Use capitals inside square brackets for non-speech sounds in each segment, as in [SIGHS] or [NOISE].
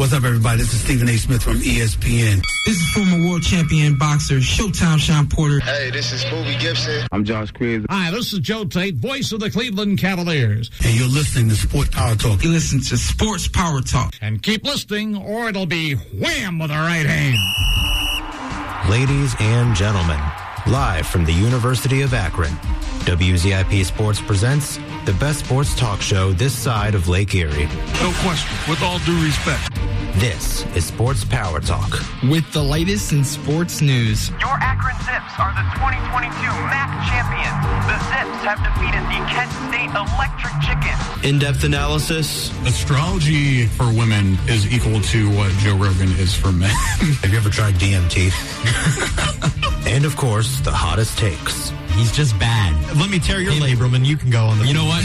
What's up, everybody? This is Stephen A. Smith from ESPN. This is former world champion boxer Showtime Shawn Porter. Hey, this is Booby Gibson. I'm Josh Quiz. Hi, this is Joe Tait, voice of the Cleveland Cavaliers. And you're listening to Sports Power Talk. You listen to Sports Power Talk. And keep listening, or it'll be wham with the right hand. Ladies and gentlemen, live from the University of Akron, WZIP Sports presents the best sports talk show this side of Lake Erie. No question. With all due respect. This is Sports Power Talk. With the latest in sports news. Your Akron Zips are the 2022 MAC champions. The Zips have defeated the Kent State Electric Chicken. In-depth analysis. Astrology for women is equal to what Joe Rogan is for men. [LAUGHS] Have you ever tried DMT? [LAUGHS] and of course, the hottest takes. He's just bad. Let me tear your hey, labrum and you can go on the. You know what?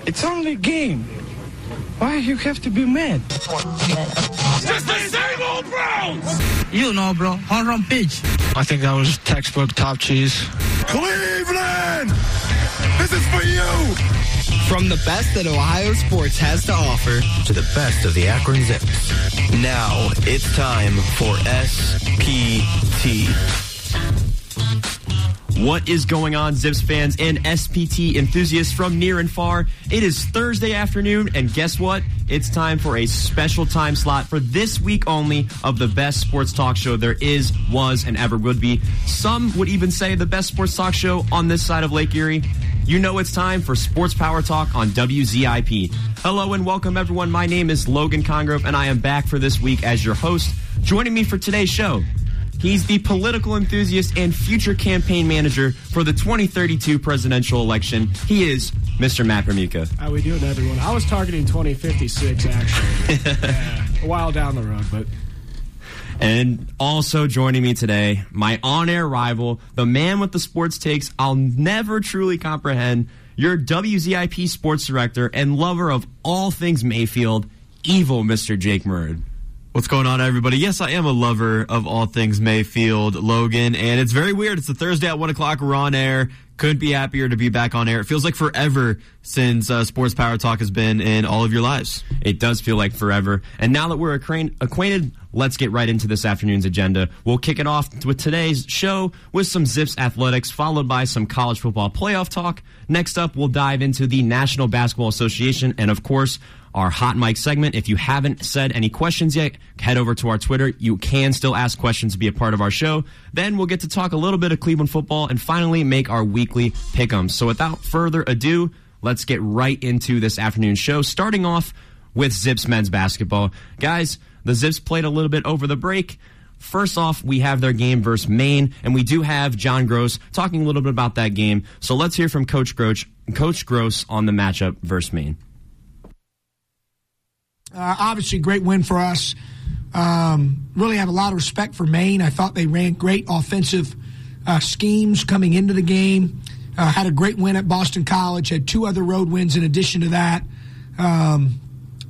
[LAUGHS] it's only a game. Why you have to be mad? Just the same old Browns! You know, bro. Home run pitch. I think that was textbook top cheese. Cleveland! This is for you! From the best that Ohio sports has to offer to the best of the Akron Zips. Now it's time for SPT. What is going on, Zips fans and SPT enthusiasts from near and far? It is Thursday afternoon, and guess what? It's time for a special time slot for this week only of the best sports talk show there is, was, and ever would be. Some would even say the best sports talk show on this side of Lake Erie. You know it's time for Sports Power Talk on WZIP. Hello and welcome, everyone. My name is Logan Congrove, and I am back for this week as your host. Joining me for today's show, He's the political enthusiast and future campaign manager for the 2032 presidential election. He is Mr. Matt Permuka. How we doing, everyone? I was targeting 2056, actually. [LAUGHS] yeah, a while down the road, but... And also joining me today, my on-air rival, the man with the sports takes I'll never truly comprehend, your WZIP sports director and lover of all things Mayfield, evil Mr. Jake Murd. What's going on, everybody? Yes, I am a lover of all things Mayfield, Logan, and it's very weird. It's a Thursday at 1 o'clock. We're on air. Couldn't be happier to be back on air. It feels like forever since uh, Sports Power Talk has been in all of your lives. It does feel like forever. And now that we're acquainted, let's get right into this afternoon's agenda. We'll kick it off with today's show with some Zips athletics, followed by some college football playoff talk. Next up, we'll dive into the National Basketball Association and, of course, our hot mic segment. If you haven't said any questions yet, head over to our Twitter. You can still ask questions to be a part of our show. Then we'll get to talk a little bit of Cleveland football and finally make our weekly pick'ems. So without further ado, let's get right into this afternoon show, starting off with Zips men's basketball. Guys, the Zips played a little bit over the break. First off, we have their game versus Maine, and we do have John Groce talking a little bit about that game. So let's hear from Coach Groce, Coach Groce on the matchup versus Maine. Uh, obviously, great win for us. Um, really have a lot of respect for Maine. I thought they ran great offensive uh, schemes coming into the game. Uh, had a great win at Boston College. Had two other road wins in addition to that. Um,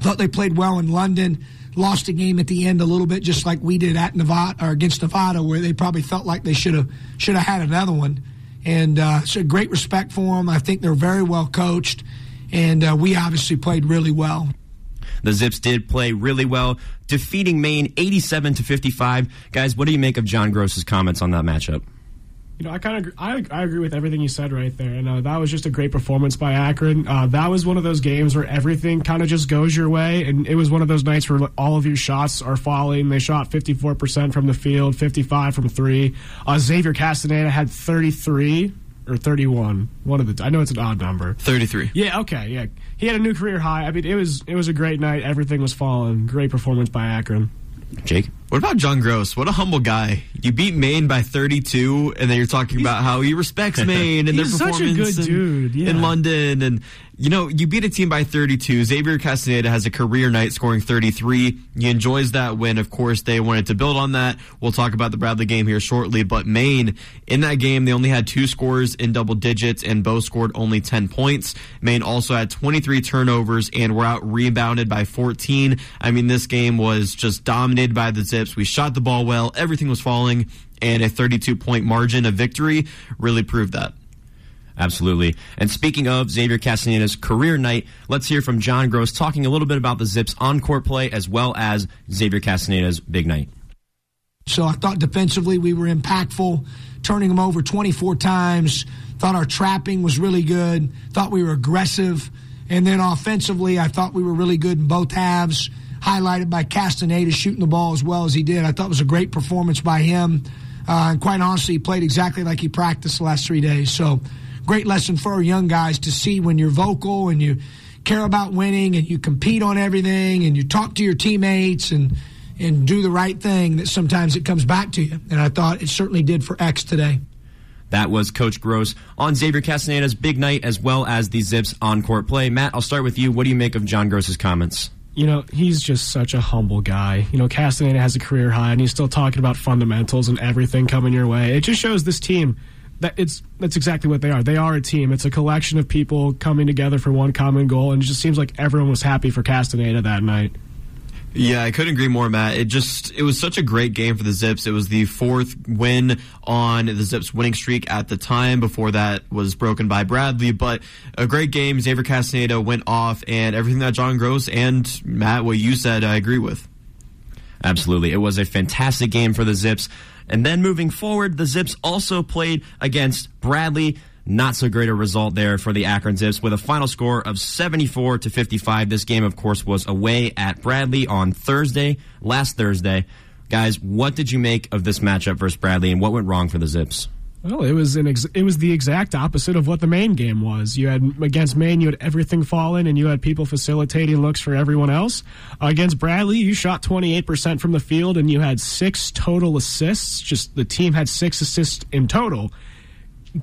thought they played well in London. Lost a game at the end a little bit, just like we did at Nevada or against Nevada, where they probably felt like they should have should have had another one. And uh, so, great respect for them. I think they're very well coached, and uh, we obviously played really well. The Zips did play really well, defeating Maine 87 to 55. Guys, what do you make of John Groce's comments on that matchup? You know, I kind of I, I agree with everything you said right there, and uh, that was just a great performance by Akron. Uh, that was one of those games where everything kind of just goes your way, and it was one of those nights where all of your shots are falling. They shot 54% from the field, 55 from three. Uh, Xavier Castaneda had 33 or 31. One of the I know it's an odd number. 33. Yeah, okay, yeah. He had a new career high. I mean, it was it was a great night. Everything was falling. Great performance by Akron. Jake? What about John Groce? What a humble guy. You beat Maine by 32, and then you're talking about how he respects [LAUGHS] Maine and their performance in, yeah. in, London. And, you know, you beat a team by 32. Xavier Castaneda has a career night scoring 33. He enjoys that win. Of course, they wanted to build on that. We'll talk about the Bradley game here shortly. But Maine, in that game, they only had two scores in double digits, and both scored only 10 points. Maine also had 23 turnovers and were out rebounded by 14. I mean, this game was just dominated by the Zips. We shot the ball well. Everything was falling, and a 32 point margin of victory really proved that. Absolutely. And speaking of Xavier Castaneda's career night, let's hear from John Groce talking a little bit about the Zips on court play as well as Xavier Castaneda's big night. So I thought defensively we were impactful, turning them over 24 times. Thought our trapping was really good. Thought we were aggressive. And then offensively, I thought we were really good in both halves, highlighted by Castaneda shooting the ball as well as he did. I thought it was a great performance by him. Uh, and quite honestly, he played exactly like he practiced the last three days. So great lesson for our young guys to see when you're vocal and you care about winning and you compete on everything and you talk to your teammates and and do the right thing that sometimes it comes back to you. And I thought it certainly did for X today. That was Coach Groce on Xavier Castaneda's big night as well as the Zips on court play. Matt, I'll start with you. What do you make of John Groce's comments? You know, he's just such a humble guy. You know, Castaneda has a career high and he's still talking about fundamentals and everything coming your way. It just shows this team that it's that's exactly what they are. They are a team. It's a collection of people coming together for one common goal and it just seems like everyone was happy for Castaneda that night. Yeah, I couldn't agree more, Matt. It just it was such a great game for the Zips. It was the fourth win on the Zips winning streak at the time. Before that was broken by Bradley, but a great game. Xavier Castaneda went off, and everything that John Groce and Matt, what you said, I agree with. Absolutely, it was a fantastic game for the Zips. And then moving forward, the Zips also played against Bradley. Not so great a result there for the Akron Zips with a final score of 74 to 55. This game, of course, was away at Bradley on Thursday, last Thursday. Guys, what did you make of this matchup versus Bradley and what went wrong for the Zips? Well, it was an ex- it was the exact opposite of what the Maine game was. You had against Maine, you had everything falling, and you had people facilitating looks for everyone else. Uh, against Bradley, you shot twenty eight percent from the field, and you had six total assists. Just the team had six assists in total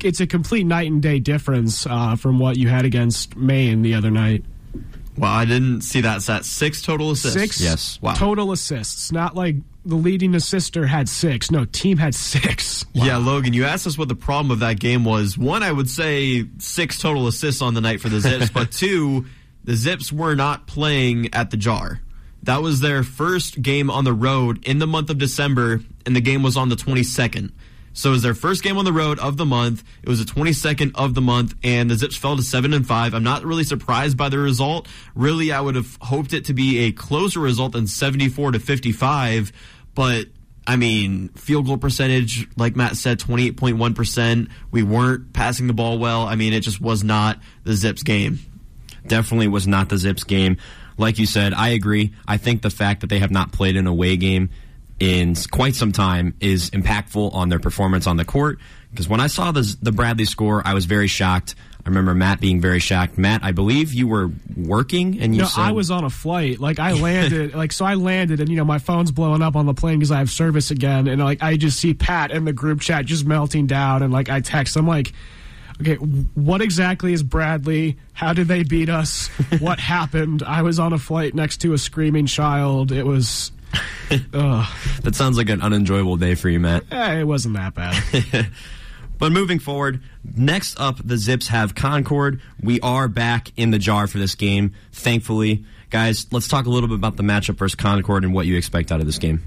it's a complete night and day difference uh, from what you had against Maine the other night. Well, I didn't see that set. Six total assists. Six yes. wow. total assists. Not like the leading assister had six. No, team had six. Wow. [LAUGHS] Yeah, Logan, you asked us what the problem of that game was. One, I would say six total assists on the night for the Zips, [LAUGHS] but two, the Zips were not playing at the jar. That was their first game on the road in the month of December, and the game was on the 22nd. So it was their first game on the road of the month. It was the 22nd of the month, and the Zips fell to seven and five. I'm not really surprised by the result. Really, I would have hoped it to be a closer result than 74 to 55, but I mean, field goal percentage, like Matt said, 28.1%. We weren't passing the ball well. I mean, it just was not the Zips game. Definitely was not the Zips game. Like you said, I agree. I think the fact that they have not played an away game in quite some time is impactful on their performance on the court. Because when I saw the, the Bradley score, I was very shocked. I remember Matt being very shocked. Matt, I believe you were working and you no, said I was on a flight. Like I landed, like so I landed, and you know my phone's blowing up on the plane because I have service again, and like I just see Pat in the group chat just melting down, and like I text, I'm like, okay, what exactly is Bradley? How did they beat us? what happened? I was on a flight next to a screaming child. It was [LAUGHS] that sounds like an unenjoyable day for you, Matt. Eh, it wasn't that bad. [LAUGHS] but moving forward, next up, the Zips have Concord. We are back in the jar for this game, thankfully. Guys, let's talk a little bit about the matchup versus Concord and what you expect out of this game.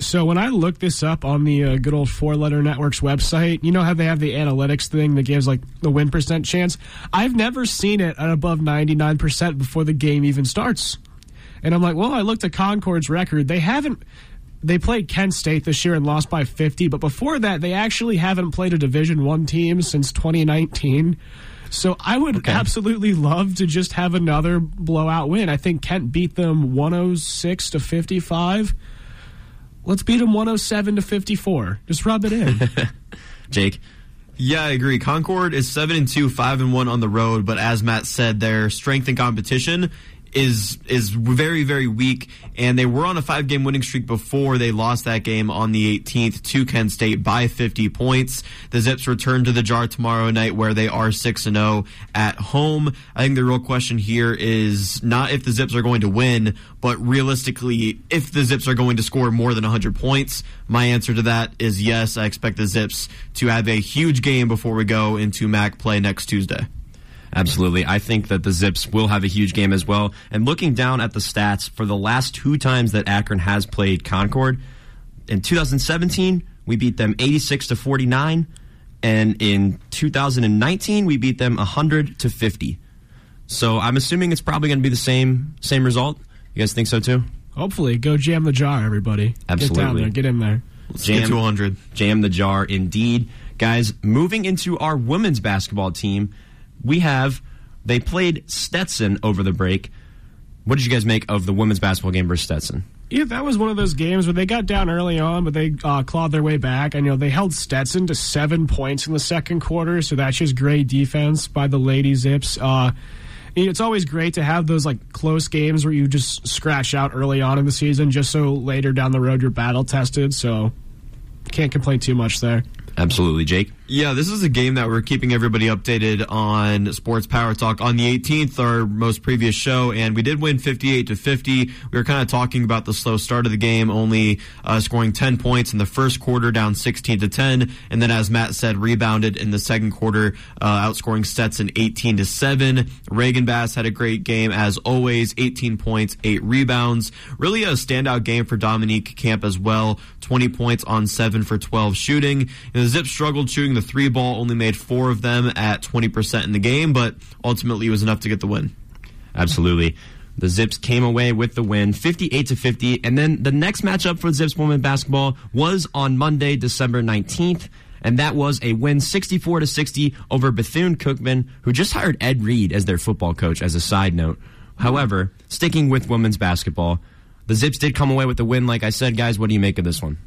So when I looked this up on the uh, good old Four Letter Networks website, you know how they have the analytics thing that gives like the win percent chance. I've never seen it at above ninety nine percent before the game even starts. And I'm like, well, I looked at Concord's record. They haven't. They played Kent State this year and lost by 50, but before that, they actually haven't played a Division One team since 2019. So I would okay. absolutely love to just have another blowout win. I think Kent beat them 106 to 55. Let's beat them 107 to 54. Just rub it in. [LAUGHS] Jake. Yeah, I agree. Concord is seven and two, five and one on the road, but as Matt said, their strength and competition is is very very weak and they were on a five game winning streak before they lost that game on the 18th to Kent State by 50 points. The Zips return to the jar tomorrow night where they are 6 and 0 at home. I think the real question here is not if the Zips are going to win, but realistically if the Zips are going to score more than 100 points. My answer to that is yes. I expect the Zips to have a huge game before we go into MAC play next Tuesday. Absolutely. I think that the Zips will have a huge game as well. And looking down at the stats for the last two times that Akron has played Concord, in 2017, we beat them 86 to 49. and in 2019 we beat them 100 to 50. So I'm assuming it's probably going to be the same same result. You guys think so too? Hopefully, go jam the jar, everybody. Absolutely. Get down there, get in there. Let's jam, get to 100. Jam the jar, indeed. Guys, moving into our women's basketball team, we have, they played Stetson over the break. What did you guys make of the women's basketball game versus Stetson? Yeah, that was one of those games where they got down early on, but they uh, clawed their way back. And, you know, they held Stetson to seven points in the second quarter, so that's just great defense by the Lady Zips. Uh, it's always great to have those like close games where you just scratch out early on in the season, just so later down the road you're battle tested. So can't complain too much there. Absolutely, Jake. Yeah, this is a game that we're keeping everybody updated on Sports Power Talk on the 18th, our most previous show, and we did win 58 to 50. We were kind of talking about the slow start of the game, only uh, scoring 10 points in the first quarter, down 16 to 10, and then as Matt said, rebounded in the second quarter, uh, outscoring Stetson 18 to 7. Reagan Bass had a great game as always, 18 points, 8 rebounds. Really a standout game for Dominique Camp as well, 20 points on 7 for 12 shooting. And the Zip struggled shooting the three ball, only made four of them at 20% in the game, but ultimately it was enough to get the win. Absolutely. The Zips came away with the win, 58 to 50. And then the next matchup for Zips women basketball was on Monday, December 19th. And that was a win 64 to 60 over Bethune Cookman, who just hired Ed Reed as their football coach, as a side note. However, sticking with women's basketball, the Zips did come away with the win. Like I said, guys, what do you make of this one?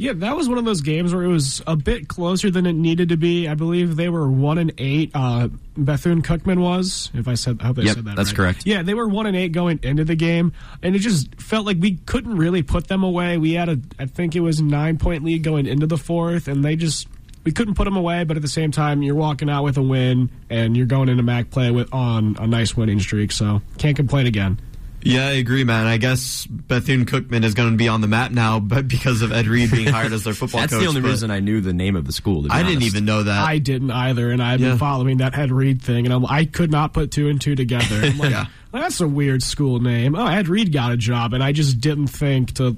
Yeah, that was one of those games where it was a bit closer than it needed to be. I believe they were one and eight. Uh, Bethune Cookman was, if I said, I hope I yep, said that. That's right. correct. Yeah, they were one and eight going into the game, and it just felt like we couldn't really put them away. We had a, I think it was nine point lead going into the fourth, and they just we couldn't put them away. But at the same time, you're walking out with a win, and you're going into MAC play with on a nice winning streak. So can't complain again. Yeah, I agree, man. I guess Bethune Cookman is going to be on the map now, but because of Ed Reed being [LAUGHS] hired as their football That's coach. That's the only reason I knew the name of the school. I honest. didn't even know that. I didn't either, and I've Yeah. been following that Ed Reed thing, and I'm, I could not put two and two together. I'm [LAUGHS] like, Yeah. that's a weird school name. Oh, Ed Reed got a job, and I just didn't think to,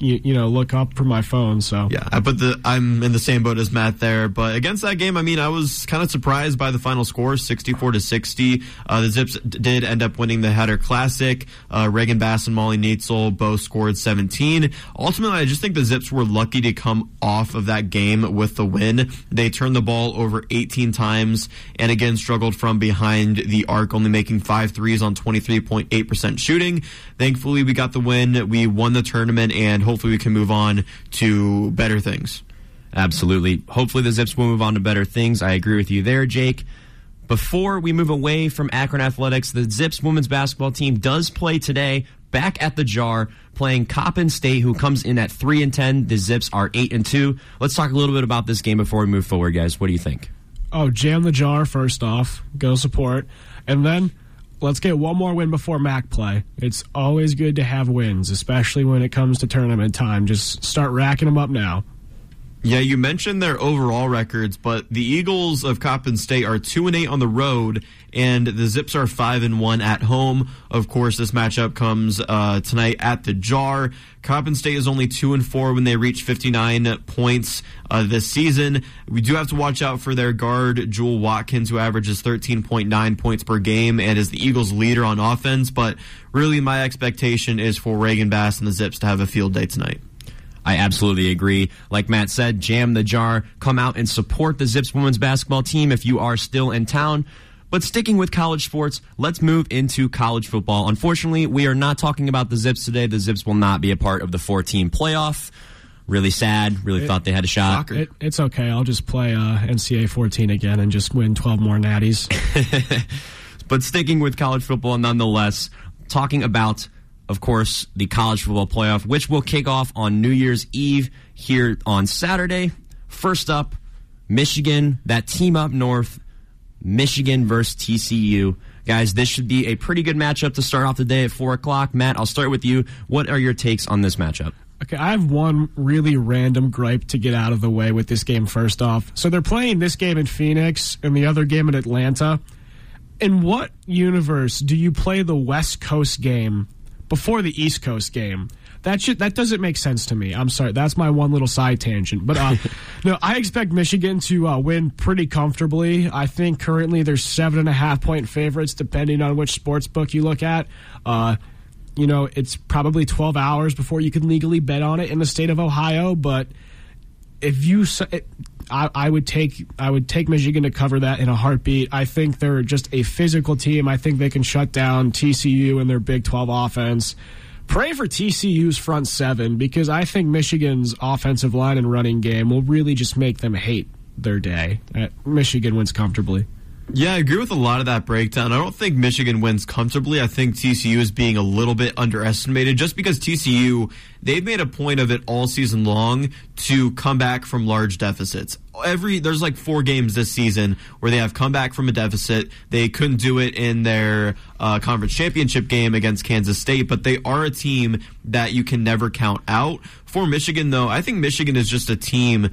you, you know, look up from my phone. So Yeah, I put the I'm in the same boat as Matt there, but against that game, I mean, I was kind of surprised by the final score, 64 to 60. Uh, the Zips did end up winning the Header Classic. Uh, Reagan Bass and Molly Neitzel both scored 17. Ultimately, I just think the Zips were lucky to come off of that game with the win. They turned the ball over 18 times and again struggled from behind the arc, only making five threes on 23.8% shooting. Thankfully, we got the win. We won the tournament, and hopefully, we can move on to better things. Absolutely. Hopefully, the Zips will move on to better things. I agree with you there, Jake. Before we move away from Akron Athletics, the Zips women's basketball team does play today back at the jar playing Coppin State who comes in at 3 and 10. The Zips are 8 and 2. Let's talk a little bit about this game before we move forward, guys. What do you think? Oh, jam the jar first off. Go support. And then let's get one more win before MAC play. It's always good to have wins, especially when it comes to tournament time. Just start racking them up now. Yeah, you mentioned their overall records, but the Eagles of Coppin State are two and eight on the road, and the Zips are five and one at home. Of course, this matchup comes uh, tonight at the Jar. Coppin State is only two and four when they reach fifty nine points uh, this season. We do have to watch out for their guard Jewel Watkins, who averages thirteen point nine points per game and is the Eagles' leader on offense. But really, my expectation is for Reagan Bass and the Zips to have a field day tonight. I absolutely agree. Like Matt said, jam the jar, come out and support the Zips women's basketball team if you are still in town. But sticking with college sports, let's move into college football. Unfortunately, we are not talking about the Zips today. The Zips will not be a part of the four team playoff. Really sad. Really It- thought they had a shot. It, it's okay. I'll just play uh, NCAA 14 again and just win 12 more natties. [LAUGHS] But sticking with college football nonetheless, talking about, of course, the college football playoff, which will kick off on New Year's Eve here on Saturday. First up, Michigan, that team up north, Michigan versus TCU. Guys, this should be a pretty good matchup to start off the day at 4 o'clock. Matt, I'll start with you. What are your takes on this matchup? Okay, I have one really random gripe to get out of the way with this game first off. So they're playing this game in Phoenix and the other game in Atlanta. In what universe do you play the West Coast game before the East Coast game. That should, that doesn't make sense to me. I'm sorry. That's my one little side tangent. But uh, [LAUGHS] no, I expect Michigan to uh, win pretty comfortably. I think currently there's seven and a half point favorites, depending on which sports book you look at. Uh, you know, it's probably 12 hours before you can legally bet on it in the state of Ohio. But if you, I, I would take, I would take Michigan to cover that in a heartbeat. I think they're just a physical team. I think they can shut down TCU and their Big 12 offense pray for TCU's front seven because I think Michigan's offensive line and running game will really just make them hate their day. Uh, Michigan wins comfortably. Yeah, I agree with a lot of that breakdown. I don't think Michigan wins comfortably. I think TCU is being a little bit underestimated just because TCU, they've made a point of it all season long to come back from large deficits. Every there's like four games this season where they have come back from a deficit. They couldn't do it in their uh, conference championship game against Kansas State, but they are a team that you can never count out. For Michigan, though, I think Michigan is just a team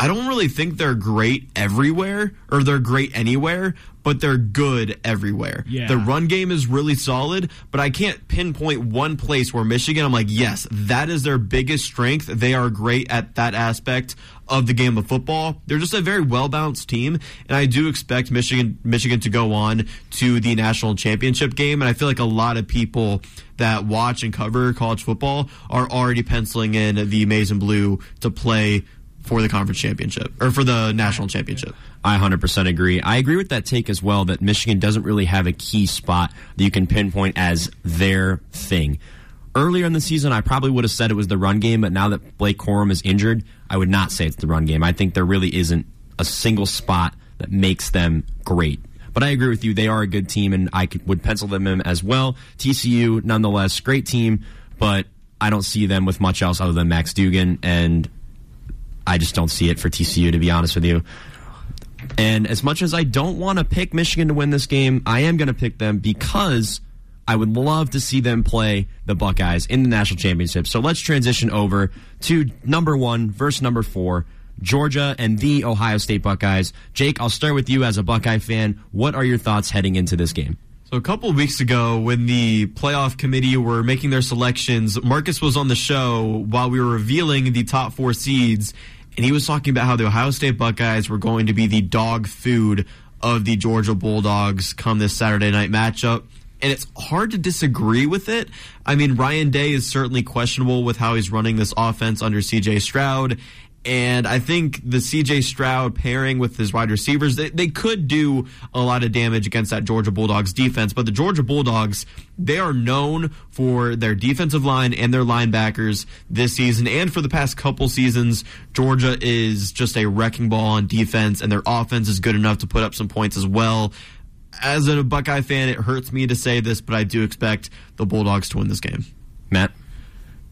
I don't really think they're great everywhere or they're great anywhere, but they're good everywhere. Yeah. The run game is really solid, but I can't pinpoint one place where Michigan, I'm like, yes, that is their biggest strength. They are great at that aspect of the game of football. They're just a very well balanced team, and I do expect Michigan Michigan to go on to the national championship game. And I feel like a lot of people that watch and cover college football are already penciling in the Maize and Blue to play for the conference championship or for the national championship. I 100% agree. I agree with that take as well that Michigan doesn't really have a key spot that you can pinpoint as their thing. Earlier in the season, I probably would have said it was the run game, but now that Blake Corum is injured, I would not say it's the run game. I think there really isn't a single spot that makes them great. But I agree with you. They are a good team, and I could, would pencil them in as well. TCU, nonetheless, great team, but I don't see them with much else other than Max Duggan. and I just don't see it for TCU, to be honest with you. And as much as I don't want to pick Michigan to win this game, I am going to pick them because I would love to see them play the Buckeyes in the national championship. So let's transition over to number one versus number four. Georgia and the Ohio State Buckeyes. Jake, I'll start with you as a Buckeye fan. What are your thoughts heading into this game? So a couple weeks ago, when the playoff committee were making their selections, Marcus was on the show while we were revealing the top four seeds, and he was talking about how the Ohio State Buckeyes were going to be the dog food of the Georgia Bulldogs come this Saturday night matchup. And it's hard to disagree with it. I mean, Ryan Day is certainly questionable with how he's running this offense under CJ Stroud. And I think the CJ Stroud pairing with his wide receivers, they, they could do a lot of damage against that Georgia Bulldogs defense. But the Georgia Bulldogs, they are known for their defensive line and their linebackers this season. And for the past couple seasons, Georgia is just a wrecking ball on defense, and their offense is good enough to put up some points as well. As a Buckeye fan, it hurts me to say this, but I do expect the Bulldogs to win this game. Matt?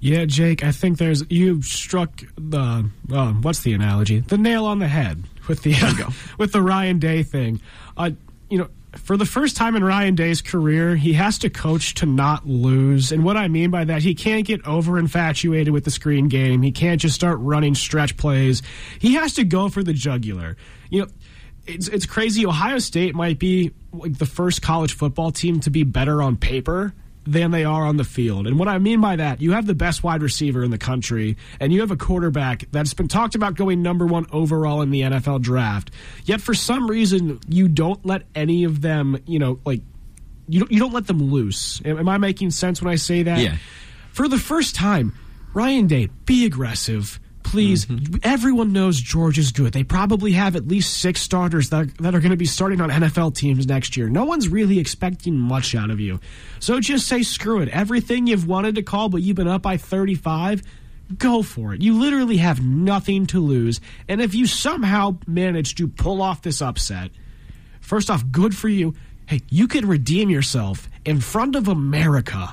Yeah, Jake, I think there's you struck the uh, what's the analogy? The nail on the head with the uh, [LAUGHS] with the Ryan Day thing. Uh, you know, for the first time in Ryan Day's career, he has to coach to not lose. And what I mean by that, he can't get over infatuated with the screen game. He can't just start running stretch plays. He has to go for the jugular. You know, it's it's crazy. Ohio State might be like the first college football team to be better on paper than they are on the field. And what I mean by that, you have the best wide receiver in the country, and you have a quarterback that's been talked about going number one overall in the NFL draft. Yet for some reason, you don't let any of them, you know, like you don't you don't let them loose. Am, am I making sense when I say that? Yeah. For the first time, Ryan Day, be aggressive please. Mm-hmm. Everyone knows George is good. They probably have at least six starters that, that are going to be starting on NFL teams next year. No one's really expecting much out of you. So just say screw it. Everything you've wanted to call, but you've been up by 35, go for it. You literally have nothing to lose. And if you somehow manage to pull off this upset, first off, good for you. Hey, you could redeem yourself in front of America.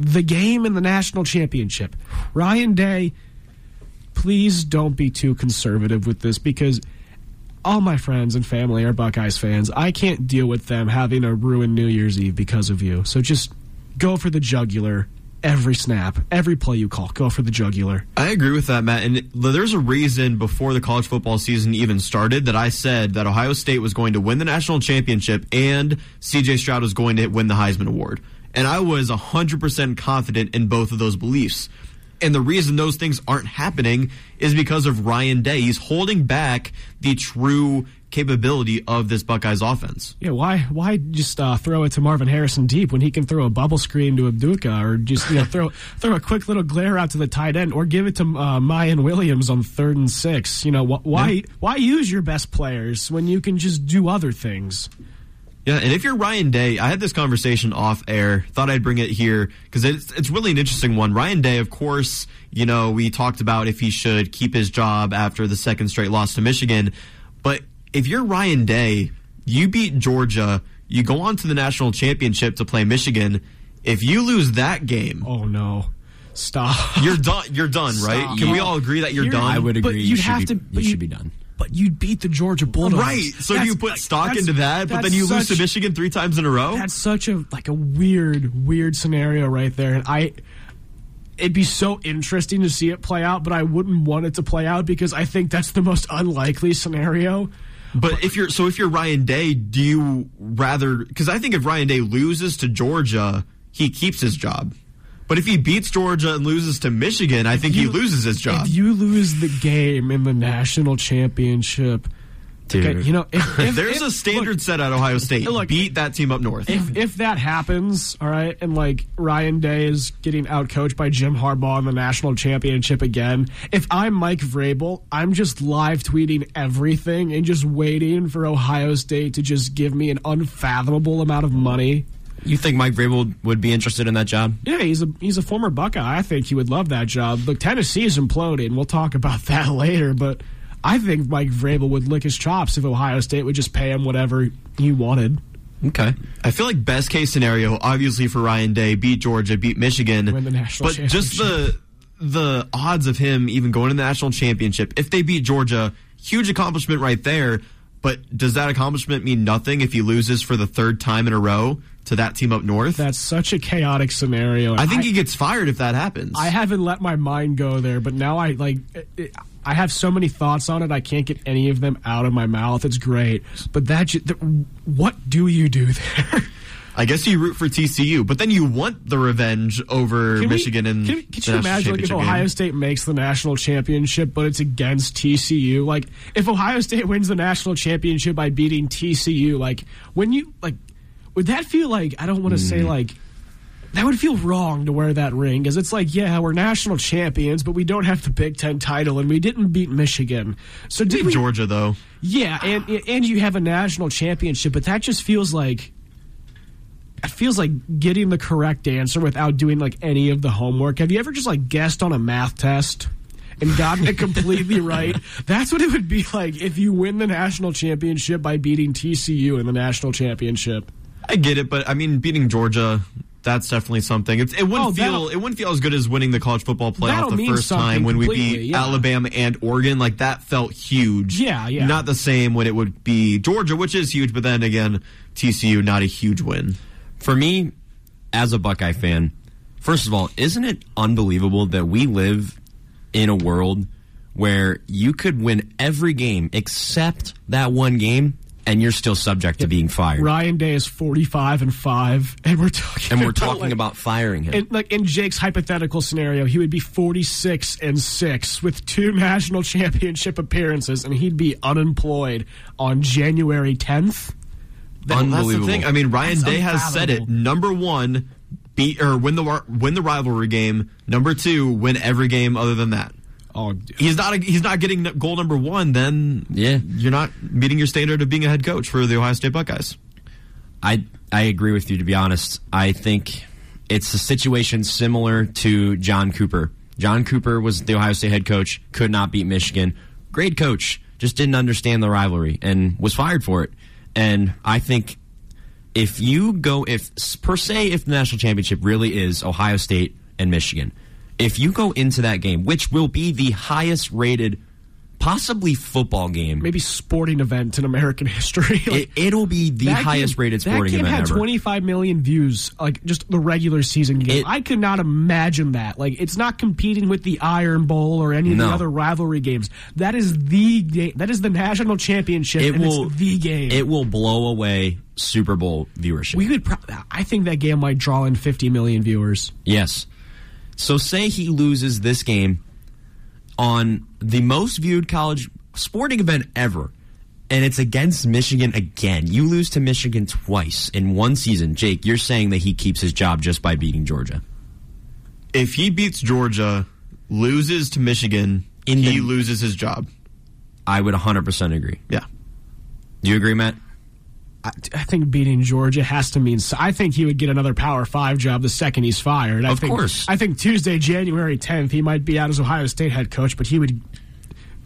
The game in the national championship. Ryan Day please don't be too conservative with this because all my friends and family are Buckeyes fans. I can't deal with them having a ruined New Year's Eve because of you. So just go for the jugular every snap, every play you call. Go for the jugular. I agree with that, Matt. And there's a reason before the college football season even started that I said that Ohio State was going to win the national championship and CJ Stroud was going to win the Heisman Award. And I was 100% confident in both of those beliefs. And the reason those things aren't happening is because of Ryan Day. He's holding back the true capability of this Buckeyes offense. Yeah, why why just uh, throw it to Marvin Harrison deep when he can throw a bubble screen to Egbuka or just you know throw [LAUGHS] throw a quick little glare out to the tight end or give it to uh, Miyan Williams on third and six. You know wh- why yeah. why use your best players when you can just do other things? Yeah, and if you're Ryan Day, I had this conversation off air. Thought I'd bring it here because it's it's really an interesting one. Ryan Day, of course, you know we talked about if he should keep his job after the second straight loss to Michigan, but if you're Ryan Day, you beat Georgia, you go on to the national championship to play Michigan. If you lose that game, oh no. Stop. You're done. You're done, Stop. right? Can we all agree that you're, you're done? I would agree. But you you'd should have be, to. You you should be done. But you'd beat the Georgia Bulldogs, right? So that's, you put like, stock into that, but then you lose to Michigan three times in a row. That's such a like a weird, weird scenario right there, and I. It'd be so interesting to see it play out, but I wouldn't want it to play out because I think that's the most unlikely scenario. But if you're so if you're Ryan Day, do you rather? Because I think if Ryan Day loses to Georgia, he keeps his job. But if he beats Georgia and loses to Michigan, I think you, he loses his job. If you lose the game in the national championship, Dude. Okay, you know, if, [LAUGHS] if, there's if, a standard look, set at Ohio State. Look, Beat that team up north. If if that happens, all right, and like Ryan Day is getting outcoached by Jim Harbaugh in the national championship again, if I'm Mike Vrabel, I'm just live tweeting everything and just waiting for Ohio State to just give me an unfathomable amount of money. You think Mike Vrabel would be interested in that job? Yeah, he's a he's a former Buckeye. I think he would love that job. Look, Tennessee is imploding. and We'll talk about [LAUGHS] that later, but. I think Mike Vrabel would lick his chops if Ohio State would just pay him whatever he wanted. Okay. I feel like best case scenario, obviously for Ryan Day, beat Georgia, beat Michigan, Win the national but just the the odds of him even going to the national championship if they beat Georgia, huge accomplishment right there. But does that accomplishment mean nothing if he loses for the third time in a row to that team up north? That's such a chaotic scenario. I think I, he gets fired if that happens. I haven't let my mind go there, but now I like. It, I have so many thoughts on it. I can't get any of them out of my mouth. It's great, but that what do you do there? I guess you root for TCU, but then you want the revenge over can Michigan we, and. Can, can you imagine like, if Ohio game? State makes the national championship, but it's against TCU? Like if Ohio State wins the national championship by beating TCU, like when you like, would that feel like? I don't want to mm. say like that would feel wrong to wear that ring because it's like, yeah, we're national champions, but we don't have the Big Ten title, and we didn't beat Michigan. So did we, Georgia though? Yeah, and and you have a national championship, but that just feels like it feels like getting the correct answer without doing like any of the homework. Have you ever just like guessed on a math test? and gotten it completely [LAUGHS] right. That's what it would be like if you win the national championship by beating TCU in the national championship. I get it, but I mean, beating Georgia that's definitely something. It's, it wouldn't Oh, feel it wouldn't feel as good as winning the college football playoff the first time when we beat yeah. Alabama and Oregon. Like that felt huge. Yeah, yeah. Not the same when it would be Georgia, which is huge, but then again, TCU not a huge win. For me, as a Buckeye fan, first of all, isn't it unbelievable that we live in a world where you could win every game except that one game and you're still subject to being fired? Ryan Day is forty-five and five, and we're talking And we're about, talking like, about firing him. In, like in Jake's hypothetical scenario, he would be 46 and 6 with two national championship appearances, and he'd be unemployed on January 10th. Well, That's the thing. I mean, Ryan That's Day has said it. Number one, beat or win the win the rivalry game. Number two, win every game other than that. Oh, he's not. A, he's not getting goal number one. Then yeah, you're not meeting your standard of being a head coach for the Ohio State Buckeyes. I I agree with you. To be honest, I think it's a situation similar to John Cooper. John Cooper was the Ohio State head coach, could not beat Michigan. Great coach, just didn't understand the rivalry and was fired for it. And I think if you go, if per se, if the national championship really is Ohio State and Michigan, if you go into that game, which will be the highest rated possibly football game. Maybe sporting event in American [LAUGHS] history. like, it, will be the highest game, rated sporting event that game event had ever. 25 million views, like just the regular season game. It- I could not imagine that. Like it's not competing with the Iron Bowl or any of No. the other rivalry games. That is the game. That is the national championship, It and will it's the game. It will blow away Super Bowl viewership. we could. I think that game might draw in 50 million viewers. Yes. So say he loses this game on the most viewed college sporting event ever, and it's against Michigan again. You lose to Michigan twice in one season. Jake, you're saying that he keeps his job just by beating Georgia. If he beats Georgia, loses to Michigan, In he the- loses his job. I would 100% agree. Yeah. Do you agree, Matt? I, I think beating Georgia has to mean. I think he would get another Power Five job the second he's fired. I Of think, course. I think Tuesday, January 10th, he might be out as Ohio State head coach, but he would.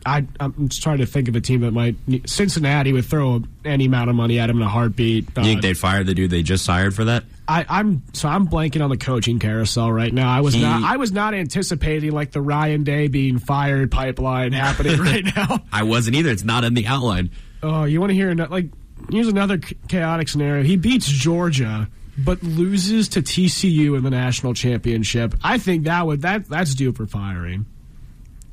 I, I'm just trying to think of a team that might. Cincinnati would throw any amount of money at him in a heartbeat. You think Uh, they'd fire the dude they just hired for that? I, I'm so I'm blanking on the coaching carousel right now. I was He- not I was not anticipating like the Ryan Day being fired pipeline happening [LAUGHS] right now. I wasn't either. It's not in the outline. Oh, you want to hear like here's another chaotic scenario. He beats Georgia but loses to TCU in the national championship. I think that would that that's due for firing.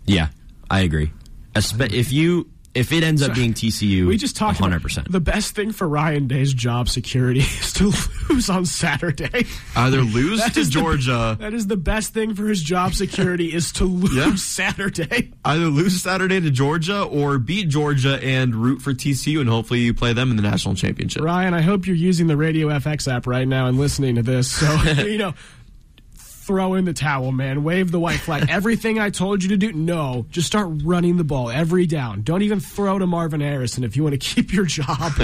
Yeah, I agree. Espe- if you if it ends up being TCU, We just talked 100%. the best thing for Ryan Day's job security [LAUGHS] is to lose on Saturday. Either lose That to is the- Georgia, that is the best thing for his job security is to [LAUGHS] lose Yeah. Saturday. either lose Saturday to Georgia or beat Georgia and root for TCU, and hopefully you play them in the national championship. Ryan, I hope you're using the Radio FX app right now and listening to this. So, [LAUGHS] you know, throw in the towel, man. Wave the white flag. Everything I told you to do, no. Just start running the ball every down. Don't even throw to Marvin Harrison if you want to [LAUGHS] keep your job. [LAUGHS]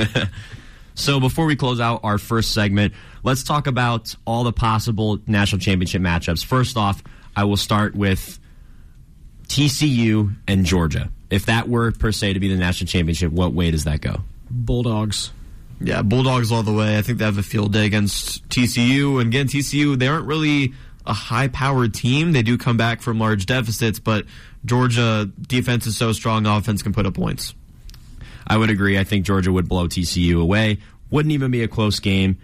So before we close out our first segment, let's talk about all the possible national championship matchups. First off, I will start with TCU and Georgia. If that were per se to be the national championship, what way does that go? Bulldogs. Yeah, Bulldogs all the way. I think they have a field day against TCU. And again, TCU, they aren't really a high powered team. They do come back from large deficits, but Georgia defense is so strong, offense can put up points. I would agree. I think Georgia would blow TCU away. Wouldn't even be a close game.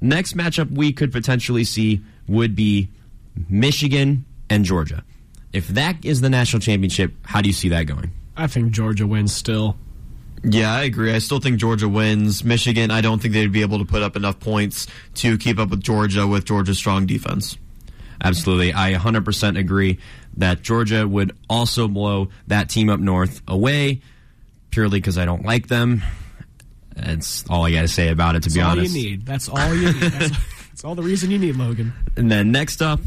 Next matchup we could potentially see would be Michigan and Georgia. If that is the national championship, how do you see that going? I think Georgia wins still. Yeah, I agree. I still think Georgia wins. Michigan, I don't think they'd be able to put up enough points to keep up with Georgia with Georgia's strong defense. Absolutely. I 100% agree that Georgia would also blow that team up north away purely because I don't like them. That's all I got to say about it, to That's be all honest. you need. That's all you need. That's, [LAUGHS] that's all the reason you need, Logan. And then next up,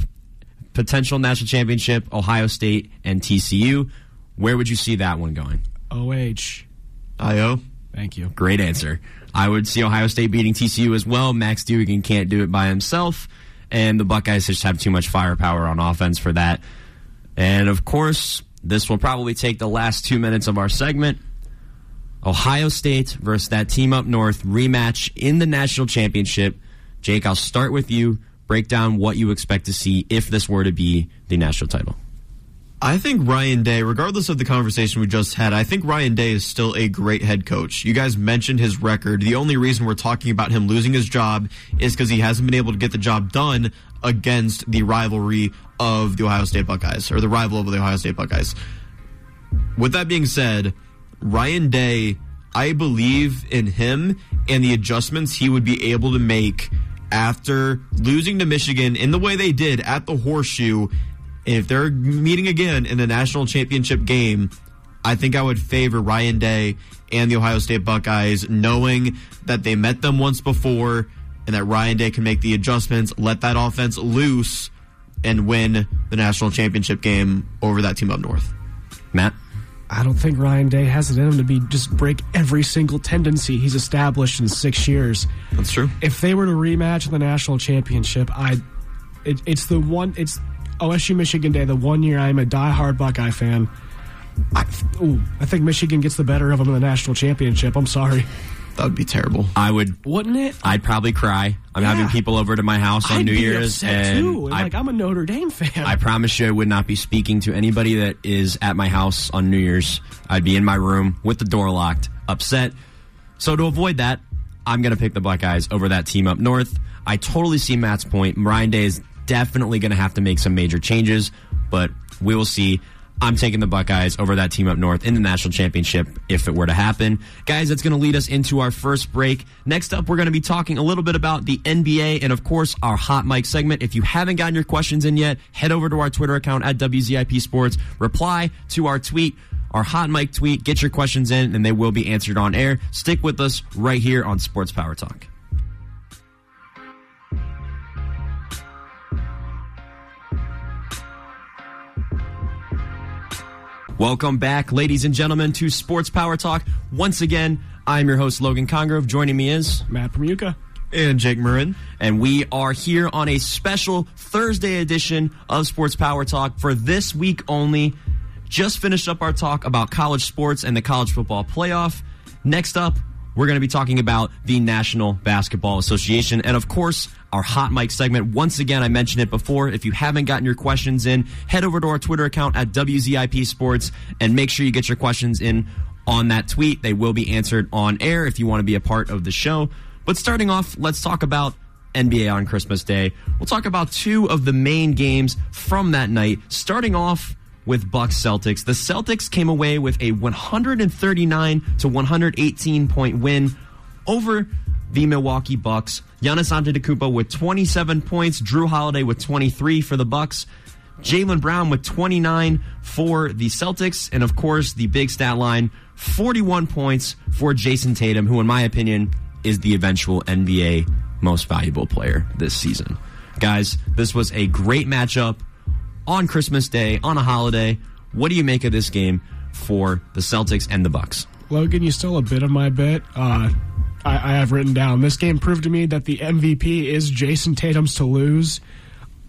potential national championship, Ohio State and TCU. Where would you see that one going? OH. IO. Thank you. Great answer. I would see Ohio State beating TCU as well. Max Duggan can't do it by himself, and the Buckeyes just have too much firepower on offense for that. And of course, this will probably take the last two minutes of our segment. Ohio State versus that team up north rematch in the national championship. Jake, I'll start with you. Break down what you expect to see if this were to be the national title. I think Ryan Day, regardless of the conversation we just had, I think Ryan Day is still a great head coach. You guys mentioned his record. The only reason we're talking about him losing his job is because he hasn't been able to get the job done against the rivalry of the Ohio State Buckeyes, or the rival of the Ohio State Buckeyes. With that being said, Ryan Day, I believe in him and the adjustments he would be able to make after losing to Michigan in the way they did at the horseshoe. If they're meeting again in the national championship game, I think I would favor Ryan Day and the Ohio State Buckeyes, knowing that they met them once before and that Ryan Day can make the adjustments, let that offense loose, and win the national championship game over that team up north. Matt? I don't think Ryan Day has it in him to be just break every single tendency he's established in six years. That's true. If they were to rematch in the national championship, I, it, it's the one. It's OSU Michigan Day, the one year I'm a diehard Buckeye fan. I, ooh, I think Michigan gets the better of them in the national championship. I'm sorry. That would be terrible. I would. Wouldn't it? I'd probably cry. I'm Yeah. having people over to my house on I'd New be Year's, upset and too. And, I, like I'm a Notre Dame fan. I promise you, I would not be speaking to anybody that is at my house on New Year's. I'd be in my room with the door locked, upset. So to avoid that, I'm going to pick the Buckeyes over that team up north. I totally see Matt's point. Ryan Day is definitely going to have to make some major changes, but we will see. I'm taking the Buckeyes over that team up north in the national championship if it were to happen. Guys, that's going to lead us into our first break. Next up, we're going to be talking a little bit about the NBA and, of course, our hot mic segment. If you haven't gotten your questions in yet, head over to our Twitter account at WZIP Sports. Reply to our tweet, our hot mic tweet. Get your questions in, and they will be answered on air. Stick with us right here on Sports Power Talk. Welcome back, ladies and gentlemen, to Sports Power Talk. Once again, I'm your host, Logan Congrove. Joining me is Matt Permuka. And Jake Marin. And we are here on a special Thursday edition of Sports Power Talk for this week only. Just finished up our talk about college sports and the college football playoff. Next up, we're going to be talking about the National Basketball Association and, of course, our hot mic segment. Once again, I mentioned it before. If you haven't gotten your questions in, head over to our Twitter account at WZIP Sports and make sure you get your questions in on that tweet. They will be answered on air if you want to be a part of the show. But starting off, let's talk about NBA on Christmas Day. We'll talk about two of the main games from that night, starting off with Bucks Celtics. The Celtics came away with a 139 to 118 point win over the Milwaukee Bucks. Giannis Antetokounmpo with 27 points, Jrue Holiday with 23 for the Bucks. Jaylen Brown with 29 for the Celtics, and of course the big stat line 41 points for Jayson Tatum, who in my opinion is the eventual NBA most valuable player this season. Guys, this was a great matchup on Christmas Day, on a holiday. What do you make of this game for the Celtics and the Bucks? Logan, you stole a bit of my bit. Uh, I, I have written down this game proved to me that the MVP is Jayson Tatum's to lose.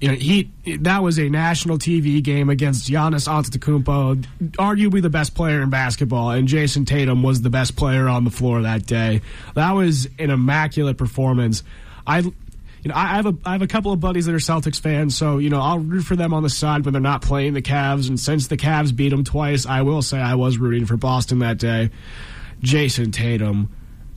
You know, he that was a national TV game against Giannis Antetokounmpo, arguably the best player in basketball, and Jayson Tatum was the best player on the floor that day. That was an immaculate performance. I you know, I have a I have a couple of buddies that are Celtics fans, so you know I'll root for them on the side when they're not playing the Cavs. And since the Cavs beat them twice, I will say I was rooting for Boston that day. Jayson Tatum,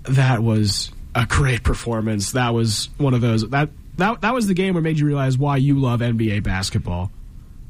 that was a great performance. That was one of those that that that was the game where made you realize why you love NBA basketball.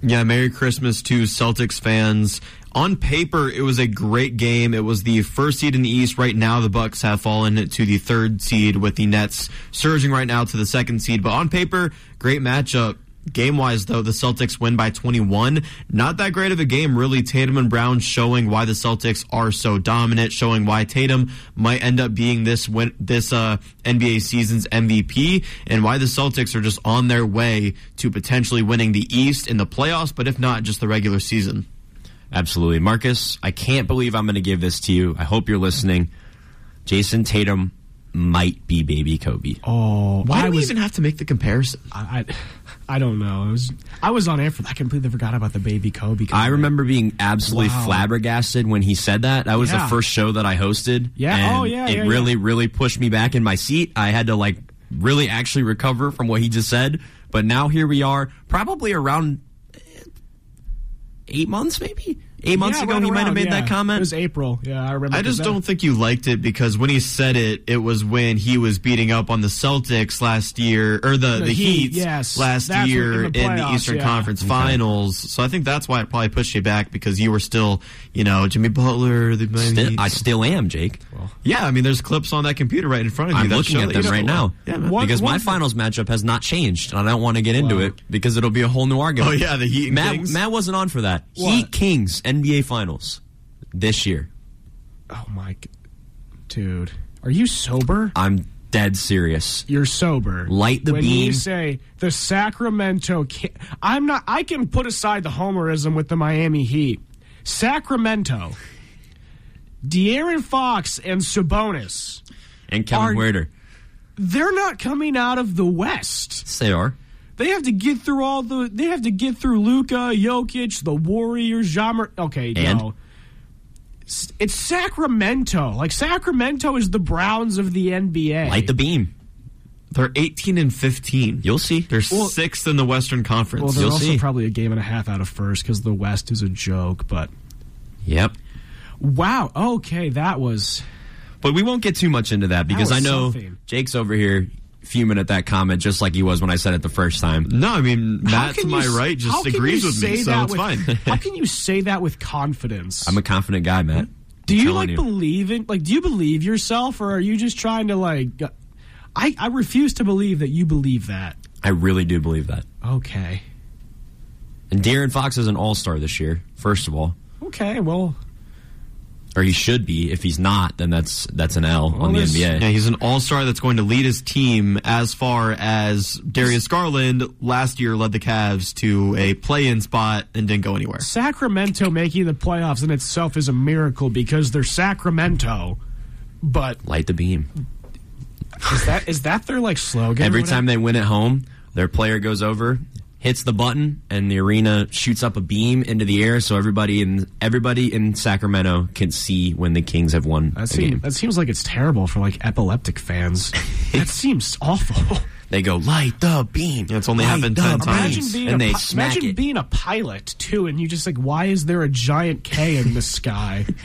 Yeah, Merry Christmas to Celtics fans. On paper, it was a great game. It was the first seed in the East. Right now, the Bucks have fallen to the third seed, with the Nets surging right now to the second seed. But on paper, great matchup. Game wise, though, the Celtics win by 21. Not that great of a game, really. Tatum and Brown showing why the Celtics are so dominant, showing why Tatum might end up being this win- this uh, NBA season's MVP, and why the Celtics are just on their way to potentially winning the East in the playoffs, but if not, just the regular season. Absolutely. Marcus, I can't believe I'm going to give this to you. I hope you're listening. Jayson Tatum might be baby Kobe. Oh, Why I do we was, even have to make the comparison? I, I, I don't know. I was I was on air for that. I completely forgot about the baby Kobe. I remember being absolutely Wow. flabbergasted when he said that. That was Yeah. the first show that I hosted. Yeah. and Oh, yeah, It yeah, really, yeah. really pushed me back in my seat. I had to like really actually recover from what he just said. But now here we are, probably around eight months, maybe eight months Yeah, ago. right he might have made yeah. that comment. It was April. Yeah, I remember. That. I just 'cause that- don't think you liked it because when he said it, it was when he was beating up on the Celtics last year, or the, The the, Heat, Heat, yes. last That's year in in the the, Eastern yeah. Conference Finals. So I think that's why it probably pushed you back because you were still, you know, Jimmy Butler, the Miami Still, Heat. I still am, Jake. yeah, I mean, there's clips on that computer right in front of you. I'm that looking at them right still now. Yeah, man. One- because my one- finals matchup has not changed, and I don't want to get into it because it'll be a whole new argument. Oh, yeah, the Heat Matt, Kings. Matt wasn't on for that. What? Heat Kings NBA Finals this year. Oh my, dude, are you sober? I'm dead serious. You're sober. Light the when beam. you say the Sacramento, I'm not. I can put aside the homerism with the Miami Heat. Sacramento, De'Aaron Fox and Sabonis. And Kevin Are- Huerter. They're not coming out of the West. Yes, they are. They have to get through all the. They have to get through Luka, Jokic, the Warriors, Jammer. Okay, And? no. It's Sacramento. Like Sacramento is the Browns of the NBA. Light the beam. They're 18 and 15. You'll see. They're Well- sixth in the Western Conference. well, they're You'll also see. probably a game and a half out of first because the West is a joke. But Yep. wow, okay, that was But we won't get too much into that because I know something. Jake's over here fuming at that comment just like he was when I said it the first time. no, I mean Matt to my you right just agrees with me, so it's with- fine. [LAUGHS] how can you say that with confidence? I'm a confident guy, Matt. do I'm you like believe in like do you believe yourself or are you just trying to like? I I refuse to believe that you believe that. I really do believe that. Okay. And De'Aaron Fox is an all star this year, first of all. Okay. Well, Or he should be. If he's not, then that's that's an L on the NBA. Yeah, he's an all-star that's going to lead his team as far as Darius Garland last year led the Cavs to a play-in spot and didn't go anywhere. Sacramento making the playoffs in itself is a miracle because they're Sacramento. But Light the beam. is that is that their like slogan? or Every time they win at home, their player goes over, hits the button, and the arena shoots up a beam into the air, so everybody in everybody in Sacramento can see when the Kings have won That, a seem, game. that seems like it's terrible for like epileptic fans. [LAUGHS] that seems awful. They go light the beam. Yeah, it's only light happened 10 times. Imagine and they pi- smack imagine it. being a pilot too, and you just like, why is there a giant K in the sky? [LAUGHS]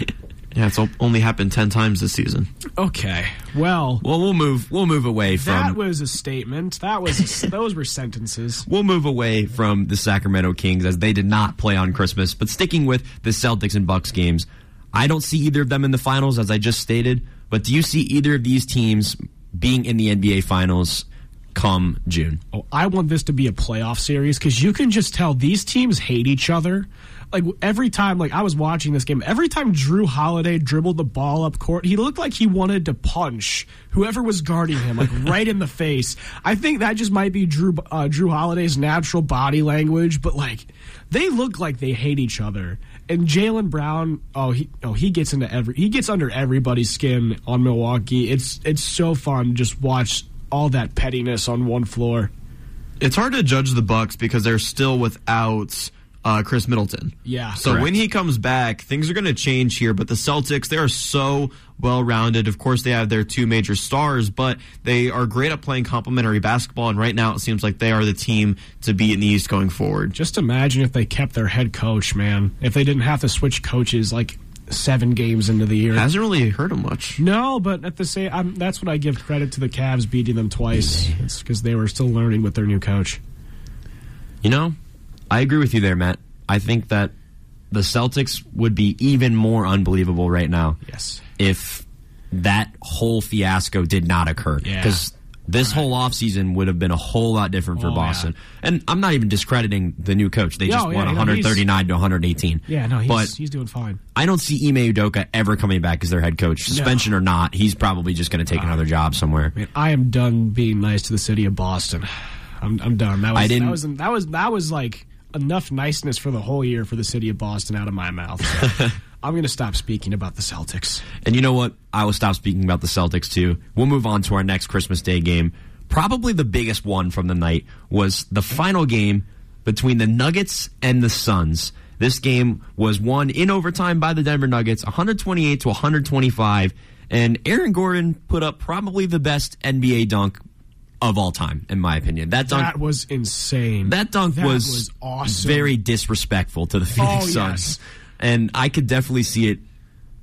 Yeah, it's only happened 10 times this season. Okay, well, well, we'll move. We'll move away from. that was a statement. That was those were sentences. [LAUGHS] We'll move away from the Sacramento Kings as they did not play on Christmas, but sticking with the Celtics and Bucks games, I don't see either of them in the finals, as I just stated. But do you see either of these teams being in the NBA finals come June? Oh, I want this to be a playoff series because you can just tell these teams hate each other. Like every time, like I was watching this game, every time Jrue Holiday dribbled the ball up court, he looked like he wanted to punch whoever was guarding him, like right in the [LAUGHS] face. I think that just might be Jrue uh, Jrue Holiday's natural body language, but like they look like they hate each other. And Jaylen Brown, oh he oh he gets into every he gets under everybody's skin on Milwaukee. It's it's so fun just watch all that pettiness on one floor. It's hard to judge the Bucks because they're still without uh, Khris Middleton. Yeah. So Correct. when he comes back, things are going to change here. But the Celtics, they are so well rounded. Of course, they have their two major stars, but they are great at playing complementary basketball. And right now, it seems like they are the team to beat in the East going forward. Just imagine if they kept their head coach, man. If they didn't have to switch coaches like seven games into the year. Hasn't really hurt him much. No, but at the same, I'm, that's what I give credit to the Cavs beating them twice. It's because they were still learning with their new coach. You know, I agree with you there, Matt. I think that the Celtics would be even more unbelievable right now. Yes. If that whole fiasco did not occur. Yeah. Because this whole offseason would have been a whole lot different for Oh, Boston. And I'm not even discrediting the new coach. They No, just yeah, won no, 139 to 118. Yeah, no, he's, but he's doing fine. I don't see Ime Udoka ever coming back as their head coach. Suspension or not, he's probably just going to take uh, another job somewhere. Man, I am done being nice to the city of Boston. I'm, I'm done. That was, I didn't- That was, that was that was like enough niceness for the whole year for the city of Boston out of my mouth. So [LAUGHS] I'm going to stop speaking about the Celtics. And you know what? I will stop speaking about the Celtics too. We'll move on to our next Christmas Day game. Probably the biggest one from the night was the final game between the Nuggets and the Suns. This game was won in overtime by the Denver Nuggets, 128 to 125, and Aaron Gordon put up probably the best NBA dunk of all time, in my opinion. That dunk That was insane. that dunk That was, was awesome. very disrespectful to the oh, Phoenix Oh, Suns. yes. And I could definitely see it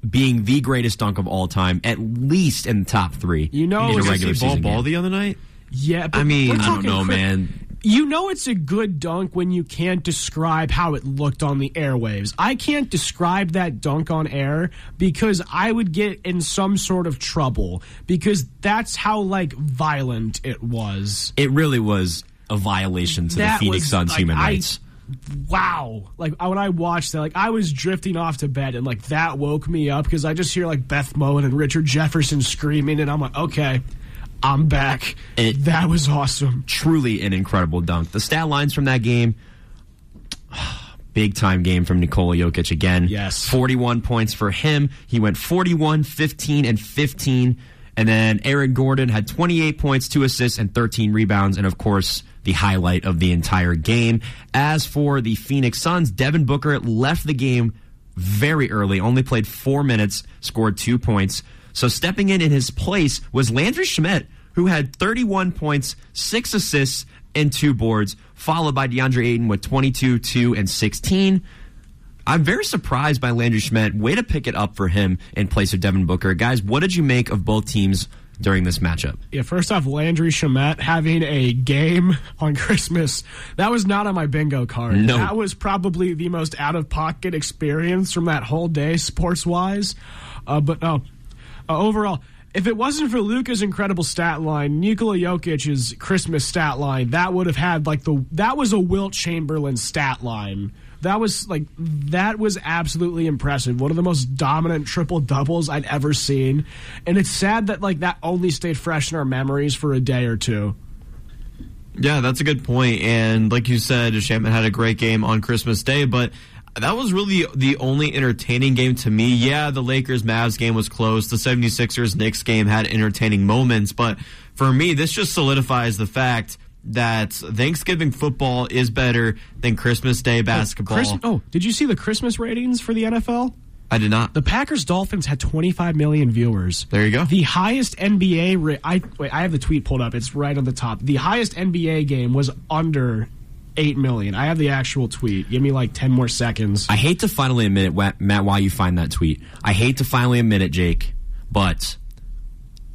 being the greatest dunk of all time, at least in the top three. You know, in a regular ball season ball game. the other night? Yeah, but I mean, I don't know, man. You know it's a good dunk when you can't describe how it looked on the airwaves. I can't describe that dunk on air because I would get in some sort of trouble because that's how like violent it was. It really was a violation to That the Phoenix was, Suns like, human I- rights. Wow. Like when I watched that, like I was drifting off to bed and like that woke me up because I just hear like Beth Mowins and Richard Jefferson screaming and I'm like, okay, I'm back. It- that was awesome. Truly an incredible dunk. The stat lines from that game. [SIGHS] Big time game from Nikola Jokic again. Yes. 41 points for him. He went 41, 15, and 15. And then Aaron Gordon had 28 points, 2 assists, and 13 rebounds. And of course, the highlight of the entire game. As for the Phoenix Suns, Devin Booker left the game very early, only played four minutes, scored two points. So stepping in in his place was Landry Shamet, who had 31 points, six assists, and two boards, followed by DeAndre Ayton with 22, 2, and 16. I'm very surprised by Landry Shamet. Way to pick it up for him in place of Devin Booker. Guys, what did you make of both teams during this matchup? Yeah, first off, Landry Shamet having a game on Christmas. That was not on my bingo card. No. That was probably the most out of pocket experience from that whole day, sports wise. Uh, but no, uh, overall, if it wasn't for Luka's incredible stat line, Nikola Jokic's Christmas stat line, that would have had like the that was a Wilt Chamberlain stat line. That was like that was absolutely impressive. One of the most dominant triple doubles I'd ever seen, and it's sad that like that only stayed fresh in our memories for a day or two. Yeah, that's a good point. And like you said, Shamet had a great game on Christmas Day, but that was really the only entertaining game to me. Yeah, the Lakers Mavs game was close. The 76ers Knicks game had entertaining moments, but for me, this just solidifies the fact that Thanksgiving football is better than Christmas Day basketball. Oh, Christ- oh, did you see the Christmas ratings for the NFL? I did not. The Packers Dolphins had 25 million viewers. There you go. The highest NBA ra- I wait, I have the tweet pulled up. It's right on the top. The highest NBA game was under 8 million. I have the actual tweet. Give me like 10 more seconds. I hate to finally admit it, Matt, why you find that tweet. I hate to finally admit it, Jake, but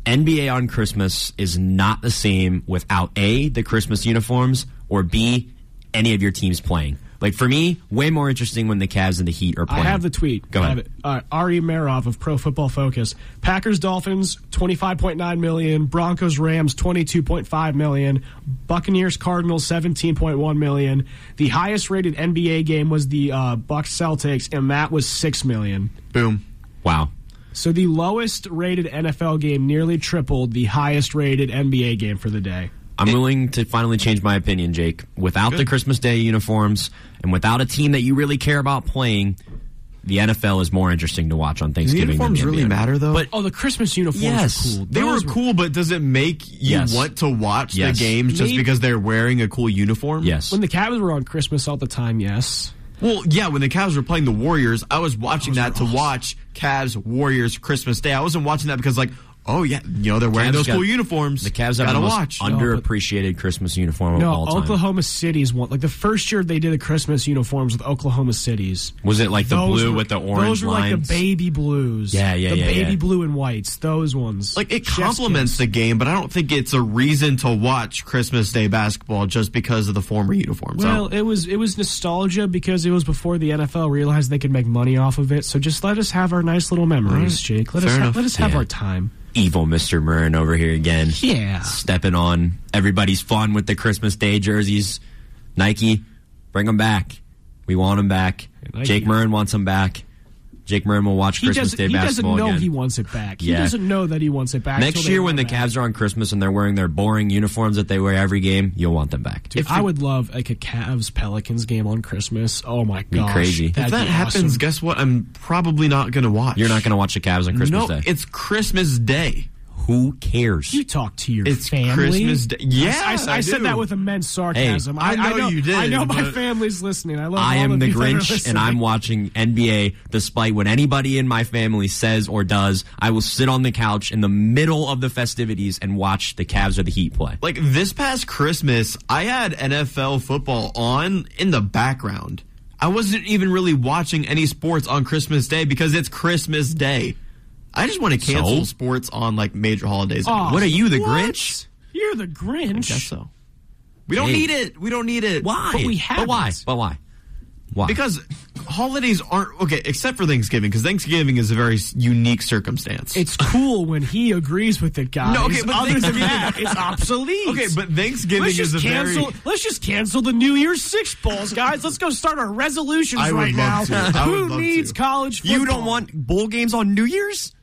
NBA on Christmas is not the same without A, the Christmas uniforms, or B, any of your teams playing. Like for me, way more interesting when the Cavs and the Heat are playing. I have the tweet. Go I ahead. have it. Uh, Ari Meirov of Pro Football Focus. Packers Dolphins 25.9 million, Broncos Rams 22.5 million, Buccaneers Cardinals 17.1 million. The highest rated NBA game was the uh, Bucks Celtics and that was 6 million. Boom. Wow. So the lowest rated NFL game nearly tripled the highest rated NBA game for the day. I'm willing to finally change my opinion, Jake. Without the Christmas Day uniforms and without a team that you really care about playing, the NFL is more interesting to watch on Thanksgiving. than uniforms the really NBA. matter, though? But Oh, the Christmas uniforms Yes. were cool. They were Those cool, but does it make you Yes. want to watch Yes. the games just because they're wearing a cool uniform? yes, When the Cavs were on Christmas all the time, yes. Well, yeah, when the Cavs were playing the Warriors, I was watching that to watch Cavs Warriors Christmas Day. I wasn't watching that because like, oh yeah, you know they're wearing Cavs those got- cool uniforms. the Cavs have gotta the most watch. underappreciated Christmas uniform of No, all time. Oklahoma City's one. Like the first year they did the Christmas uniforms with Oklahoma City's. Was it like the blue were- with the orange Those were like the baby blues. Yeah, yeah, the yeah, The baby yeah. blue and whites. Those ones. like it complements the game, but I don't think it's a reason to watch Christmas Day basketball just because of the former uniforms. Well, it was it was nostalgia because it was before the NFL realized they could make money off of it. So just let us have our nice little memories, Alright. Jake. Let Fair us ha- let us have Yeah. our time. Evil Mr. Murrin over here again. Yeah. Stepping on everybody's fun with the Christmas Day jerseys. Nike, bring them back. We want them back. Nike. Jake Murrin wants them back. Jake Murrin will watch He Christmas doesn't. Day He doesn't know again. he wants it back. He Yeah. doesn't know that he wants it back. Next year, when the back. Cavs are on Christmas and they're wearing their boring uniforms that they wear every game, you'll want them back. Dude, if I would love like a Cavs Pelicans game on Christmas. Oh my god. Be crazy. If if That'd that happens, awesome. guess what? I'm probably not going to watch. You're not going to watch the Cavs on Christmas no, Day. it's Christmas Day. Who cares? You talk to your It's family. Christmas Day. Yeah, I, I, I I said do. that with immense sarcasm. Hey, I know you did, I know my family's listening. I love. I all am of the you that are Grinch, and. I'm watching NBA despite what anybody in my family says or does. I will sit on the couch in the middle of the festivities and watch the Cavs or the Heat play. Like this past Christmas, I had NFL football on in the background. I wasn't even really watching any sports on Christmas Day because it's Christmas Day. I just want to cancel So? sports on like major holidays. Oh, What are you, the what? Grinch? You're the Grinch. I guess so. We don't Hey. need it. We don't need it. Why? But we But why? But why? Why? Because holidays aren't okay, except for Thanksgiving, because Thanksgiving is a very unique circumstance. It's cool when he agrees with it, guys. No, okay, but Other than that, it's obsolete. okay, but Thanksgiving Let's is a cancel. very Let's just cancel the New Year's Six bowls, guys. Let's go start our resolutions right now. to. I would Who needs to. college football? you don't want bowl games on New Year's?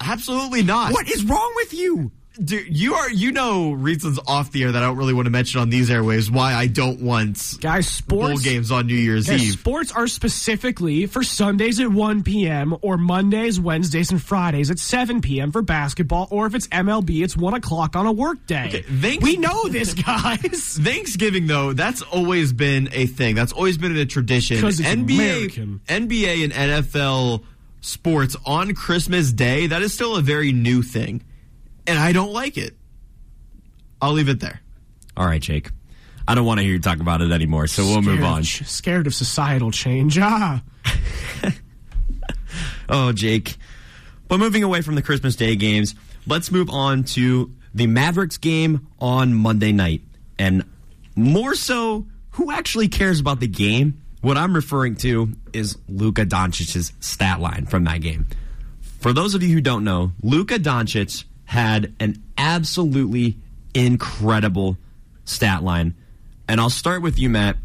Absolutely not. What is wrong with you? Dude, you are you know reasons off the air that I don't really want to mention on these airwaves why I don't want guys sports bowl games on New Year's guys, Eve. Sports are specifically for Sundays at 1 p.m. or Mondays, Wednesdays, and Fridays at 7 p.m. for basketball, or if it's MLB, it's 1 o'clock on a work day. Okay, thanks- we know this, guys. [LAUGHS] Thanksgiving though, that's always been a thing. That's always been a tradition. 'Cause it's NBA, American. NBA and NFL sports on Christmas Day, that is still a very new thing. And I don't like it. I'll leave it there. All right, Jake. I don't want to hear you talk about it anymore, so we'll move Scared- on. Scared of societal change. Ah. [LAUGHS] Oh, Jake. But moving away from the Christmas Day games, let's move on to the Mavericks game on Monday night. And more so, who actually cares about the game? What I'm referring to is Luka Doncic's stat line from that game. For those of you who don't know, Luka Doncic had an absolutely incredible stat line. And I'll start with you, Matt.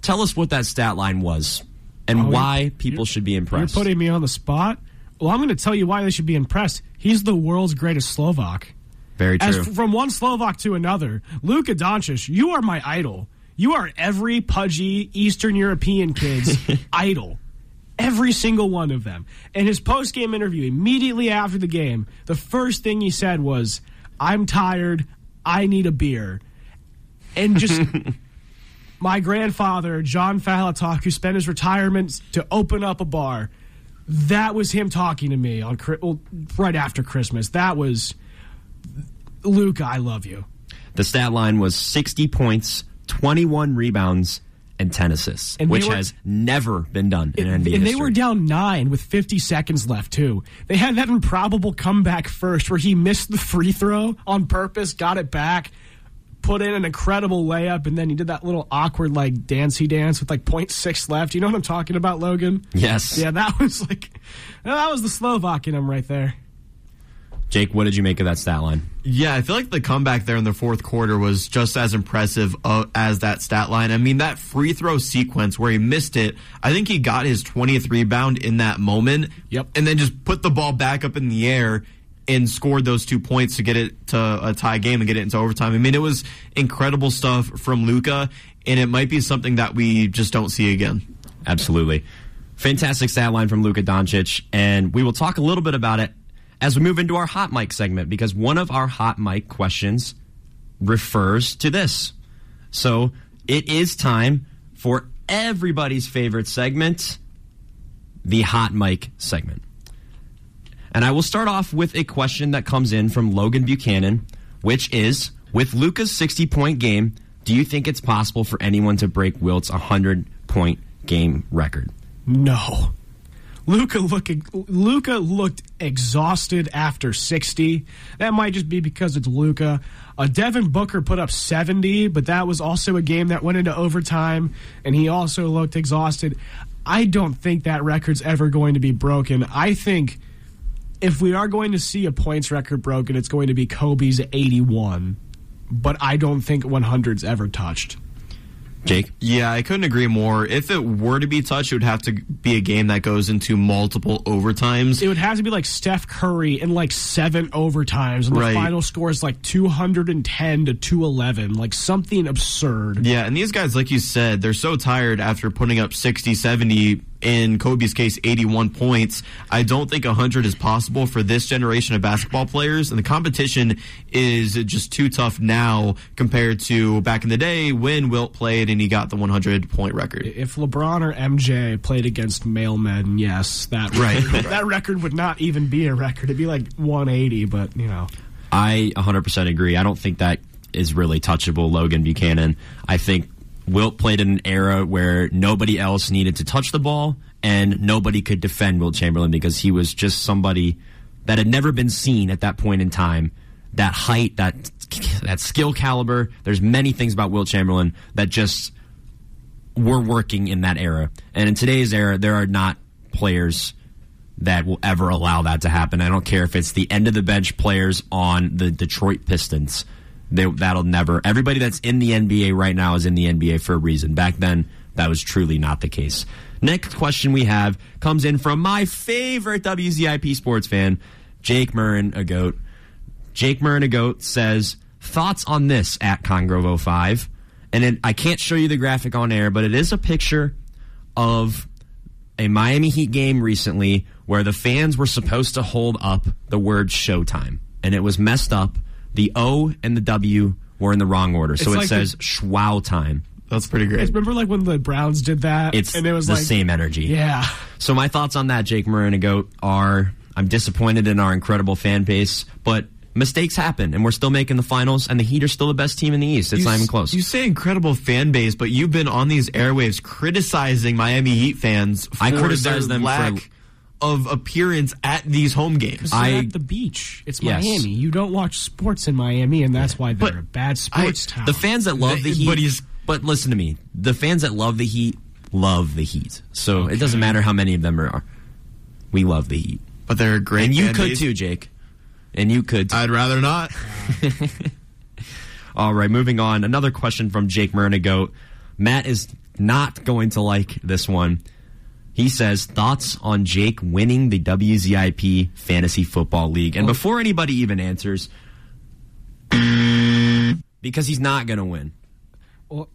Tell us what that stat line was and Oh, why people should be impressed. You're putting me on the spot. Well, I'm going to tell you why they should be impressed. He's the world's greatest Slovak. Very true. f- from one Slovak to another, Luka Doncic, you are my idol. You are every pudgy Eastern European kid's [LAUGHS] idol. Every single one of them. In his post game interview, immediately after the game, the first thing he said was, I'm tired. I need a beer. And just [LAUGHS] my grandfather, John Falatok, who spent his retirement to open up a bar, that was him talking to me on well, right after Christmas. That was Luke. I love you. The stat line was 60 points, 21 rebounds, and 10 assists, And which were- has never been done in NBA and they were down nine with 50 seconds left too. They had that improbable comeback first where he missed the free throw on purpose, got it back, put in an incredible layup, and then he did that little awkward like dancey dance with like 0.6 left. You know what I'm talking about, Logan? Yes. Yeah, that [LAUGHS] was like that was the Slovak in him right there. Jake, what did you make of that stat line? Yeah, I feel like the comeback there in the fourth quarter was just as impressive uh, as that stat line. I mean, that free throw sequence where he missed it, I think he got his 20th rebound in that moment. Yep. And then just put the ball back up in the air and scored those two points to get it to a tie game and get it into overtime. I mean, it was incredible stuff from Luka, and it might be something that we just don't see again. Absolutely. Fantastic stat line from Luka Doncic, and we will talk a little bit about it as we move into our hot mic segment because one of our hot mic questions refers to this. So it is time for everybody's favorite segment, the hot mic segment. And I will start off with a question that comes in from Logan Buchanan, which is with Luka's 60 point game, do you think it's possible for anyone to break Wilt's 100 point game record? No. Luka look Luka looked exhausted after 60. That might just be because it's Luka. Uh, Devin Booker put up 70, but that was also a game that went into overtime, and he also looked exhausted. I don't think that record's ever going to be broken. I think if we are going to see a points record broken, it's going to be Kobe's 81. But I don't think 100's ever touched. Jake? Yeah, I couldn't agree more. If it were to be touched, it would have to be a game that goes into multiple overtimes. It would have to be like Steph Curry in like seven overtimes, and the Right. final score is like 210 to 211, like something absurd. Yeah, and these guys, like you said, they're so tired after putting up 60, 70, in Kobe's case, 81 points. I don't think 100 is possible for this generation of basketball players, and the competition is just too tough now compared to back in the day when Wilt played and he got the 100 point record. If LeBron or MJ played against male men, yes, that Right. that record would not even be a record. It'd be like 180, but you know. I 100% agree. I don't think that is really touchable, Logan Buchanan. I think Wilt played in an era where nobody else needed to touch the ball and nobody could defend Wilt Chamberlain because he was just somebody that had never been seen at that point in time. That height, that that skill caliber. There's many things about Wilt Chamberlain that just were working in that era. And in today's era, there are not players that will ever allow that to happen. I don't care if it's the end of the bench players on the Detroit Pistons. They, that'll never. Everybody that's in the NBA right now is in the NBA for a reason. Back then, that was truly not the case. Next question we have comes in from my favorite WZIP sports fan, Jake Murrin, a goat. Jake Murnigoat says, thoughts on this at Congrove05. And it, I can't show you the graphic on air, but it is a picture of a Miami Heat game recently where the fans were supposed to hold up the word showtime. And it was messed up. The O and the W were in the wrong order. So It's it like says the- schwow time. That's pretty great. Remember, like when the Browns did that, It's and it was the like same energy. Yeah, So my thoughts on that, Jake Marinagoat, are I'm disappointed in our incredible fan base, but mistakes happen, and we're still making the finals, and the Heat are still the best team in the East. It's You not even s- close. You say incredible fan base, but you've been on these airwaves criticizing Miami Heat fans for I criticize their them for- lack of appearance at these home games. I they're at the beach. It's Yes. Miami. You don't watch sports in Miami, and that's why they're a bad sports town. the fans that love the They- Heat, but he's- but listen to me, the fans that love the Heat love the Heat. So it doesn't matter how many of them are. We love the Heat, but they're a great. and you fan could too, Jake. And you could. Too. I'd rather not. [LAUGHS] All right, moving on. Another question from Jake Murnigoat. Matt is not going to like this one. He says, thoughts on Jake winning the WZIP Fantasy Football League. And oh. before anybody even answers, because he's not going to win. well,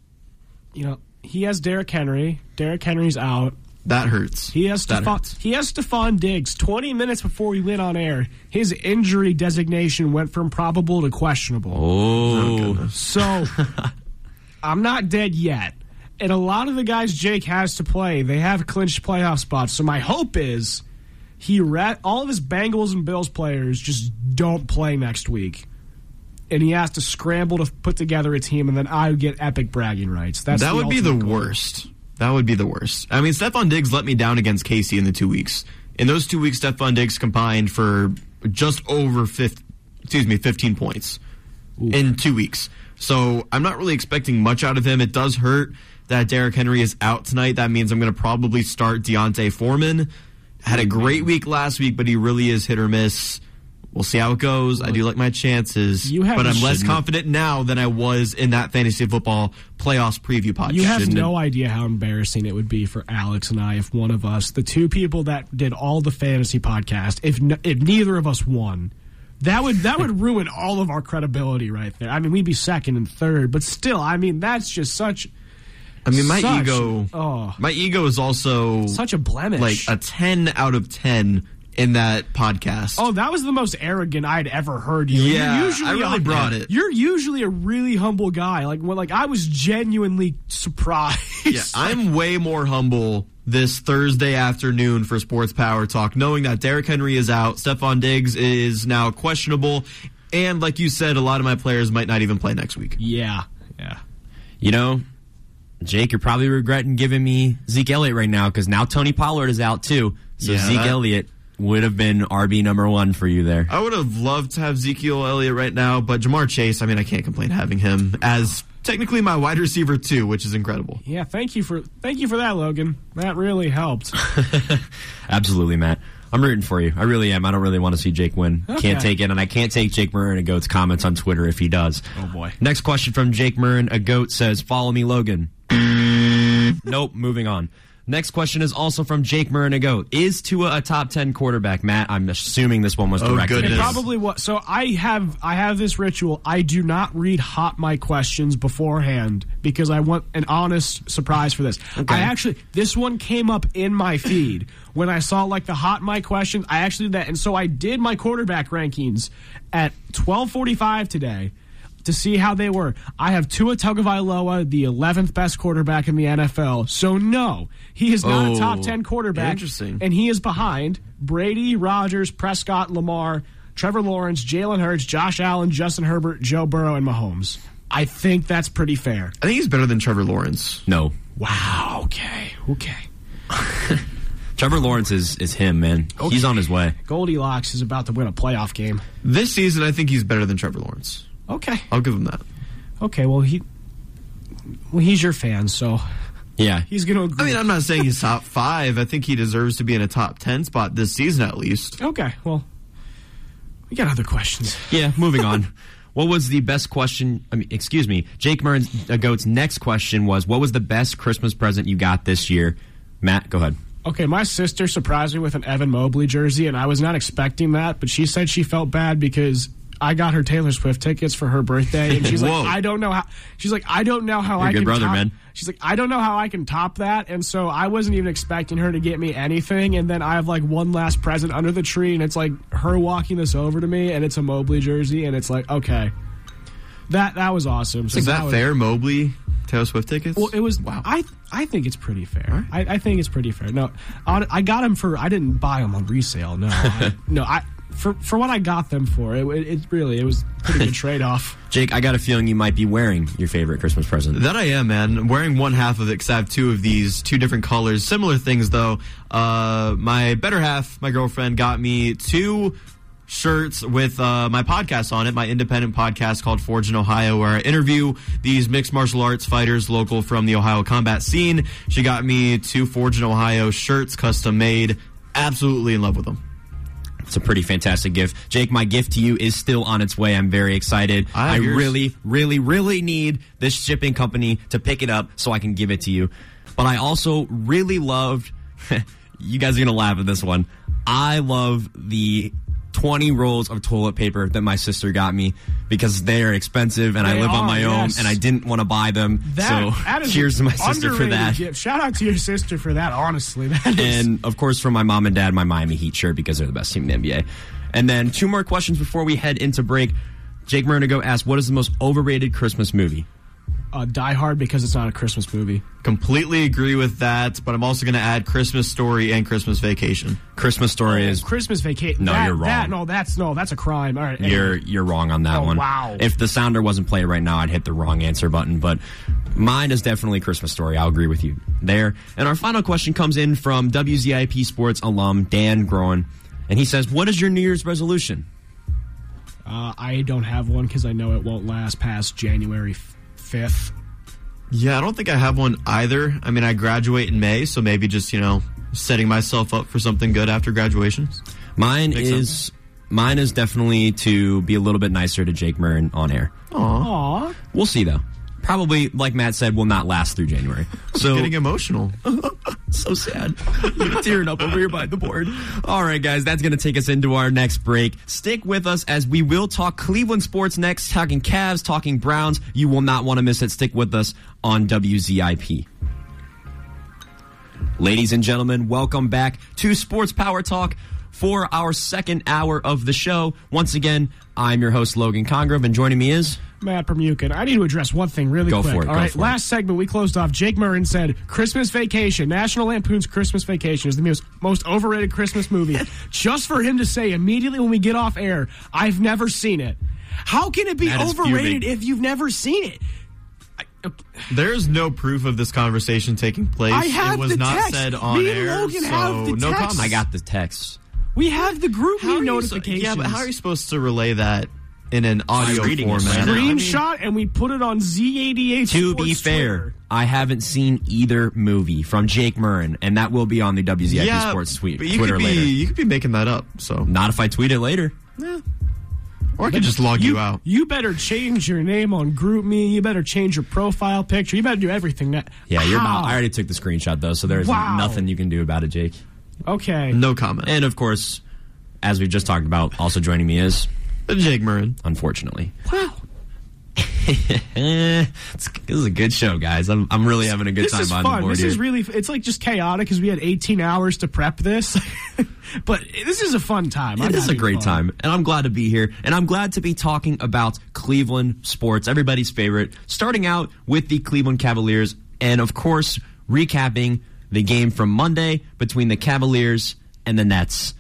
you know, he has Derrick Henry. Derrick Henry's out. That hurts. He has That Stefon, hurts. he has Stefon Diggs. Twenty minutes before we went on air, his injury designation went from probable to questionable. Oh, So [LAUGHS] I'm not dead yet. And a lot of the guys Jake has to play, they have clinched playoff spots. So my hope is he re- all of his Bengals and Bills players just don't play next week. And he has to scramble to put together a team, and then I would get epic bragging rights. That's that would be the goal. worst. That would be the worst. I mean, Stefon Diggs let me down against Casey in the two weeks. In those two weeks, Stefon Diggs combined for just over 50, excuse me, 15 points in two weeks. So I'm not really expecting much out of him. It does hurt that Derrick Henry is out tonight. That means I'm going to probably start D'Onta Foreman. Had a great week last week, but he really is hit or miss. We'll see how it goes. I do like my chances, You have- but I'm less confident now than I was in that fantasy football playoffs preview podcast. You have no idea how embarrassing it would be for Alex and I if one of us, the two people that did all the fantasy podcast, if n- if neither of us won, that would that would ruin all of our credibility right there. I mean, we'd be second and third, but still, I mean, that's just such. I mean, my such- ego. Oh, My ego is also such a blemish. like a ten out of ten in that podcast. Oh, that was the most arrogant I'd ever heard you. Yeah, You're usually I really a- brought it. You're usually a really humble guy. Like when, like I was genuinely surprised. Yeah, I'm way more humble this Thursday afternoon for Sports Power Talk, knowing that Derrick Henry is out, Stefon Diggs is now questionable, and like you said, a lot of my players might not even play next week. Yeah, yeah. You know, Jake, you're probably regretting giving me Zeke Elliott right now because now Tony Pollard is out too. So Yeah, Zeke that- Elliott would have been RB number one for you there. I would have loved to have Ezekiel Elliott right now, but Ja'Marr Chase, I mean, I can't complain having him as technically my wide receiver too, which is incredible. Yeah, thank you for thank you for that, Logan. That really helped. [LAUGHS] Absolutely, Matt. I'm rooting for you. I really am. I don't really want to see Jake win. Okay. Can't take it, and I can't take Jake Murrin a goat's comments on Twitter if he does. Oh boy. Next question from Jake Murrin. A goat says, "Follow me, Logan." nope. Moving on. Next question is also from Jake Murrin. Is Tua a top ten quarterback? Matt, I'm assuming this one was Oh, directed. goodness. It probably was. So I have I have this ritual. I do not read hot mic questions beforehand because I want an honest surprise for this. I actually this one came up in my feed when I saw like the hot mic questions. I actually did that, and so I did my quarterback rankings at twelve forty five today. To see how they were, I have Tua Tagovailoa, the 11th best quarterback in the NFL. So no, he is not a oh, top Oh, 10 quarterback. interesting. And he is behind Brady, Rodgers, Prescott, Lamar, Trevor Lawrence, Jalen Hurts, Josh Allen, Justin Herbert, Joe Burrow, and Mahomes. I think that's pretty fair. I think he's better than Trevor Lawrence. No. Wow. Okay. Okay. [LAUGHS] Trevor Lawrence is is him, man. He's on his way. Goldilocks is about to win a playoff game. This season, I think he's better than Trevor Lawrence. Okay. I'll give him that. Okay. Well, he. Well, he's your fan, so Yeah. he's going to I mean, I'm not saying he's [LAUGHS] top five. I think he deserves to be in a top ten spot this season at least. okay. Well, we got other questions. Yeah, moving on. [LAUGHS] What was the best question? I mean, excuse me. Jake Murren's uh, Goat's next question was, "What was the best Christmas present you got this year?" Matt, go ahead. Okay, my sister surprised me with an Evan Mobley jersey, and I was not expecting that, but she said she felt bad because I got her Taylor Swift tickets for her birthday, and she's like, I don't know how. She's like, I don't know how You're I good can. brother, top, man. She's like, I don't know how I can top that, and so I wasn't even expecting her to get me anything, and then I have like one last present under the tree, and it's like her walking this over to me, and it's a Mobley jersey, and it's like, okay, that that was awesome. So Is that was- fair, Mobley? Taylor Swift tickets? Well, it was. Wow. I I think it's pretty fair. I, I think it's pretty fair. No, on, I got them for. I didn't buy them on resale. No, [LAUGHS] I, no. I for for what I got them for. It, it, it really it was a pretty good [LAUGHS] trade off. Jake, I got a feeling you might be wearing your favorite Christmas present. That I am, man. I'm wearing one half of it because I have two of these, two different colors. Similar things, though. Uh, my better half, my girlfriend, got me two shirts with uh, my podcast on it, my independent podcast called Forge in Ohio, where I interview these mixed martial arts fighters local from the Ohio combat scene. She got me two Forge in Ohio shirts, custom made. Absolutely in love with them. It's a pretty fantastic gift. Jake, my gift to you is still on its way. I'm very excited. I I really, really, really need this shipping company to pick it up so I can give it to you. But I also really loved, [LAUGHS] you guys are going to laugh at this one. I love the 20 rolls of toilet paper that my sister got me because they're expensive and I They live on are, my own and I didn't want to buy them. That, so that cheers to my sister for that. Gift. Shout out to your sister for that. Honestly, [LAUGHS] that And of course, from my mom and dad, my Miami Heat shirt because they're the best team in the NBA. And then two more questions before we head into break. Jake Murnigo asked, "What is the most overrated Christmas movie?" Uh, Die Hard because it's not a Christmas movie. Completely agree with that, but I'm also going to add Christmas Story and Christmas Vacation. Christmas Story is Christmas Vacation. No, that, you're wrong. That, no, that's no, that's a crime. All right, anyway. you're you're wrong on that Oh, one. wow. If the sounder wasn't playing right now, I'd hit the wrong answer button. But mine is definitely Christmas Story. I'll agree with you there. And our final question comes in from WZIP Sports alum Dan Groen, and he says, "What is your New Year's resolution?" Uh, I don't have one because I know it won't last past January fifth. Yeah, I don't think I have one either. I mean, I graduate in May, so maybe just, you know, setting myself up for something good after graduation. Mine Makes is sense. mine is definitely to be a little bit nicer to Jake Murn on air. Aw. We'll see though. Probably, like Matt said, will not last through January. [LAUGHS] So Getting emotional. [LAUGHS] so sad. You're tearing up over here by the board. All right, guys, that's going to take us into our next break. Stick with us as we will talk Cleveland sports next, talking Cavs, talking Browns. You will not want to miss it. Stick with us on WZIP. Ladies and gentlemen, welcome back to Sports Power Talk for our second hour of the show. Once again, I'm your host, Logan Congrove, and joining me is. Matt Permukin. I need to address one thing really Go quick. for it, All go right, for it. last segment we closed off. Jake Murren said Christmas Vacation, National Lampoon's Christmas Vacation is the most, most overrated Christmas movie. [LAUGHS] Just for him to say immediately when we get off air, I've never seen it. How can it be is overrated if you've never seen it? There's no proof of this conversation taking place. I have it was not text. said on Me air, Logan so have the no text. comment. I got the text. We have the group How so- yeah, but how are you supposed to relay that in an audio reading it format? right now. I mean, Screenshot and we put it on Z88. To be fair, Twitter. I haven't seen either movie from Jake Murren, and that will be on the WZIP yeah, Sports tweet, but you Twitter could be later. you could be making that up. So Not if I tweet it later. or I could just log you, out. You better change your name on GroupMe. You better change your profile picture. You better do everything. That Yeah, you're How? not. I already took the screenshot though, so there's Wow. nothing you can do about it, Jake. Okay. No comment. And of course, as we just talked about, also joining me is Jake Murren. unfortunately. Wow. [LAUGHS] This is a good show, guys. I'm, I'm really having a good This time is on the fun. board This here. is really. It's like just chaotic because we had 18 hours to prep this. [LAUGHS] but this is a fun time. I'm It is a great fun. time, and I'm glad to be here. And I'm glad to be talking about Cleveland sports, everybody's favorite. Starting out with the Cleveland Cavaliers, and of course, recapping the game from Monday between the Cavaliers and the Nets.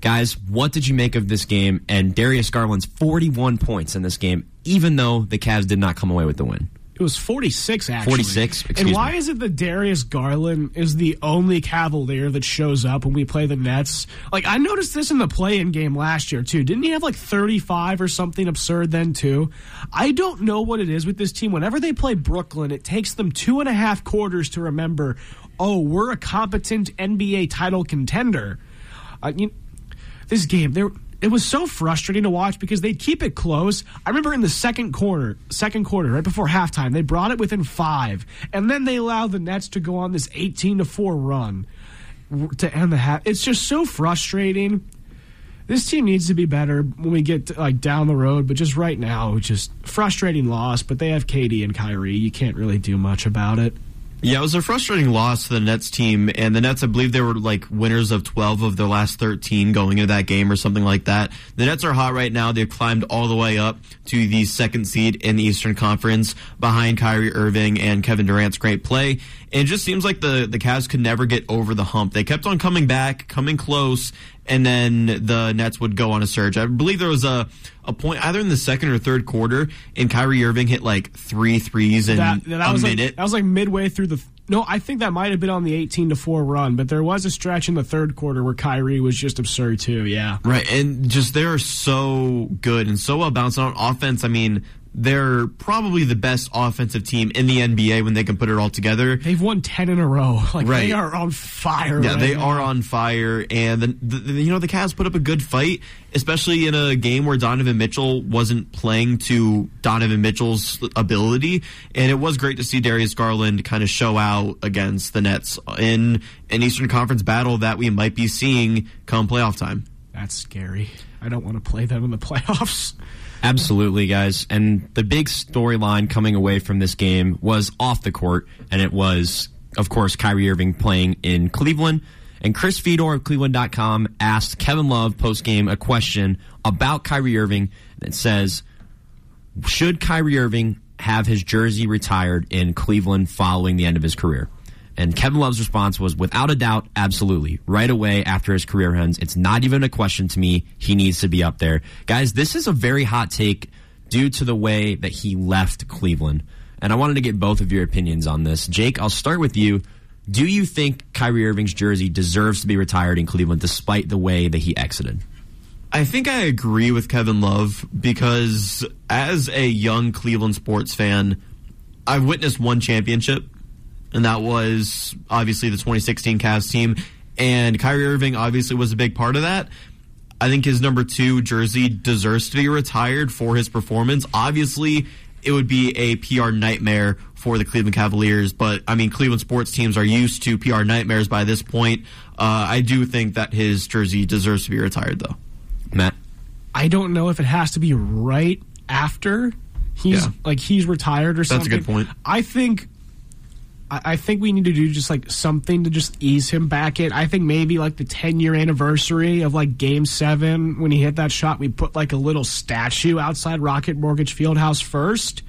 Guys, what did you make of this game? And Darius Garland's 41 points in this game, even though the Cavs did not come away with the win. It was 46, actually. 46, And why me. is it that Darius Garland is the only Cavalier that shows up when we play the Nets? Like, I noticed this in the play in game last year, too. Didn't he have like 35 or something absurd then, too? I don't know what it is with this team. Whenever they play Brooklyn, it takes them two and a half quarters to remember, oh, we're a competent NBA title contender. Uh, you, this game, there it was so frustrating to watch because they'd keep it close. I remember in the second quarter, second quarter, right before halftime, they brought it within five, and then they allowed the Nets to go on this eighteen to four run to end the half. It's just so frustrating. this team needs to be better when we get to, like down the road. But just right now, just frustrating loss. But they have Katie and Kyrie. You can't really do much about it. Yeah, it was a frustrating loss to the Nets team, and the Nets, I believe, they were like winners of 12 of their last 13 going into that game or something like that. The Nets are hot right now. They've climbed all the way up to the second seed in the Eastern Conference behind Kyrie Irving and Kevin Durant's great play. And it just seems like the, the Cavs could never get over the hump. They kept on coming back, coming close, and then the Nets would go on a surge. I believe there was a, a point either in the second or third quarter, and Kyrie Irving hit like three threes in that, that a was minute. Like, that was like midway through the. No, I think that might have been on the 18 to 4 run, but there was a stretch in the third quarter where Kyrie was just absurd too. Yeah. Right. And just they're so good and so well balanced on offense. I mean, they're probably the best offensive team in the NBA when they can put it all together. They've won 10 in a row. [LAUGHS] Like Right. they are on fire. Yeah, right they now. are on fire, and the, the, you know the Cavs put up a good fight, especially in a game where Donovan Mitchell wasn't playing to Donovan Mitchell's ability, and it was great to see Darius Garland kind of show out against the Nets in an Eastern Conference battle that we might be seeing come playoff time. That's scary. I don't want to play them in the [LAUGHS] playoffs. Absolutely, guys. And the big storyline coming away from this game was off the court, and it was, of course, Kyrie Irving playing in Cleveland. And Chris Fedor of Cleveland.com asked Kevin Love post game a question about Kyrie Irving that says, Should Kyrie Irving have his jersey retired in Cleveland following the end of his career? And Kevin Love's response was, without a doubt, absolutely. Right away after his career ends, it's not even a question to me. He needs to be up there. Guys, this is a very hot take due to the way that he left Cleveland. And I wanted to get both of your opinions on this. Jake, I'll start with you. Do you think Kyrie Irving's jersey deserves to be retired in Cleveland despite the way that he exited? I think I agree with Kevin Love because as a young Cleveland sports fan, I've witnessed one championship, and that was obviously the 2016 Cavs team. And Kyrie Irving obviously was a big part of that. I think his number two jersey deserves to be retired for his performance. Obviously, it would be a PR nightmare for the Cleveland Cavaliers, but I mean, Cleveland sports teams are used to PR nightmares by this point. Uh, I do think that his jersey deserves to be retired, though. Matt? I don't know if it has to be right after he's Yeah. like he's retired or something. That's a good point. I think I think we need to do just like something to just ease him back in. I think maybe like the 10 year anniversary of like game seven when he hit that shot, we put like a little statue outside Rocket Mortgage Fieldhouse first.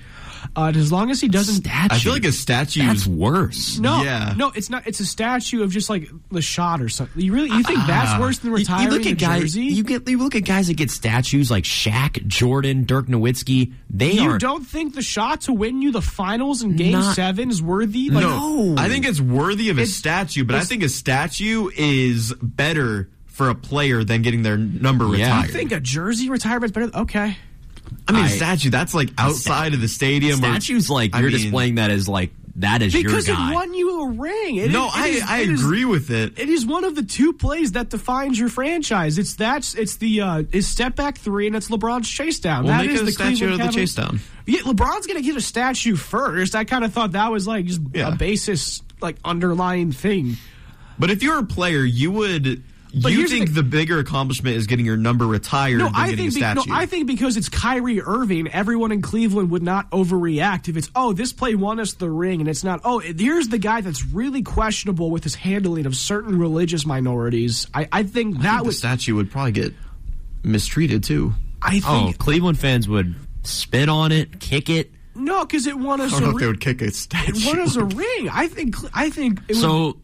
Uh, as long as he doesn't. Statue. I feel like a statue That's is worse. No, Yeah. no, it's not. It's a statue of just like the shot or something. You really, you think that's worse than Ah. You- retiring you look a at guys. jersey? You get you look at guys that get statues like Shaq, Jordan, Dirk Nowitzki. They You are don't think the shot to win you the finals in Game Not- Seven is worthy? Like, no, I think it's worthy of a statue, but I think a statue is better for a player than getting their number Yeah. retired. I think a jersey retirement's better. Okay, I mean, I- statue that's like outside of the stadium. or- statues like I you're mean- displaying that as like that is because your it won you a ring. It No, is- I is- I it is- agree with it. It is one of the two plays that defines your franchise. It's that's it's the uh, is step back three and it's LeBron's chase down. We'll That is the statue Cleveland of the chase down. Yeah, LeBron's gonna get a statue first. I kind of thought that was like just Yeah. a basis like underlying thing. But if you're a player, you would. But you here's the think the bigger accomplishment is getting your number retired No, than I getting think a be- no, statue? I think because it's Kyrie Irving, everyone in Cleveland would not overreact if it's oh this play won us the ring, and it's not oh here's the guy that's really questionable with his handling of certain religious minorities. I, I think I that think the statue would probably get mistreated too. I oh, think Cleveland fans would spit on it, kick it. no because it won us I don't a know if they would kick a statue. It won us a ring. I think I think it would, So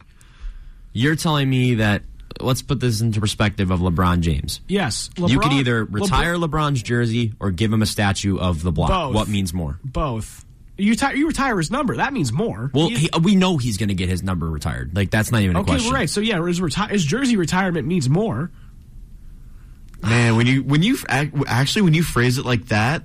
you're telling me that let's put this into perspective of LeBron James. yes. you could LeBron- either LeBron- retire LeBron's jersey or give him a statue of the block. Both. What means more? both. You retire, you retire his number. That means more. Well, he, we know he's going to get his number retired. Like that's not even a okay, question. right. So yeah, his, reti- his jersey retirement means more. Man, when you when you actually when you phrase it like that,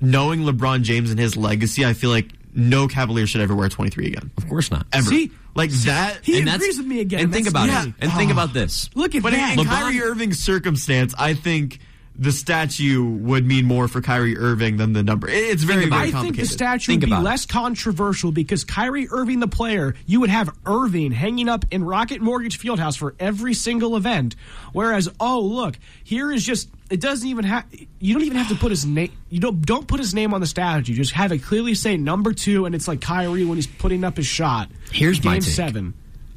knowing LeBron James and his legacy, I feel like no Cavalier should ever wear 23 again. Of course not. Ever. See? Like that. He And that's- agrees with me again. And think about yeah. it. And think Oh. about this. Look at But that. in LeBron- Kyrie Irving's circumstance, I think the statue would mean more for Kyrie Irving than the number. It's very, very I think the statue would be less controversial because Kyrie Irving, the player, you would have Irving hanging up in Rocket Mortgage Fieldhouse for every single event. Whereas, oh look, here is just it doesn't even have you don't even have to put his name you don't don't put his name on the statue. Just have it clearly say number two, and it's like Kyrie when he's putting up his shot. Here's Game my take. seven.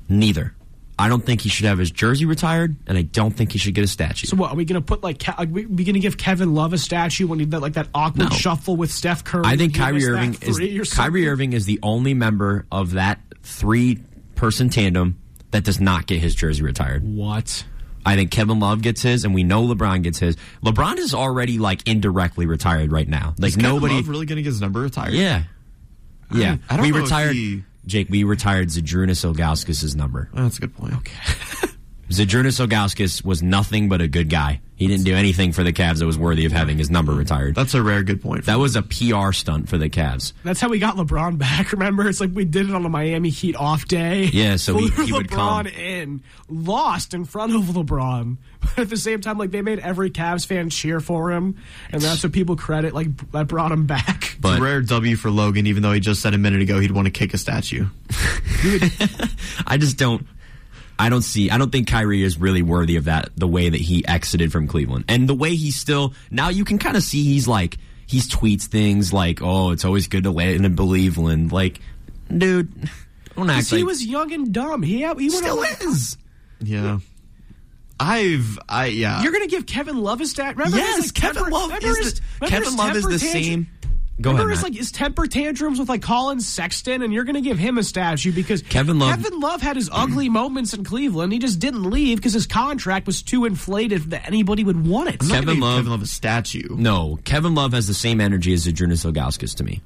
Neither. I don't think he should have his jersey retired, and I don't think he should get a statue. So what are we going to put like? Ke- Are we going to give Kevin Love a statue when he did like that awkward No. shuffle with Steph Curry? I think when Kyrie Irving is? Kyrie Irving is the only member of that three person tandem that does not get his jersey retired. What? I think Kevin Love gets his, and we know LeBron gets his. LeBron is already like indirectly retired right now. Like Is Kevin nobody Love really going to get his number retired? Yeah, yeah. I don't we know if retired. he- Jake, we retired Zydrunas Ilgauskas' number. Oh, that's a good point. Okay. [LAUGHS] Zydrunas Ilgauskas was nothing but a good guy. He didn't do anything for the Cavs that was worthy of having his number retired. That's a rare good point. That was a PR stunt for the Cavs. That's how we got LeBron back. [LAUGHS] Remember, it's like we did it on a Miami Heat off day. Yeah, so he- [LAUGHS] Flew he would LeBron come. in, lost in front of LeBron, [LAUGHS] but at the same time, like they made every Cavs fan cheer for him, and that's what people credit. Like that brought him back. it's a rare W for Logan, even though he just said a minute ago he'd want to kick a statue. [LAUGHS] I just don't. I don't see. I don't think Kyrie is really worthy of that. The way that he exited from Cleveland, and the way he's still now, you can kind of see he's like he's tweets things like, "Oh, it's always good to land in Cleveland." Like, dude, don't act he was young and dumb. He had, he Still on- is. Yeah. I've, I, yeah. You're gonna give Kevin Love a stat? Remember Yes, like, Kevin temper- Love is his- the- Kevin Love is the tantrum- same- Go remember ahead, his like his temper tantrums with like Collin Sexton, and you're going to give him a statue because Kevin Love- Kevin Love had his ugly [CLEARS THROAT] moments in Cleveland. He just didn't leave because his contract was too inflated that anybody would want it. Kevin Love. Kevin Love a statue. No, Kevin Love has the same energy as Zydrunas Ilgauskas to me.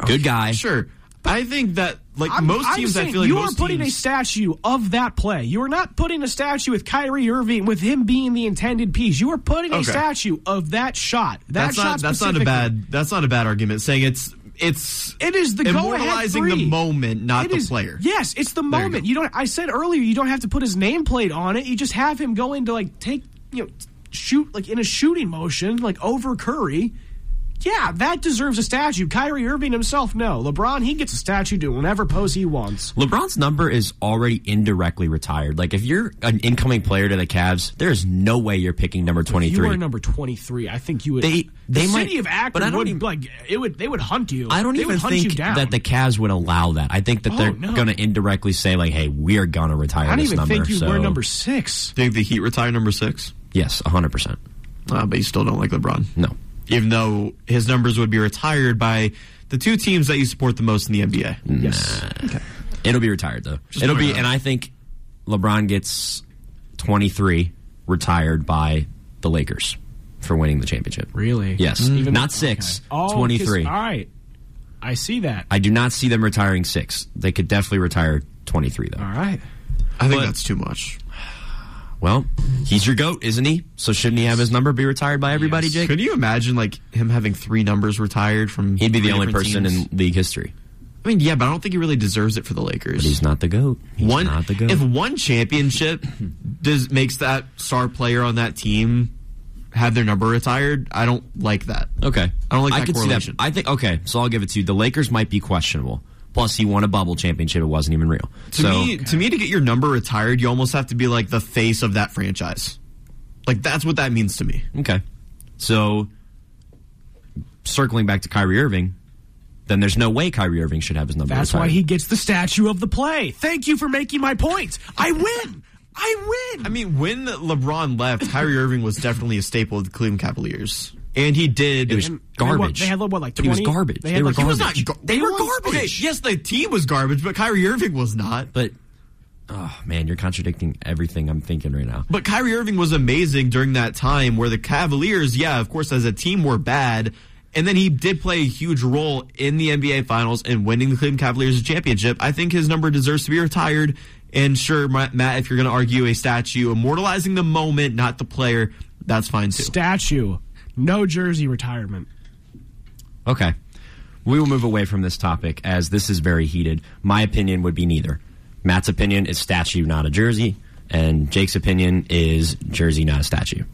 Oh, Good guy. Sure. I think that, like, I'm- most I'm teams, I feel like you are putting teams, a statue of that play. You are not putting a statue with Kyrie Irving with him being the intended piece. You are putting a statue of that shot. That that's shot not, that's not a bad, that's not a bad argument. Saying it's, it's, It is the immortalizing the moment, not It the is- player. Yes, it's the There you moment. You, don't. I said earlier you don't have to put his nameplate on it. You just have him go into like take you know shoot like in a shooting motion like over Curry. Yeah, that deserves a statue. Kyrie Irving himself, no. LeBron, he gets a statue to whatever pose he wants. LeBron's number is already indirectly retired. Like if you're an incoming player to the Cavs, there is no way you're picking number twenty You three. are number twenty three. I think you would. They- they the might- city of but I don't would even- like it would. They would hunt you. I don't They even would hunt you think down. that the Cavs would allow that. I think that Oh, they're no. going to indirectly say like, "Hey, we are going to retire I don't this even number." think you so, were number six. Think the Heat retire number six? Yes, hundred percent. Uh, but you still don't like LeBron. No. Even though his numbers would be retired by the two teams that you support the most in the NBA. Yes. It'll be retired though. Just It'll be, out. and I think LeBron gets twenty three retired by the Lakers for winning the championship. Really? Yes, mm. Even- not six. Oh, 'cause- 23. All right, I see that. I do not see them retiring six. They could definitely retire twenty three though. All right. I think But- that's too much. Well, he's your goat, isn't he? So shouldn't he have his number be retired by everybody, Jake? Could you imagine like him having three numbers retired from? He'd be the only person teams? in league history. I mean, yeah, but I don't think he really deserves it for the Lakers. But he's not the goat. He's one, not the goat. if one championship does makes that star player on that team have their number retired, I don't like that. Okay. I don't like I that could see that. I think okay, so I'll give it to you. The Lakers might be questionable. Plus, he won a bubble championship. It wasn't even real. To so me, to me, to get your number retired, you almost have to be like the face of that franchise. Like that's what that means to me. okay. So circling back to Kyrie Irving, then there's no way Kyrie Irving should have his number. That's retired. why he gets the statue of the play. Thank you for making my point. I win. I win. I mean, when LeBron left, Kyrie Irving was definitely a staple of the Cleveland Cavaliers, and he did. It was And they had what- garbage. They had what, like But he was 20? garbage. They They, had were like- He was garbage. not. gar- they were garbage. Okay, yes, the team was garbage, but Kyrie Irving was not. But oh man, you're contradicting everything I'm thinking right now. But Kyrie Irving was amazing during that time where the Cavaliers, yeah, of course, as a team were bad. And then he did play a huge role in the NBA Finals and winning the Cleveland Cavaliers championship. I think his number deserves to be retired. And sure, Matt, if you're going to argue a statue immortalizing the moment, not the player, that's fine too. Statue. No jersey retirement. Okay. We will move away from this topic as this is very heated. My opinion would be neither. Matt's opinion is statue, not a jersey, and Jake's opinion is jersey, not a statue.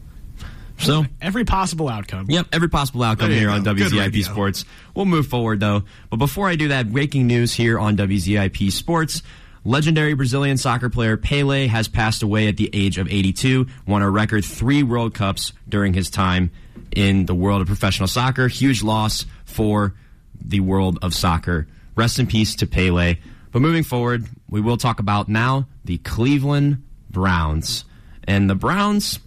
So every possible outcome. Yep, every possible outcome here on WZIP Sports. We'll move forward though. But before I do that, breaking news here on WZIP Sports. Legendary Brazilian soccer player Pele has passed away at the age of 82, won a record three World Cups during his time in the world of professional soccer. Huge loss for the world of soccer. Rest in peace to Pele. But moving forward, we will talk about now the Cleveland Browns. And the Browns.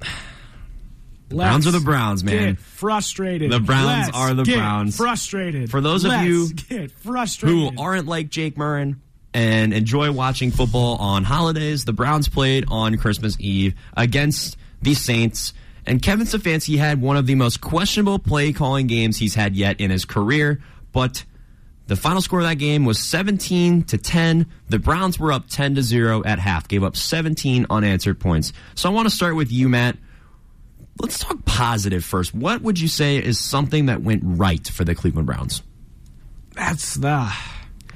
[SIGHS] Browns are the Browns, man. Get frustrated. The Browns Let's are the get Browns. Frustrated. For those of Let's you get frustrated. who aren't like Jake Murrin and enjoy watching football on holidays, the Browns played on Christmas Eve against the Saints. And Kevin Stefanski had one of the most questionable play calling games he's had yet in his career. But the final score of that game was 17 to 10. The Browns were up 10 to 0 at half, gave up 17 unanswered points. So I want to start with you, Matt. Let's talk positive first. What would you say is something that went right for the Cleveland Browns? That's the.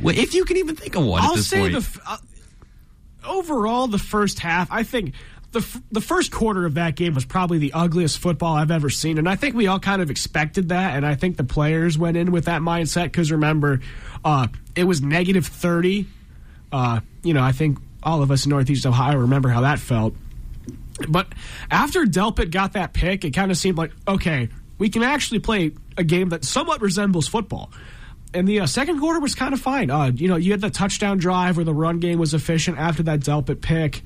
Well, if you can even think of one I'll at this say point. the uh, overall the first half. I think the the first quarter of that game was probably the ugliest football I've ever seen, and I think we all kind of expected that, and I think the players went in with that mindset because remember, uh, it was negative thirty. Uh, you know, I think all of us in Northeast Ohio remember how that felt. But after Delpit got that pick, it kind of seemed like okay, we can actually play a game that somewhat resembles football. And the uh, second quarter was kind of fine. Uh, you know, you had the touchdown drive where the run game was efficient after that Delpit pick.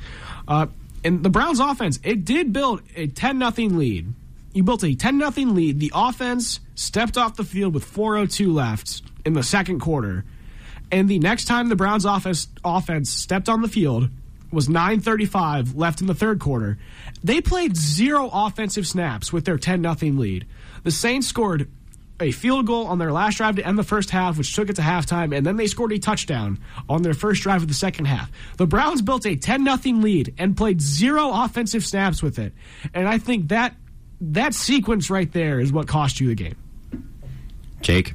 And the Browns offense, it did build a 10 nothing lead. You built a 10 nothing lead. The offense stepped off the field with 402 left in the second quarter. And the next time the Browns offense offense stepped on the field was 9:35 left in the third quarter. They played zero offensive snaps with their 10 nothing lead. The Saints scored a field goal on their last drive to end the first half, which took it to halftime, and then they scored a touchdown on their first drive of the second half. The Browns built a 10 nothing lead and played zero offensive snaps with it. And I think that that sequence right there is what cost you the game. Jake?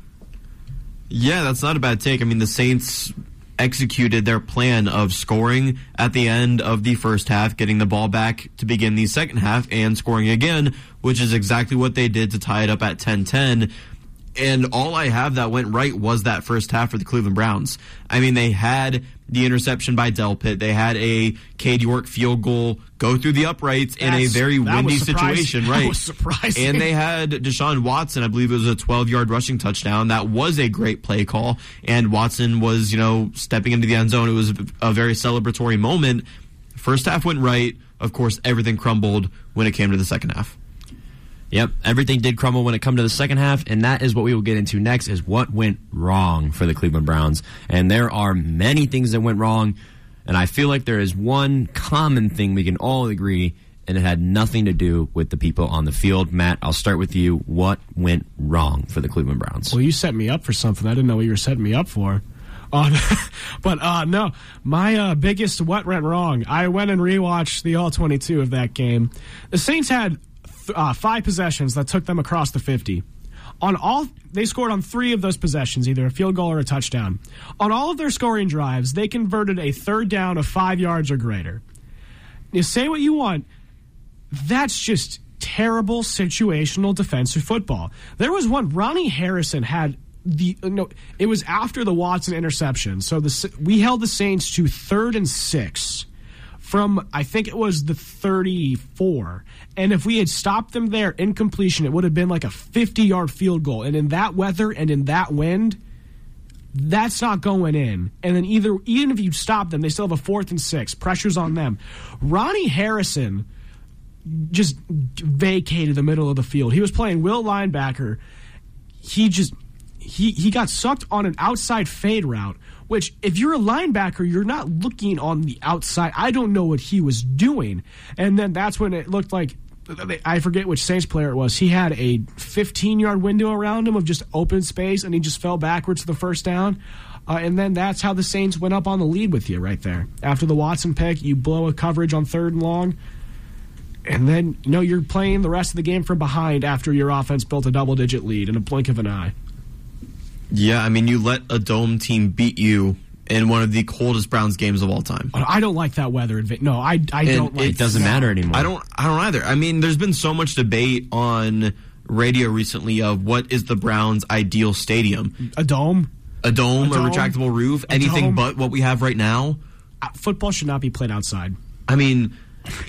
Yeah, that's not a bad take. I mean, the Saints executed their plan of scoring at the end of the first half, getting the ball back to begin the second half, and scoring again, which is exactly what they did to tie it up at 10 10. And all I have that went right was that first half for the Cleveland Browns. I mean, they had the interception by Delpit. They had a Cade York field goal go through the uprights in a That's- very windy situation, [LAUGHS] That right? was surprising. And they had Deshaun Watson. I believe it was a 12 yard rushing touchdown. That was a great play call. And Watson was, you know, stepping into the end zone. It was a very celebratory moment. First half went right. Of course, everything crumbled when it came to the second half. Yep, everything did crumble when it come to the second half, and that is what we will get into next. Is what went wrong for the Cleveland Browns, and there are many things that went wrong, and I feel like there is one common thing we can all agree, and it had nothing to do with the people on the field. Matt, I'll start with you. What went wrong for the Cleveland Browns? Well, you set me up for something. I didn't know what you were setting me up for. Uh, [LAUGHS] but uh, no, my uh, biggest what went wrong. I went and rewatched the all 22 of that game. The Saints had uh, five possessions that took them across the 50. On all, they scored on three of those possessions, either a field goal or a touchdown. On all of their scoring drives, they converted a third down of five yards or greater. You say what you want, that's just terrible situational defensive football. There was one Ronnie Harrison had the no it was after the Watson interception. So the we held the Saints to third and 6 from I think it was the 34. And if we had stopped them there in completion, it would have been like a 50-yard field goal. And in that weather and in that wind, that's not going in. And then either even if you stop them, they still have a fourth and six. Pressure's on them. Ronnie Harrison just vacated the middle of the field. He was playing will linebacker. He just he he got sucked on an outside fade route, which if you're a linebacker, you're not looking on the outside. I don't know what he was doing. And then that's when it looked like I forget which Saints player it was. He had a 15 yard window around him of just open space, and he just fell backwards to the first down. Uh, and then that's how the Saints went up on the lead with you right there. After the Watson pick, you blow a coverage on third and long. And then, you know, you're playing the rest of the game from behind after your offense built a double digit lead in a blink of an eye. Yeah, I mean, you let a dome team beat you in one of the coldest Browns games of all time. I don't like that weather. No, I, I don't like it. Doesn't matter anymore. I don't. I don't either. I mean, there's been so much debate on radio recently of what is the Browns' ideal stadium. A dome, a dome, a, a retractable roof, anything dome. but what we have right now. Uh, football should not be played outside. I mean,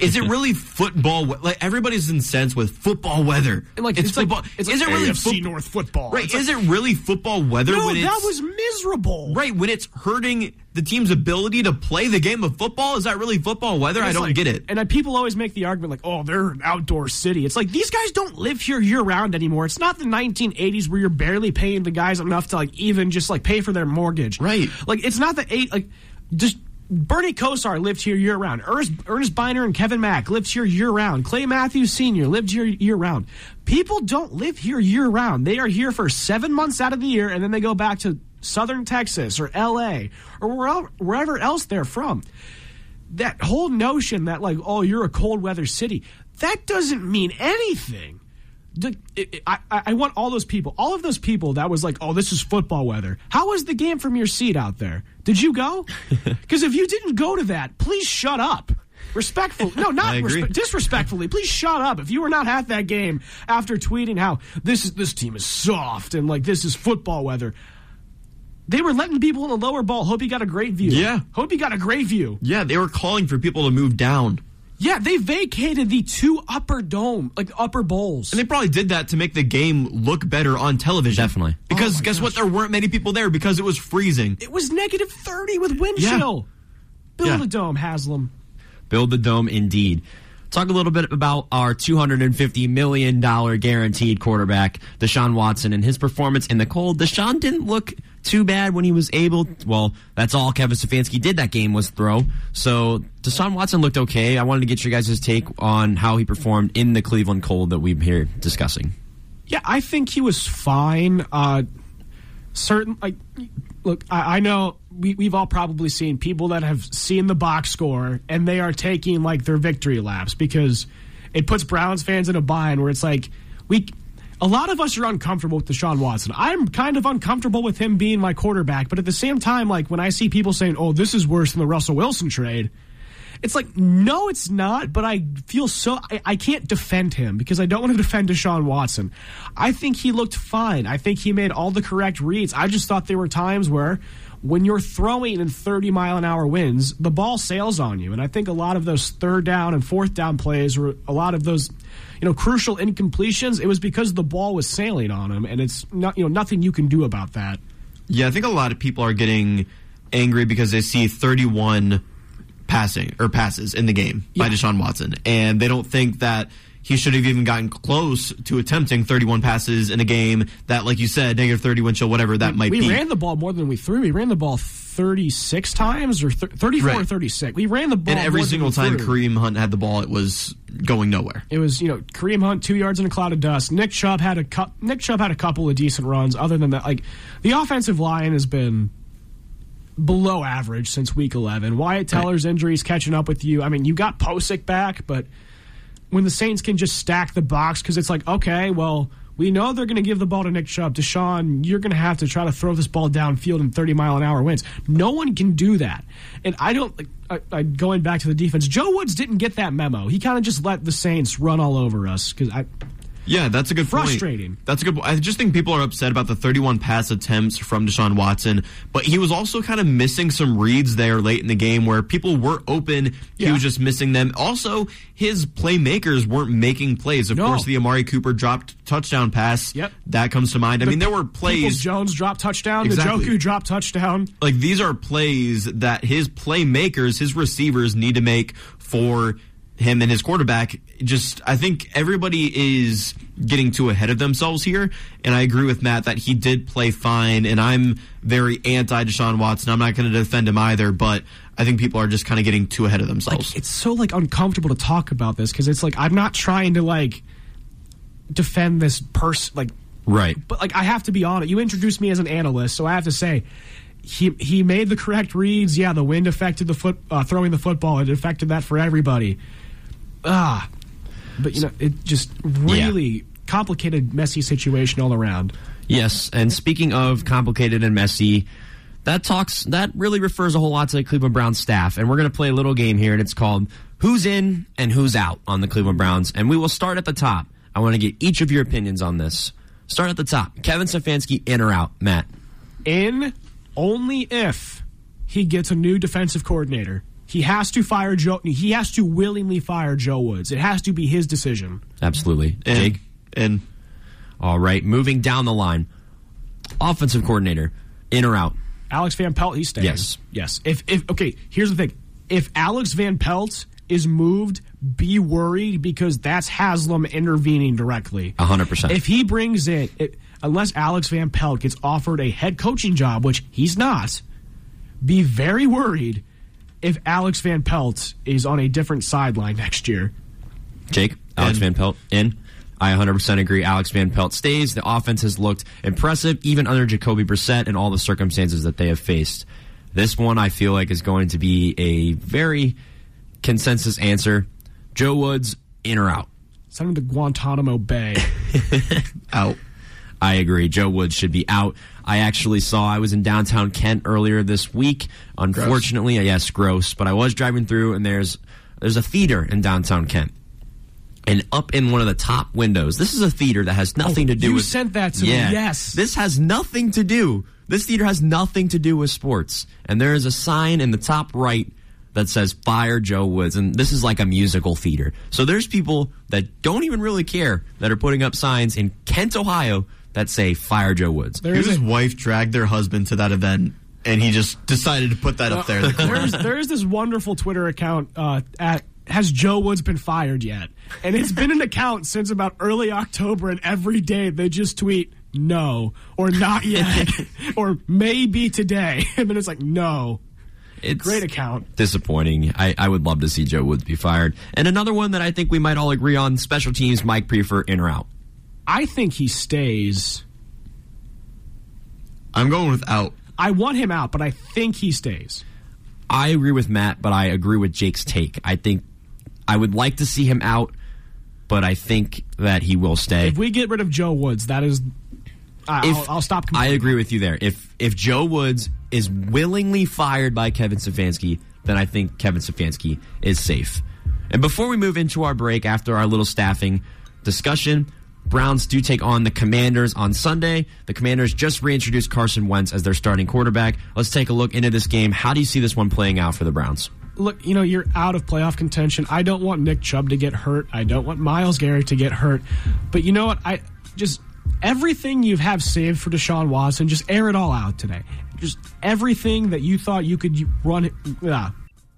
is it really football? Like everybody's incensed with football weather. Like it's, it's football. Like, it's is like it really AFC North football? Right? It's is like, it really football weather? No, when that was miserable. Right when it's hurting the team's ability to play the game of football. Is that really football weather? I don't like, get it. And uh, people always make the argument like, "Oh, they're an outdoor city." It's like these guys don't live here year round anymore. It's not the 1980s where you're barely paying the guys enough to like even just like pay for their mortgage. Right. Like it's not the eight like just Bernie Kosar lived here year round. Earnest, Earnest Byner and Kevin Mack lived here year round. Clay Matthews Sr. lived here year round. People don't live here year round. They are here for seven months out of the year, and then they go back to southern Texas or L.A. or wherever else they're from. That whole notion that, like, oh, you're a cold weather city, that doesn't mean anything. I, I want all those people, all of those people that was like, oh, this is football weather. How was the game from your seat out there? Did you go? [LAUGHS] Because if you didn't go to that, please shut up. Respectful, no, not [LAUGHS] respe- disrespectfully. Please shut up. If you were not at that game after tweeting how this is this team is soft and like this is football weather, they were letting people in the lower ball. Hope you got a great view. Yeah, hope you got a great view. Yeah, they were calling for people to move down. Yeah, they vacated the two upper dome, like upper bowls. And they probably did that to make the game look better on television. Definitely. Because oh guess gosh. what? There weren't many people there because it was freezing. It was negative 30 with wind Yeah. chill. Build Yeah. a dome, Haslam. Build the dome indeed. Talk a little bit about our $250 million guaranteed quarterback, Deshaun Watson, and his performance in the cold. Deshaun didn't look too bad when he was able. Well, that's all Kevin Stefanski did that game was throw. So Deshaun Watson looked okay. I wanted to get your guys' take on how he performed in the Cleveland cold that we're here discussing. Yeah, I think he was fine. Uh, certain, like, look, I, I know we, we've all probably seen people that have seen the box score and they are taking like their victory laps because it puts Browns fans in a bind where it's like we. A lot of us are uncomfortable with Deshaun Watson. I'm kind of uncomfortable with him being my quarterback, but at the same time, like when I see people saying, "Oh, this is worse than the Russell Wilson trade," it's like, no, it's not. But I feel so I, I can't defend him because I don't want to [LAUGHS] defend Deshaun Watson. I think he looked fine. I think he made all the correct reads. I just thought there were times where when you're throwing in 30 mile an hour winds, the ball sails on you. And I think a lot of those third down and fourth down plays were a lot of those, you know, crucial incompletions. It was because the ball was sailing on him, and it's not, you know, nothing you can do about that. Yeah, I think a lot of people are getting angry because they see 31 passing or passes in the game by Deshaun Watson, and they don't think that he should have even gotten close to attempting 31 passes in a game that, like you said, negative 30 wind chill, whatever that might we be. We ran the ball more than we threw. We ran the ball 36 times or th- 34 or 36. We ran the ball and every single we time threw. Kareem Hunt had the ball, it was going nowhere. It was you know Kareem Hunt two yards in a cloud of dust. Nick Chubb had a cou- Nick Chubb had a couple of decent runs. Other than that, like the offensive line has been below average since week eleven. Wyatt Teller's injuries catching up with you. I mean, you got Pocic back, but when the Saints can just stack the box because it's like okay, well. We know they're going to give the ball to Nick Chubb. Deshaun, you're going to have to try to throw this ball downfield in 30 mile an hour winds. No one can do that. And I don't, I, I, going back to the defense, Joe Woods didn't get that memo. He kind of just let the Saints run all over us because I, Yeah, that's a good point. Frustrating. That's a good. I just think people are upset about the 31 pass attempts from Deshaun Watson, but he was also kind of missing some reads there late in the game where people were open. He Yeah. was just missing them. Also, his playmakers weren't making plays. Of No. course, the Amari Cooper dropped touchdown pass. Yep. That comes to mind. I mean, there were Peoples plays. Jones drop touchdown. Exactly. The Njoku drop touchdown. like these are plays that his playmakers, his receivers need to make for him and his quarterback. Just I think everybody is getting too ahead of themselves here, and I agree with Matt that he did play fine, and I'm very anti Deshaun Watson. I'm not going to defend him either, but I think people are just kind of getting too ahead of themselves. It's so like uncomfortable to talk about this because it's like I'm not trying to like defend this person like Right. but like I have to be honest. You introduced me as an analyst, so I have to say he he made the correct reads. Yeah, the wind affected the foot uh, throwing the football. It affected that for everybody. Ah, but you know it just really complicated, messy situation all around. Yes, and speaking of complicated and messy, that talks that really refers a whole lot to the Cleveland Browns staff. And we're going to play a little game here, and it's called "Who's in and Who's out" on the Cleveland Browns. And we will start at the top. I want to get each of your opinions on this. Start at the top. Kevin Stefanski in or out, Matt? In only if he gets a new defensive coordinator. He has to fire Joe. He has to willingly fire Joe Woods. It has to be his decision. Absolutely, and, Jake. In. All right, moving down the line. Offensive coordinator, in or out? Alex Van Pelt, he's staying. Yes. Yes. If if okay, here's the thing. If Alex Van Pelt is moved, be worried because that's Haslam intervening directly. hundred percent. If he brings it, it, unless Alex Van Pelt gets offered a head coaching job, which he's not, be very worried if Alex Van Pelt is on a different sideline next year. Jake, Alex Van Pelt in. I 100% agree. Alex Van Pelt stays. The offense has looked impressive, even under Jacoby Brissett and all the circumstances that they have faced. This one, I feel like, is going to be a very consensus answer. Joe Woods, in or out? Send him to Guantanamo Bay. [LAUGHS] out. I agree. Joe Woods should be out. I actually saw, I was in downtown Kent earlier this week. Unfortunately, yes, gross, but I was driving through and there's there's a theater in downtown Kent. And up in one of the top windows, this is a theater that has nothing Oh, to do you with. sent that to me, yes. This has nothing to do. This theater has nothing to do with sports. And there is a sign in the top right that says "Fire Joe Woods," and this is like a musical theater. So there's people that don't even really care that are putting up signs in Kent, Ohio, that say "Fire Joe Woods." His wife dragged their husband to that event, and he just decided to put that up there. In [LAUGHS] there's there's this wonderful Twitter account uh, at has Joe Woods been fired yet? And it's been an account since about early October, and every day they just tweet no or not yet [LAUGHS] or maybe today, [LAUGHS] and then it's like no. It's a Great account. disappointing. I, I would love to see Joe Woods be fired. And another one that I think we might all agree on: special teams, Mike Priefer in or out. I think he stays. I'm going with out. I want him out, but I think he stays. I agree with Matt, but I agree with Jake's take. I think I would like to see him out, but I think that he will stay. If we get rid of Joe Woods, that is. I I'll, I'll stop. I agree with you there. If if Joe Woods is willingly fired by Kevin Stefanski, then I think Kevin Stefanski is safe. And before we move into our break after our little staffing discussion, Browns do take on the Commanders on Sunday. The Commanders just reintroduced Carson Wentz as their starting quarterback. Let's take a look into this game. How do you see this one playing out for the Browns? look, you know, you're out of playoff contention. I don't want Nick Chubb to get hurt. I don't want Myles Garrett to get hurt. But you know what? I just everything you have saved for Deshaun Watson, just air it all out today. Just everything that you thought you could run. Uh,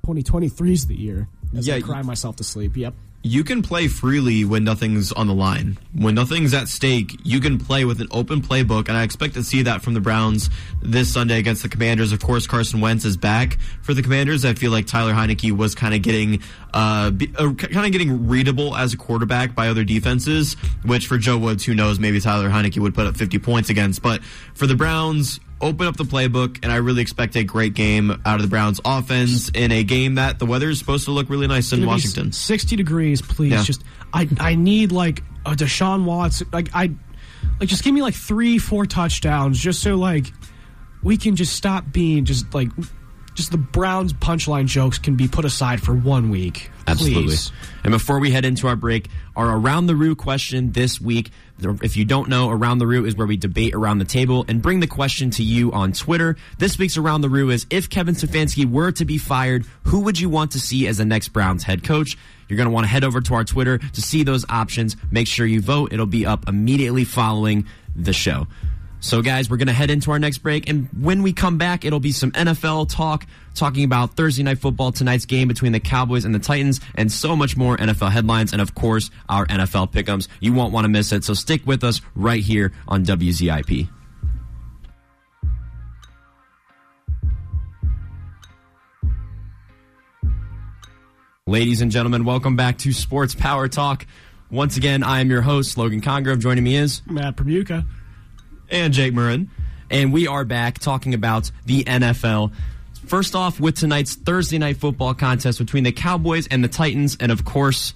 2023 is the year. As Yeah, I cry myself to sleep. Yep. You can play freely when nothing's on the line. When nothing's at stake, you can play with an open playbook, and I expect to see that from the Browns this Sunday against the Commanders. Of course, Carson Wentz is back for the Commanders. I feel like Tyler Heinicke was kind of getting, uh, uh kind of getting readable as a quarterback by other defenses. Which for Joe Woods, who knows, maybe Tyler Heinicke would put up 50 points against. But for the Browns, open up the playbook, and I really expect a great game out of the Browns offense in a game that the weather is supposed to look really nice in Washington. 60 degrees, please. Yeah. Just I I need like a Deshaun Watson. Like I like just give me like three, four touchdowns, just so like we can just stop being just like just the Browns punchline jokes can be put aside for one week. Absolutely. Please. And before we head into our break, our Around the Roo question this week. If you don't know, Around the Roo is where we debate around the table and bring the question to you on Twitter. This week's Around the Roo is if Kevin Stefanski were to be fired, who would you want to see as the next Browns head coach? You're going to want to head over to our Twitter to see those options. Make sure you vote. It'll be up immediately following the show. So, guys, we're going to head into our next break. And when we come back, it'll be some NFL talk, talking about Thursday Night Football, tonight's game between the Cowboys and the Titans, and so much more NFL headlines, and of course, our NFL pick'ems. You won't want to miss it. So, stick with us right here on WZIP. Ladies and gentlemen, welcome back to Sports Power Talk. Once again, I am your host, Logan Congrove. Joining me is Matt Permuka. And Jake Marin. And we are back talking about the NFL. First off, with tonight's Thursday night football contest between the Cowboys and the Titans, and of course,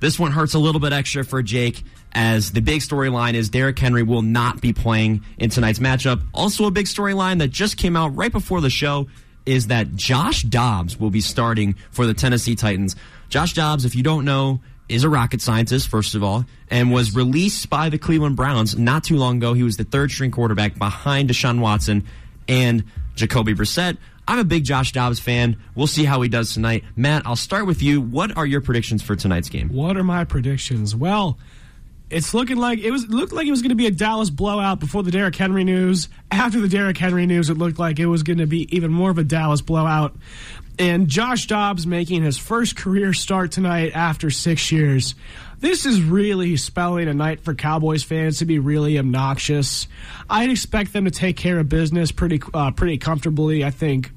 This one hurts a little bit extra for Jake, as the big storyline is Derrick Henry will not be playing in tonight's matchup. Also, a big storyline that just came out right before the show is that Josh Dobbs will be starting for the Tennessee Titans. Josh Dobbs, if you don't know, is a rocket scientist, first of all, and was released by the Cleveland Browns not too long ago. He was the third string quarterback behind Deshaun Watson and Jacoby Brissett. I'm a big Josh Dobbs fan. We'll see how he does tonight. Matt, I'll start with you. What are your predictions for tonight's game? What are my predictions? Well, it's looking like it was looked like it was going to be a Dallas blowout before the Derrick Henry news. After the Derrick Henry news, it looked like it was going to be even more of a Dallas blowout. And Josh Dobbs making his first career start tonight after six years. This is really spelling a night for Cowboys fans to be really obnoxious. I'd expect them to take care of business pretty uh, pretty comfortably. I think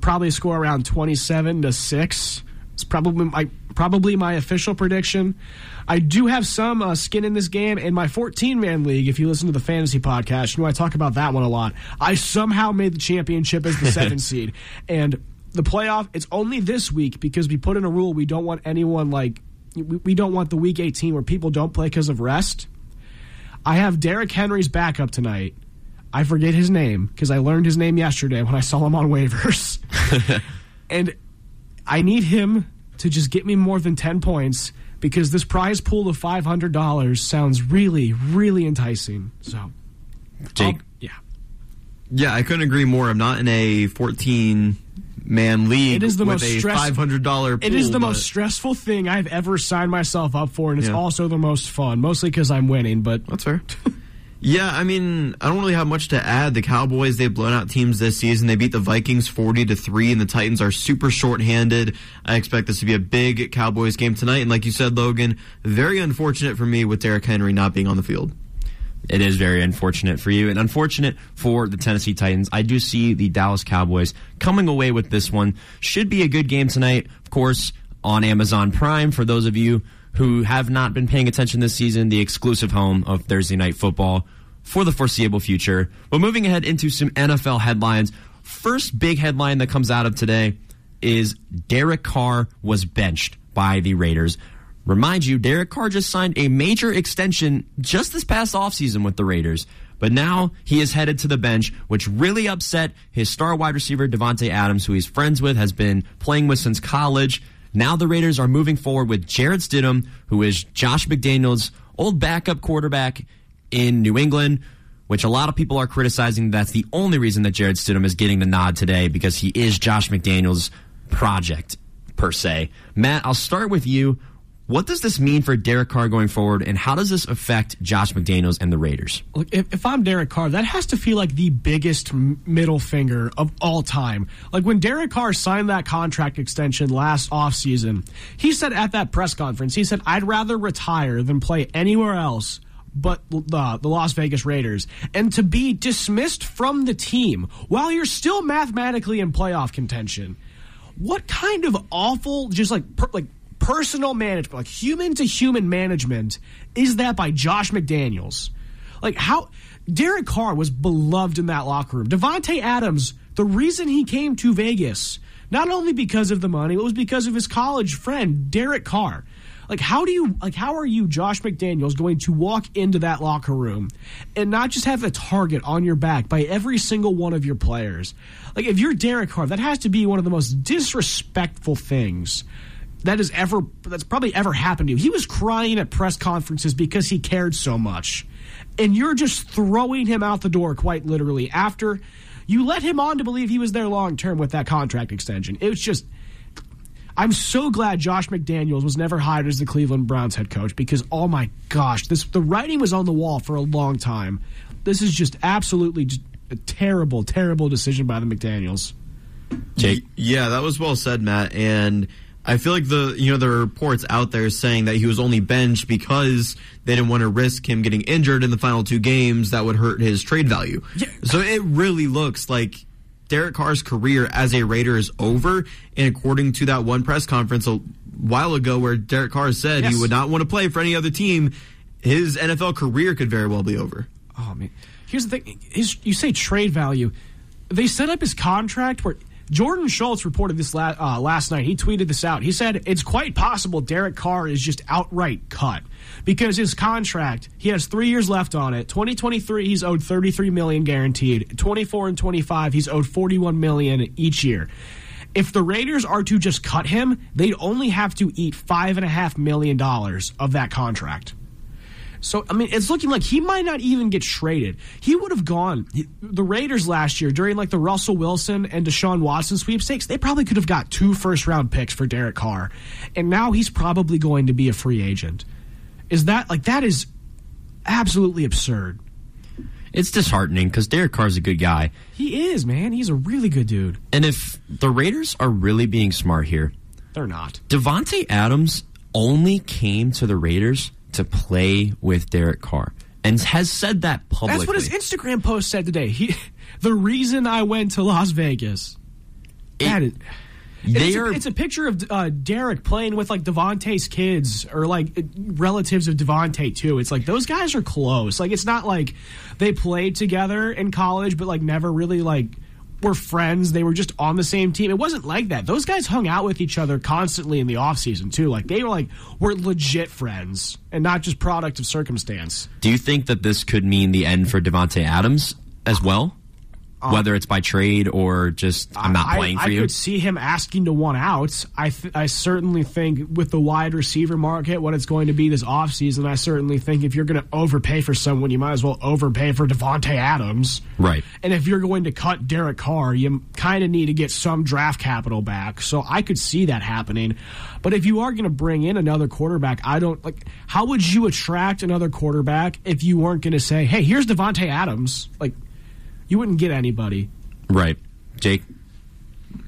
probably score around twenty seven to six. It's probably my probably my official prediction. I do have some uh, skin in this game in my 14 man league. If you listen to the fantasy podcast, you know I talk about that one a lot. I somehow made the championship as the [LAUGHS] seven seed, and the playoff. It's only this week because we put in a rule. We don't want anyone like we, we don't want the week 18 where people don't play because of rest. I have Derrick Henry's backup tonight. I forget his name because I learned his name yesterday when I saw him on [LAUGHS] waivers. [LAUGHS] and I need him to just get me more than 10 points because this prize pool of $500 sounds really, really enticing. So, Jake. I'll, yeah. Yeah, I couldn't agree more. I'm not in a 14 man league it is the most a stress- $500 It is the most stressful thing I've ever signed myself up for, and it's Yeah. also the most fun, mostly because I'm winning. But that's fair. [LAUGHS] Yeah, I mean, I don't really have much to add. The Cowboys, they've blown out teams this season. They beat the Vikings 40 to 3 and the Titans are super short-handed. I expect this to be a big Cowboys game tonight and like you said Logan, very unfortunate for me with Derrick Henry not being on the field. It is very unfortunate for you and unfortunate for the Tennessee Titans. I do see the Dallas Cowboys coming away with this one. Should be a good game tonight, of course, on Amazon Prime for those of you who have not been paying attention this season, the exclusive home of Thursday Night Football for the foreseeable future. But moving ahead into some NFL headlines. First big headline that comes out of today is Derek Carr was benched by the Raiders. Remind you, Derek Carr just signed a major extension just this past offseason with the Raiders. But now he is headed to the bench, which really upset his star wide receiver, Davante Adams, who he's friends with, has been playing with since college. Now the Raiders are moving forward with Jarrett Stidham, who is Josh McDaniels' old backup quarterback in New England, which a lot of people are criticizing. That's the only reason that Jarrett Stidham is getting the nod today because he is Josh McDaniels' project, per se. Matt, I'll start with you. What does this mean for Derek Carr going forward, and how does this affect Josh McDaniels and the Raiders? Look, if, if I'm Derek Carr, that has to feel like the biggest middle finger of all time. Like when Derek Carr signed that contract extension last offseason, he said at that press conference, he said, I'd rather retire than play anywhere else but the, the Las Vegas Raiders. And to be dismissed from the team while you're still mathematically in playoff contention. What kind of awful, just like, per, like, personal management, like human to human management, is that by Josh McDaniels? Like how Derek Carr was beloved in that locker room. Davante Adams, the reason he came to Vegas, not only because of the money, it was because of his college friend, Derek Carr. Like how do you like how are you, Josh McDaniels, going to walk into that locker room and not just have a target on your back by every single one of your players? Like if you're Derek Carr, that has to be one of the most disrespectful things that has ever that's probably ever happened to you. He was crying at press conferences because he cared so much. And you're just throwing him out the door quite literally after you let him on to believe he was there long term with that contract extension. It was just I'm so glad Josh McDaniels was never hired as the Cleveland Browns head coach because oh my gosh, this the writing was on the wall for a long time. This is just absolutely just a terrible, terrible decision by the McDaniels. Jake, yeah, that was well said, Matt. And I feel like the you know the reports out there saying that he was only benched because they didn't want to risk him getting injured in the final two games that would hurt his trade value. Yeah. So it really looks like Derek Carr's career as a Raider is over. And according to that one press conference a while ago, where Derek Carr said Yes. he would not want to play for any other team, his NFL career could very well be over. Oh man, here's the thing: his, you say trade value. They set up his contract where Jordan Schultz reported this la- uh, last night. He tweeted this out. He said it's quite possible Derek Carr is just outright cut because his contract he has three years left on it. 2023 he's owed 33 million guaranteed. 24 and 25 he's owed 41 million each year. If the Raiders are to just cut him, they'd only have to eat five and a half million dollars of that contract. So, I mean, it's looking like he might not even get traded. He would have gone. The Raiders last year, during like the Russell Wilson and Deshaun Watson sweepstakes, they probably could have got two first round picks for Derek Carr. And now he's probably going to be a free agent. Is that like that is absolutely absurd? It's disheartening because Derek Carr's a good guy. He is, man. He's a really good dude. And if the Raiders are really being smart here, they're not. Davante Adams only came to the Raiders to play with Derek Carr and has said that publicly. That's what his Instagram post said today. He, [LAUGHS] the reason I went to Las Vegas. It, that is, they it's, are, a, it's a picture of uh, Derek playing with like Davante's kids or like relatives of Davante too. It's like those guys are close. Like it's not like they played together in college, but like never really like were friends. They were just on the same team. It wasn't like that. Those guys hung out with each other constantly in the offseason too. Like they were like were legit friends and not just product of circumstance. Do you think that this could mean the end for Davante Adams as well? Um, Whether it's by trade or just I'm not playing for I you. I could see him asking to one out. I th- I certainly think with the wide receiver market, what it's going to be this offseason, I certainly think if you're going to overpay for someone, you might as well overpay for Davante Adams. Right. And if you're going to cut Derek Carr, you kind of need to get some draft capital back. So I could see that happening. But if you are going to bring in another quarterback, I don't like. How would you attract another quarterback if you weren't going to say, "Hey, here's Davante Adams"? Like you wouldn't get anybody. Right. Jake?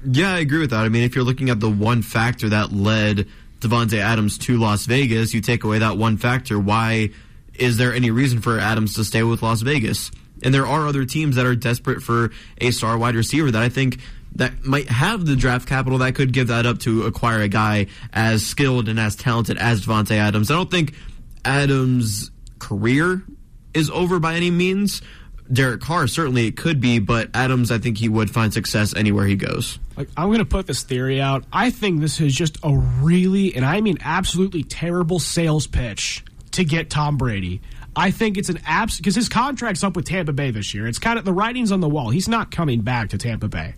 Yeah, I agree with that. I mean, if you're looking at the one factor that led Davante Adams to Las Vegas, you take away that one factor. Why is there any reason for Adams to stay with Las Vegas? And there are other teams that are desperate for a star wide receiver that I think that might have the draft capital that could give that up to acquire a guy as skilled and as talented as Davante Adams. I don't think Adams' career is over by any means. Derek Carr certainly it could be, but Adams I think he would find success anywhere he goes. Like I'm going to put this theory out. I think this is just a really and I mean absolutely terrible sales pitch to get Tom Brady. I think it's an abs because his contract's up with Tampa Bay this year. It's kind of the writing's on the wall. He's not coming back to Tampa Bay.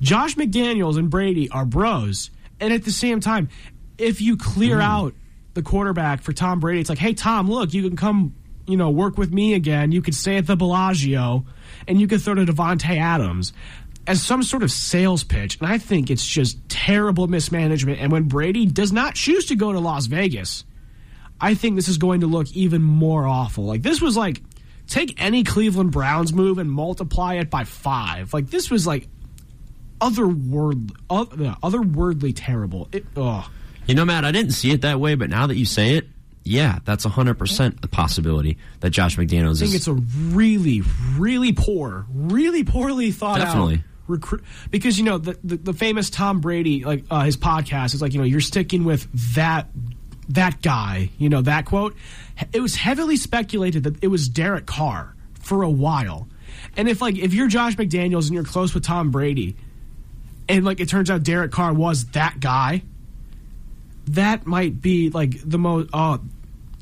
Josh McDaniels and Brady are bros, and at the same time, if you clear mm. out the quarterback for Tom Brady, it's like, hey Tom, look, you can come you know, work with me again. You could stay at the Bellagio, and you could throw to Davante Adams as some sort of sales pitch. And I think it's just terrible mismanagement. And when Brady does not choose to go to Las Vegas, I think this is going to look even more awful. Like this was like take any Cleveland Browns move and multiply it by five. Like this was like otherworld, uh, otherworldly terrible. It. You know, Matt, I didn't see it that way, but now that you say it, yeah, that's 100% a possibility that Josh McDaniels is. I think it's a really, really poor, really poorly thought Definitely. out recruit. Because, you know, the, the, the, famous Tom Brady, like uh, his podcast is like, you know, you're sticking with that that guy, you know, that quote. It was heavily speculated that it was Derek Carr for a while. And if, like, if you're Josh McDaniels and you're close with Tom Brady, and, like, it turns out Derek Carr was that guy, that might be like the most. Oh,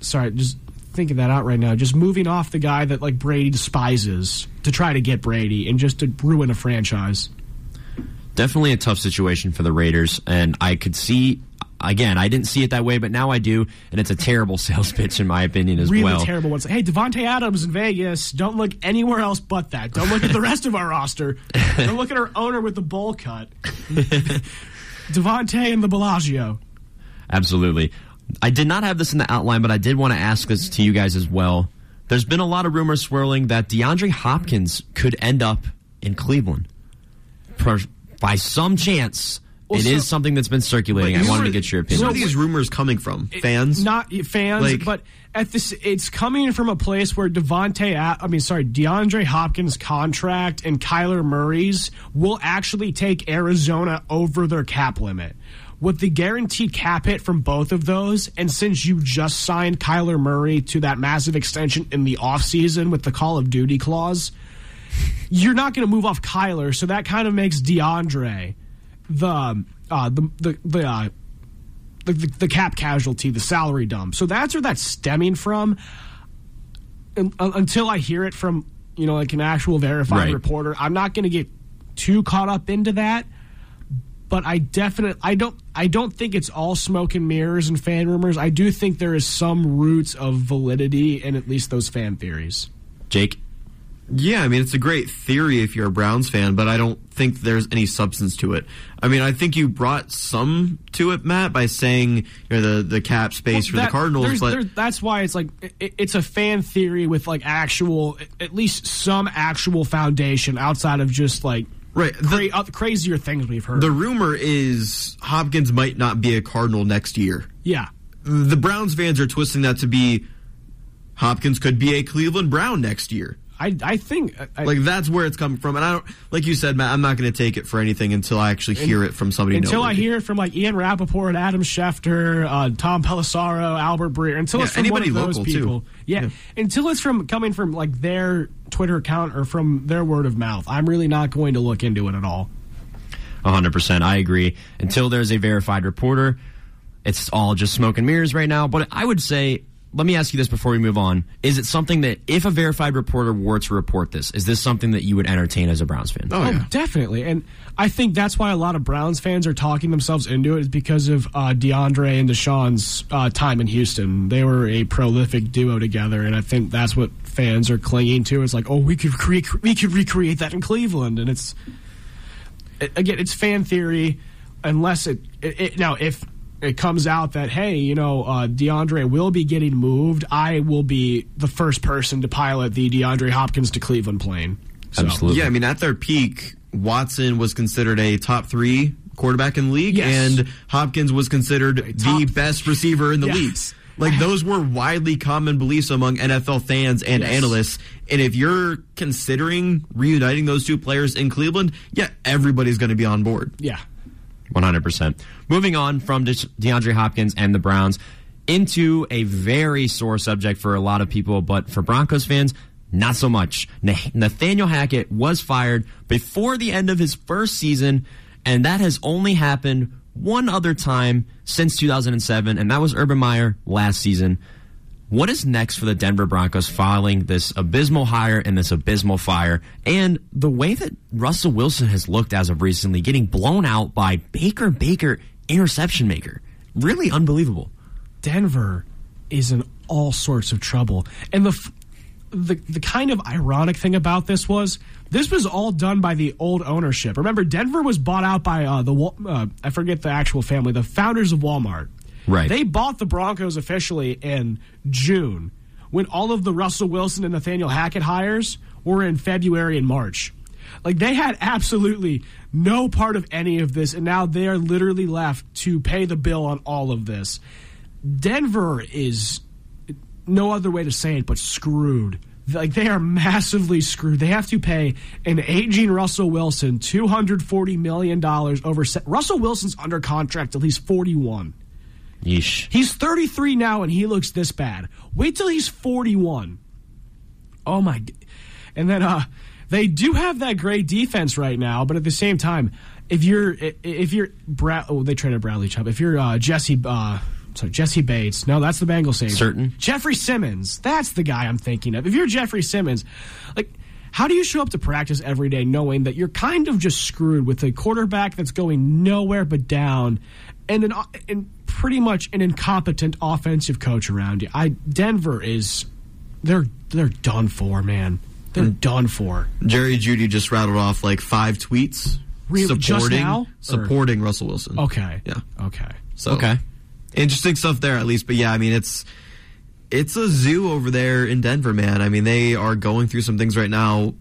sorry, just thinking that out right now. Just moving off the guy that like Brady despises to try to get Brady and just to ruin a franchise. Definitely a tough situation for the Raiders, and I could see. Again, I didn't see it that way, but now I do, and it's a terrible [LAUGHS] sales pitch in my opinion as really well. Really terrible one. Hey, Davante Adams in Vegas. Don't look anywhere else but that. Don't look at the rest of our roster. Don't look at our owner with the bowl cut. [LAUGHS] Davante and the Bellagio. Absolutely. I did not have this in the outline, but I did want to ask this to you guys as well. There's been a lot of rumors swirling that DeAndre Hopkins could end up in Cleveland. Per, by some chance, well, it so, is something that's been circulating. I wanted to get your opinion. Where are these rumors coming from? Fans? Not fans, like, but at this, it's coming from a place where Davante, I mean, sorry, DeAndre Hopkins' contract and Kyler Murray's will actually take Arizona over their cap limit with the guaranteed cap hit from both of those, and since you just signed Kyler Murray to that massive extension in the offseason with the Call of Duty clause, you're not going to move off Kyler, so that kind of makes DeAndre the uh, the the the, uh, the the the cap casualty, the salary dump. So that's where that's stemming from. Un- until I hear it from you know like an actual verified Right. reporter, I'm not going to get too caught up into that. But I definitely I don't I don't think it's all smoke and mirrors and fan rumors. I do think there is some roots of validity in at least those fan theories. Jake? Yeah, I mean it's a great theory if you're a Browns fan, but I don't think there's any substance to it. I mean, I think you brought some to it, Matt, by saying you know the the cap space for the Cardinals, but there's- that's why it's like it, it's a fan theory with like actual, at least some actual foundation outside of just like right cra- uh, crazier things we've heard. the rumor is Hopkins might not be a Cardinal next year. yeah, The Browns fans are twisting that to be Hopkins could be a Cleveland Brown next year. I I think I, like that's where it's coming from, and I don't like you said, Matt. I'm not going to take it for anything until I actually hear it from somebody. until I hear it from like Ian Rapoport, Adam Schefter, uh, Tom Pelissero, Albert Breer. Until Yeah, it's from one of those people, yeah, Until it's from coming from like their Twitter account or from their word of mouth, I'm really not going to look into it at all. 100%. I agree. Until there's a verified reporter, it's all just smoke and mirrors right now. But I would say, let me ask you this before we move on. Is it something that, if a verified reporter were to report this, is this something that you would entertain as a Browns fan? Oh, definitely. And I think that's why a lot of Browns fans are talking themselves into it is because of uh, DeAndre and Deshaun's uh, time in Houston. They were a prolific duo together, and I think that's what fans are clinging to. It's like, oh, we could create, we could recreate that in Cleveland, and it's again, it's fan theory. Unless it, it, it now if it comes out that hey, you know, uh, DeAndre will be getting moved, I will be the first person to pilot the DeAndre Hopkins to Cleveland plane. So- Yeah, I mean, at their peak, Watson was considered a top three quarterback in the league, Yes. and Hopkins was considered the best receiver in the Yes. league. Like those were widely common beliefs among NFL fans and Yes. analysts. And if you're considering reuniting those two players in Cleveland, yeah, everybody's going to be on board. Yeah. 100%. Moving on from De- DeAndre Hopkins and the Browns into a very sore subject for a lot of people, but for Broncos fans, not so much. Nathaniel Hackett was fired before the end of his first season, and that has only happened one other time since 2007, and that was Urban Meyer last season. What is next for the Denver Broncos following this abysmal hire and this abysmal fire? And the way that Russell Wilson has looked as of recently, getting blown out by Baker Baker, interception maker. Really unbelievable. Denver is in all sorts of trouble. And the the the kind of ironic thing about this was this was all done by the old ownership. Remember, Denver was bought out by uh, the uh, I forget the actual family, the founders of Walmart. Right. They bought the Broncos officially in June, when all of the Russell Wilson and Nathaniel Hackett hires were in February and March. Like they had absolutely no part of any of this, and now they are literally left to pay the bill on all of this. Denver is no other way to say it but screwed. Like they are massively screwed. They have to pay an aging Russell Wilson two hundred forty million dollars over. Se- Russell Wilson's under contract till he's forty one. Yeesh. He's 33 now and he looks this bad. Wait till he's 41. Oh my. And then uh they do have that great defense right now, but at the same time, if you're if you're Brad oh they traded Bradley Chubb. If you're uh Jesse uh sorry, Jessie Bates. No, that's the Bengals safety. Certain. Jeffrey Simmons. That's the guy I'm thinking of. If you're Jeffrey Simmons, like how do you show up to practice every day knowing that you're kind of just screwed with a quarterback that's going nowhere but down and an and pretty much an incompetent offensive coach around you? I Denver is they're they're done for, man. They're mm. done for. Jerry Jeudy just rattled off like five tweets Really? Just supporting now? Supporting Russell Wilson. Okay. Yeah. Okay. So Okay. interesting stuff there at least. But yeah, I mean it's it's a zoo over there in Denver, man. I mean they are going through some things right now.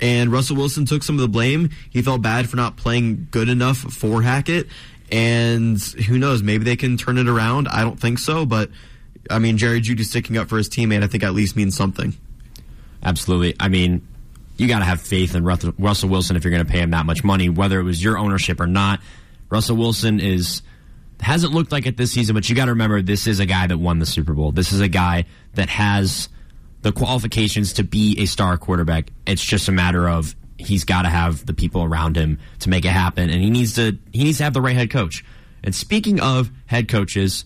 And Russell Wilson took some of the blame. He felt bad for not playing good enough for Hackett. And who knows, maybe they can turn it around. I don't think so, but I mean Jerry Jeudy sticking up for his teammate I think at least means something. Absolutely. I mean, you got to have faith in Russell Wilson if you're going to pay him that much money, whether it was your ownership or not. Russell Wilson is hasn't looked like it this season, but you got to remember this is a guy that won the Super Bowl. This is a guy that has the qualifications to be a star quarterback. It's just a matter of he's got to have the people around him to make it happen, and he needs to he needs to have the right head coach. And speaking of head coaches,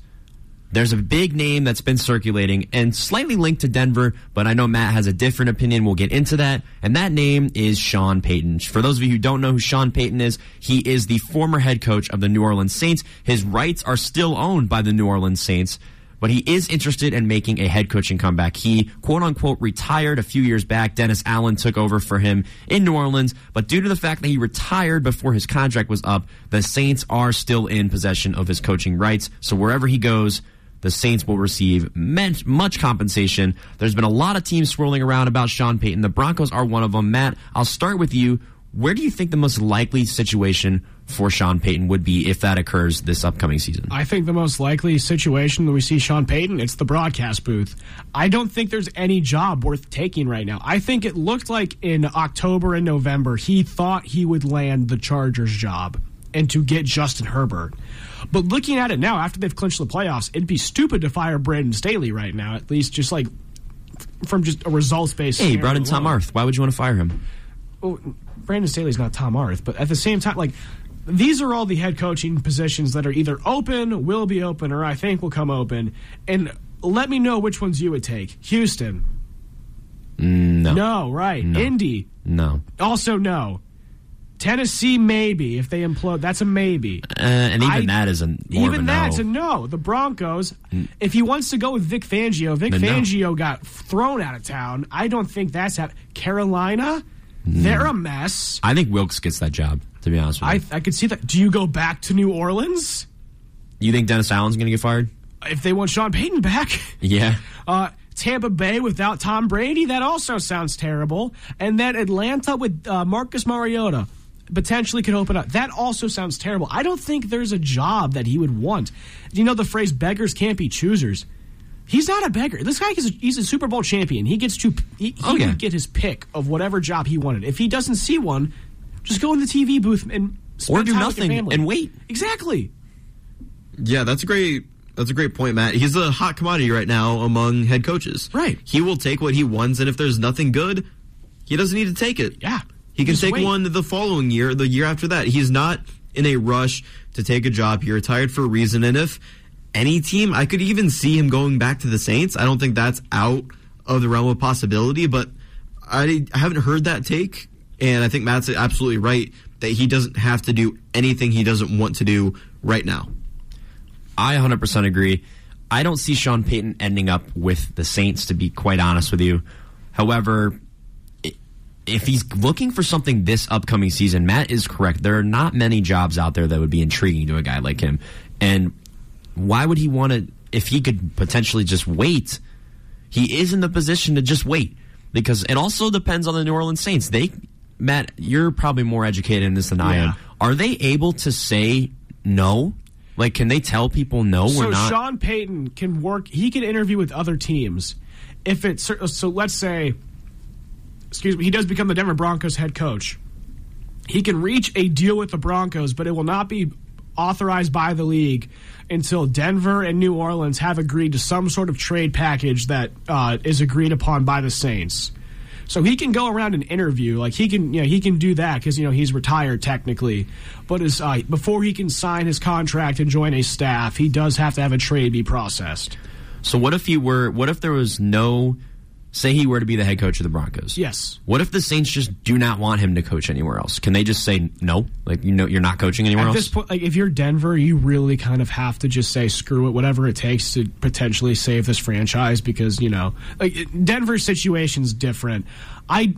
there's a big name that's been circulating and slightly linked to Denver, but I know Matt has a different opinion. We'll get into that. And that name is Sean Payton. For those of you who don't know who Sean Payton is, he is the former head coach of the New Orleans Saints. His rights are still owned by the New Orleans Saints but he is interested in making a head coaching comeback. He quote unquote retired a few years back. Dennis Allen took over for him in New Orleans, but due to the fact that he retired before his contract was up, the Saints are still in possession of his coaching rights. So wherever he goes, the Saints will receive much compensation. There's been a lot of teams swirling around about Sean Payton. The Broncos are one of them. Matt, I'll start with you. Where do you think the most likely situation for Sean Payton would be if that occurs this upcoming season? I think the most likely situation that we see Sean Payton, it's the broadcast booth. I don't think there's any job worth taking right now. I think it looked like in October and November he thought he would land the Chargers job and to get Justin Herbert. But looking at it now, after they've clinched the playoffs, it'd be stupid to fire Brandon Staley right now, at least just like from just a results based. Hey, he brought in Tom Arth. Why would you want to fire him? Well, Brandon Staley's not Tom Arth, but at the same time, like these are all the head coaching positions that are either open, will be open, or I think will come open. And let me know which ones you would take. Houston. Mm, no. No, right. No. Indy. No. Also no. Tennessee, maybe if they implode. That's a maybe. Uh, and even I, that isn't even a that's no. a no. The Broncos, mm. if he wants to go with Vic Fangio, Vic Fangio no. got thrown out of town. I don't think that's happening. Carolina, mm. they're a mess. I think Wilks gets that job. To be honest with you, I, I could see that. Do you go back to New Orleans? You think Dennis Allen's going to get fired? If they want Sean Payton back, [LAUGHS] yeah. Uh, Tampa Bay without Tom Brady, that also sounds terrible. And then Atlanta with uh, Marcus Mariota potentially could open up. That also sounds terrible. I don't think there's a job that he would want. Do you know the phrase "beggars can't be choosers"? He's not a beggar. This guy is a, he's a Super Bowl champion. He gets to he, he oh, yeah. would get his pick of whatever job he wanted. If he doesn't see one, just go in the TV booth and or do nothing and wait. Exactly. Yeah, that's a great that's a great point, Matt. He's a hot commodity right now among head coaches. Right. He will take what he wants, and if there's nothing good, he doesn't need to take it. Yeah. He can Just take wait. one the following year, the year after that. He's not in a rush to take a job. He retired for a reason, and if any team, I could even see him going back to the Saints. I don't think that's out of the realm of possibility, but I, I haven't heard that take, and I think Matt's absolutely right that he doesn't have to do anything he doesn't want to do right now. I 100% agree. I don't see Sean Payton ending up with the Saints, to be quite honest with you. However, if he's looking for something this upcoming season, Matt is correct. There are not many jobs out there that would be intriguing to a guy like him. And why would he want to, if he could potentially just wait? He is in the position to just wait because it also depends on the New Orleans Saints. They, Matt, you're probably more educated in this than I am. Are they able to say no? Like, can they tell people no? So we're not. Sean Payton can work. He can interview with other teams. If it's so, let's say, excuse me, he does become the Denver Broncos head coach. He can reach a deal with the Broncos, but it will not be authorized by the league until Denver and New Orleans have agreed to some sort of trade package that uh, is agreed upon by the Saints. So he can go around and interview, like he can, you know, he can do that because you know he's retired technically. But as, uh, before he can sign his contract and join a staff, he does have to have a trade be processed. So what if he were? What if there was no? Say he were to be the head coach of the Broncos. Yes. What if the Saints just do not want him to coach anywhere else? Can they just say no? Like you know, you're not coaching anywhere At else. this point, like if you're Denver, you really kind of have to just say screw it, whatever it takes to potentially save this franchise because you know, like Denver's situation's different. I.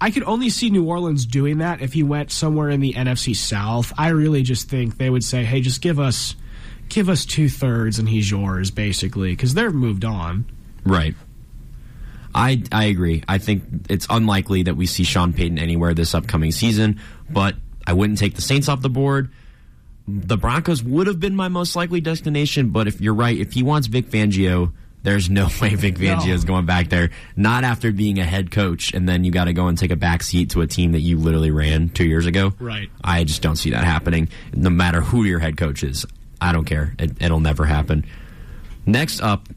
I could only see New Orleans doing that if he went somewhere in the NFC South. I really just think they would say, "Hey, just give us, give us two thirds, and he's yours," basically, because they've moved on. Right. I I agree. I think it's unlikely that we see Sean Payton anywhere this upcoming season, but I wouldn't take the Saints off the board. The Broncos would have been my most likely destination, but if you're right, if he wants Vic Fangio, there's no [LAUGHS] way Vic Fangio is going back there. Not after being a head coach, and then you got to go and take a back seat to a team that you literally ran two years ago. Right. I just don't see that happening. No matter who your head coach is, I don't care. It, it'll never happen. Next up,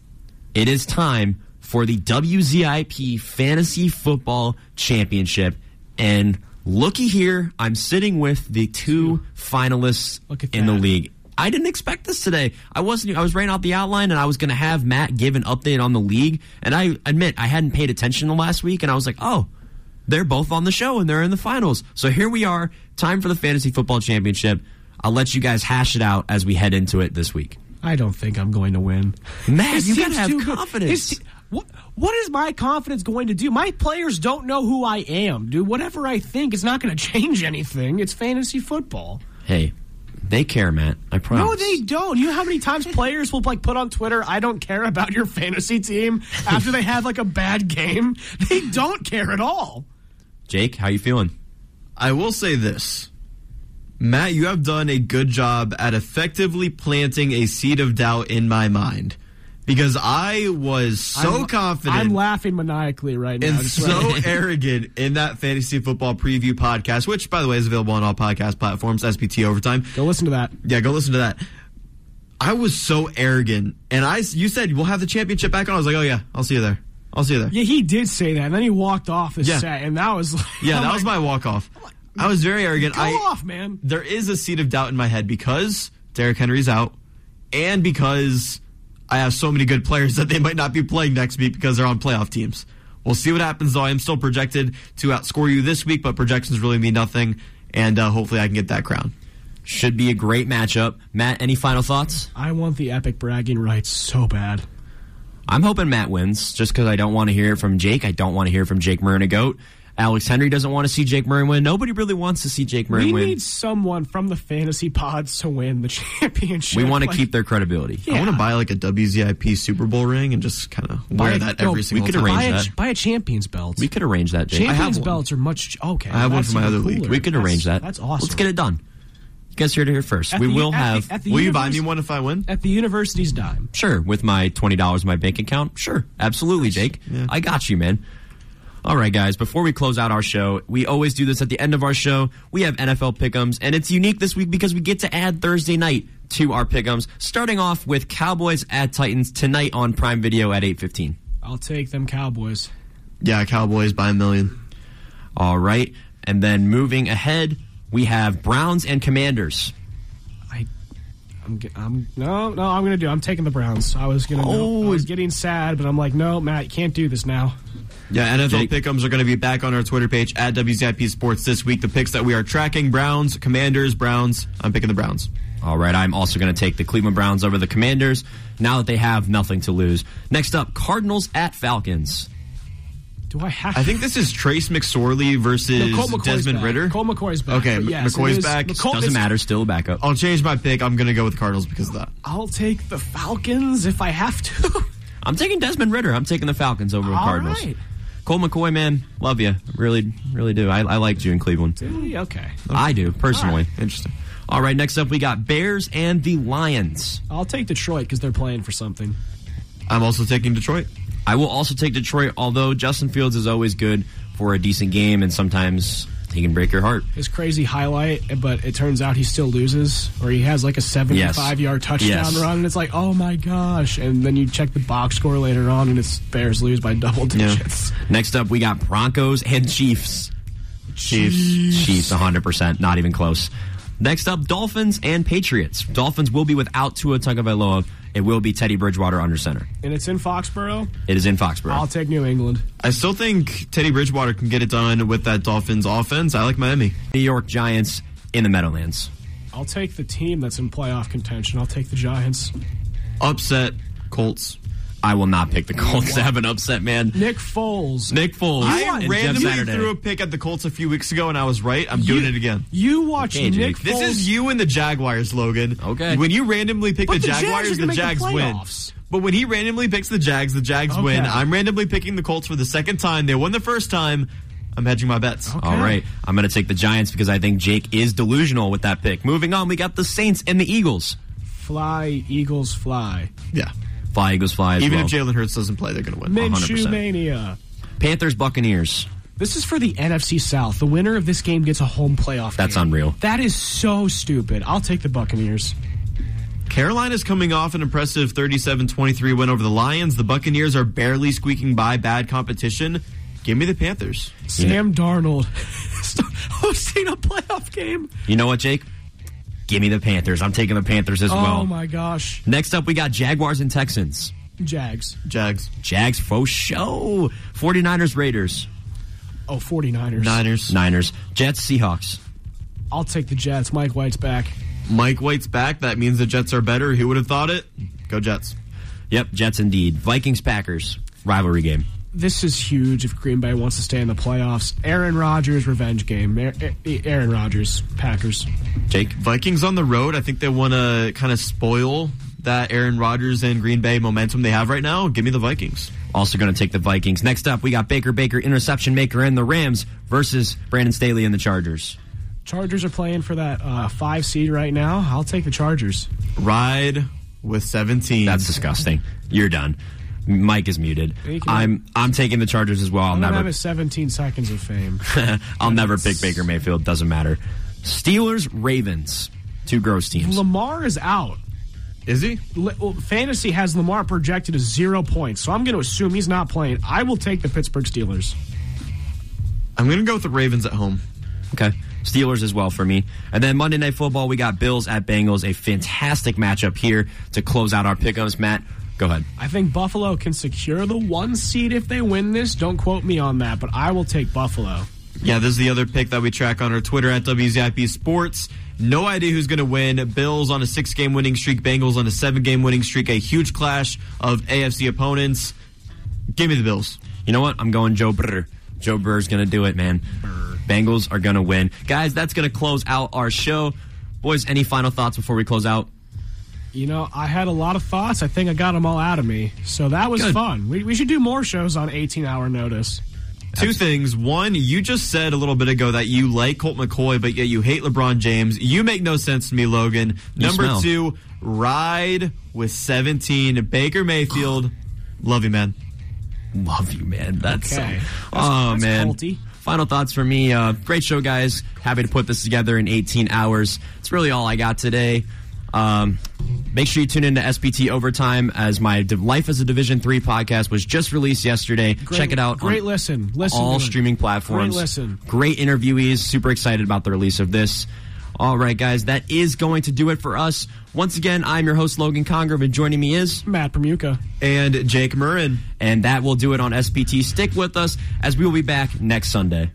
it is time for the WZIP Fantasy Football Championship. And Looky here, I'm sitting with the two finalists in the league. I didn't expect this today. I wasn't. I was writing out the outline, and I was going to have Matt give an update on the league. And I admit I hadn't paid attention the last week, and I was like, oh, they're both on the show and they're in the finals. So here we are. Time for the fantasy football championship. I'll let you guys hash it out as we head into it this week. I don't think I'm going to win. Matt, you gotta have confidence. His what, what is my confidence going to do? My players don't know who I am, dude. Whatever I think is not going [LAUGHS] to change anything. It's fantasy football. Hey, they care, Matt. I promise. No, they don't. You know how many times players will like put on Twitter, "I don't care about your fantasy team" after they have like a bad game. They don't care at all. Jake, how you feeling? I will say this. Matt, you have done a good job at effectively planting a seed of doubt in my mind. Because I was so I'm- confident I'm laughing maniacally right now. and so [LAUGHS] arrogant in that fantasy football preview podcast, which, by the way, is available on all podcast platforms, SPT Overtime. Go listen to that. Yeah, go listen to that. I was so arrogant, and I, you said we'll have the championship back on. I was like, oh yeah, I'll see you there. I'll see you there. Yeah, he did say that, and then he walked off the Yeah. set, and that was like, Yeah, I'm that like, was my walk off. I was very arrogant. Go I, off, man. There is a seed of doubt in my head because Derrick Henry's out, and because I have so many good players that they might not be playing next week because they're on playoff teams. We'll see what happens, though. I am still projected to outscore you this week, but projections really mean nothing, and uh, hopefully I can get that crown. Should be a great matchup. Matt, any final thoughts? I want the epic bragging rights so bad. I'm hoping Matt wins just because I don't want to hear it from Jake. I don't want to hear it from Jake Murray and a goat. Alex Henry doesn't want to see Jake Murray win. Nobody really wants to see Jake Murray We win. We need someone from the fantasy pods to win the [LAUGHS] championship. we want to Like, keep their credibility. I want to buy like a WZIP Super Bowl ring and just kind of wear a- that no, every single We could time. arrange buy, that. A, buy a champions belt. We could arrange that, Jake. champions belts are much okay. I have one that's for my even other league. We could That's- arrange that. That's awesome. Let's get it done. You guys heard it here first. At we the- will at the- have. at the Will you buy me one if I win? at the university's dime. Sure, with my twenty dollars in my bank account. Sure, absolutely, Jake. I got you, man. All right, guys. Before we close out our show, we always do this at the end of our show. We have NFL pickums, and it's unique this week because we get to add Thursday night to our pickums, Starting off with Cowboys at Titans tonight on Prime Video at eight fifteen. I'll take them Cowboys. Yeah, Cowboys by a million. All right, and then moving ahead, we have Browns and Commanders. I, I'm, ge- I'm no, no. I'm gonna do. I'm taking the Browns. I was gonna. Oh, I was getting sad, but I'm like, no, Matt, you can't do this now. Yeah, NFL Jake. pick'ems are going to be back on our Twitter page at WZIP Sports this week. The picks that we are tracking: Browns, Commanders, Browns. I'm picking the Browns. All right, I'm also going to take the Cleveland Browns over the Commanders now that they have nothing to lose. Next up, Cardinals at Falcons. Do I have? I think this is Trace McSorley versus No, Desmond back. Ridder. Colt McCoy's back. Okay, but yes, McCoy's back. McCoy- Doesn't it's- matter, still a backup. I'll change my pick. I'm going to go with Cardinals because of that. I'll take the Falcons if I have to. [LAUGHS] I'm taking Desmond Ridder. I'm taking the Falcons over the Cardinals. right. Colt McCoy, man, love you. Really, really do. I, I liked you in Cleveland. okay. I do, personally. Interesting. All right, next up we got Bears and the Lions. I'll take Detroit because they're playing for something. I'm also taking Detroit. I will also take Detroit, although Justin Fields is always good for a decent game, and sometimes he can break your heart. His crazy highlight, but it turns out he still loses, or he has like a 75 yard touchdown Yes. run, and it's like, oh my gosh. And then you check the box score later on, and it's Bears lose by double digits. Next up, we got Broncos and Chiefs. Chiefs. Chiefs, 100%, not even close. Next up, Dolphins and Patriots. Dolphins will be without Tua Tagovailoa. It will be Teddy Bridgewater under center. And it's in Foxborough. It is in Foxborough. I'll take New England. I still think Teddy Bridgewater can get it done with that Dolphins offense. I like Miami. New York Giants in the Meadowlands. I'll take the team that's in playoff contention. I'll take the Giants. Upset Colts. I will not pick the Colts to [LAUGHS] have an upset, man. Nick Foles. Nick Foles. I randomly threw a pick at the Colts a few weeks ago, and I was right. I'm doing it again. You watch Okay, Nick Jake. Foles. This is you and the Jaguars, Logan. Okay. When you randomly pick the the Jaguars, gonna the make the Jags win. But when he randomly picks the Jags, the Jags win. I'm randomly picking the Colts for the second time. They won the first time. I'm hedging my bets. All right. I'm going to take the Giants because I think Jake is delusional with that pick. Moving on, we got the Saints and the Eagles. Fly, Eagles, fly. Yeah. Fly, Eagles, fly as Even well. if Jalen Hurts doesn't play, they're going to win. Minshew 100%. Mania. Panthers, Buccaneers. This is for the NFC South. The winner of this game gets a home playoff. That's game. unreal. That is so stupid. I'll take the Buccaneers. Carolina's coming off an impressive 37-23 win over the Lions. The Buccaneers are barely squeaking by bad competition. Give me the Panthers. Sam Darnold. [LAUGHS] hosting a playoff game. You know what, Jake? Give me the Panthers. I'm taking the Panthers as oh well. Oh, my gosh. Next up, we got Jaguars and Texans. Jags. Jags. Jags for show. 49ers Raiders. Oh, 49ers. Niners. Niners. Jets Seahawks. I'll take the Jets. Mike White's back. Mike White's back. That means the Jets are better. Who would have thought it? Go Jets. Yep, Jets indeed. Vikings Packers. Rivalry game. This is huge if Green Bay wants to stay in the playoffs. Aaron Rodgers revenge game. Aaron Rodgers Packers. Jake. Vikings on the road. I think they want to kind of spoil that Aaron Rodgers and Green Bay momentum they have right now. Give me the Vikings. Also going to take the Vikings. Next up, we got Baker Baker, interception maker, and the Rams versus Brandon Staley and the Chargers. Chargers are playing for that uh, five seed right now. I'll take the Chargers. Ride with 17. That's disgusting. You're done. Mike is muted. I'm I'm taking the Chargers as well. I'll I'm never have his 17 seconds of fame. [LAUGHS] I'll never pick Baker Mayfield. Doesn't matter. Steelers Ravens. Two gross teams. Lamar is out. Is he? Well, fantasy has Lamar projected as zero points, so I'm going to assume he's not playing. I will take the Pittsburgh Steelers. I'm going to go with the Ravens at home. Okay. Steelers as well for me. And then Monday Night Football, we got Bills at Bengals. A fantastic matchup here to close out our pick'ems. Matt, go ahead. I think Buffalo can secure the one seed if they win this. Don't quote me on that, but I will take Buffalo. Yeah, this is the other pick that we track on our Twitter at WZIP Sports. No idea who's going to win. Bills on a six game winning streak, Bengals on a seven game winning streak. A huge clash of AFC opponents. Give me the Bills. You know what? I'm going Joe Burr. Joe Burr's going to do it, man. Burr. Bengals are going to win. Guys, that's going to close out our show. Boys, any final thoughts before we close out? You know, I had a lot of thoughts. I think I got them all out of me. So that was Good. fun. We, we should do more shows on 18 hour notice. Two things. One, you just said a little bit ago that you like Colt McCoy, but yet you hate LeBron James. You make no sense to me, Logan. You Number smell. two, ride with 17. Baker Mayfield. [GASPS] Love you, man. Love you, man. That's okay. so. That's, oh, that's man. Culty. Final thoughts for me. Uh, great show, guys. Happy to put this together in 18 hours. It's really all I got today. Um, make sure you tune in to SPT Overtime as my Life as a Division Three podcast was just released yesterday. Great, Check it out. Great listen. Listen. all streaming platforms. Great listen. Great interviewees. Super excited about the release of this. All right, guys, that is going to do it for us. Once again, I'm your host, Logan Conger, and joining me is Matt Permuka and Jake Murrin. And that will do it on SPT. Stick with us as we will be back next Sunday.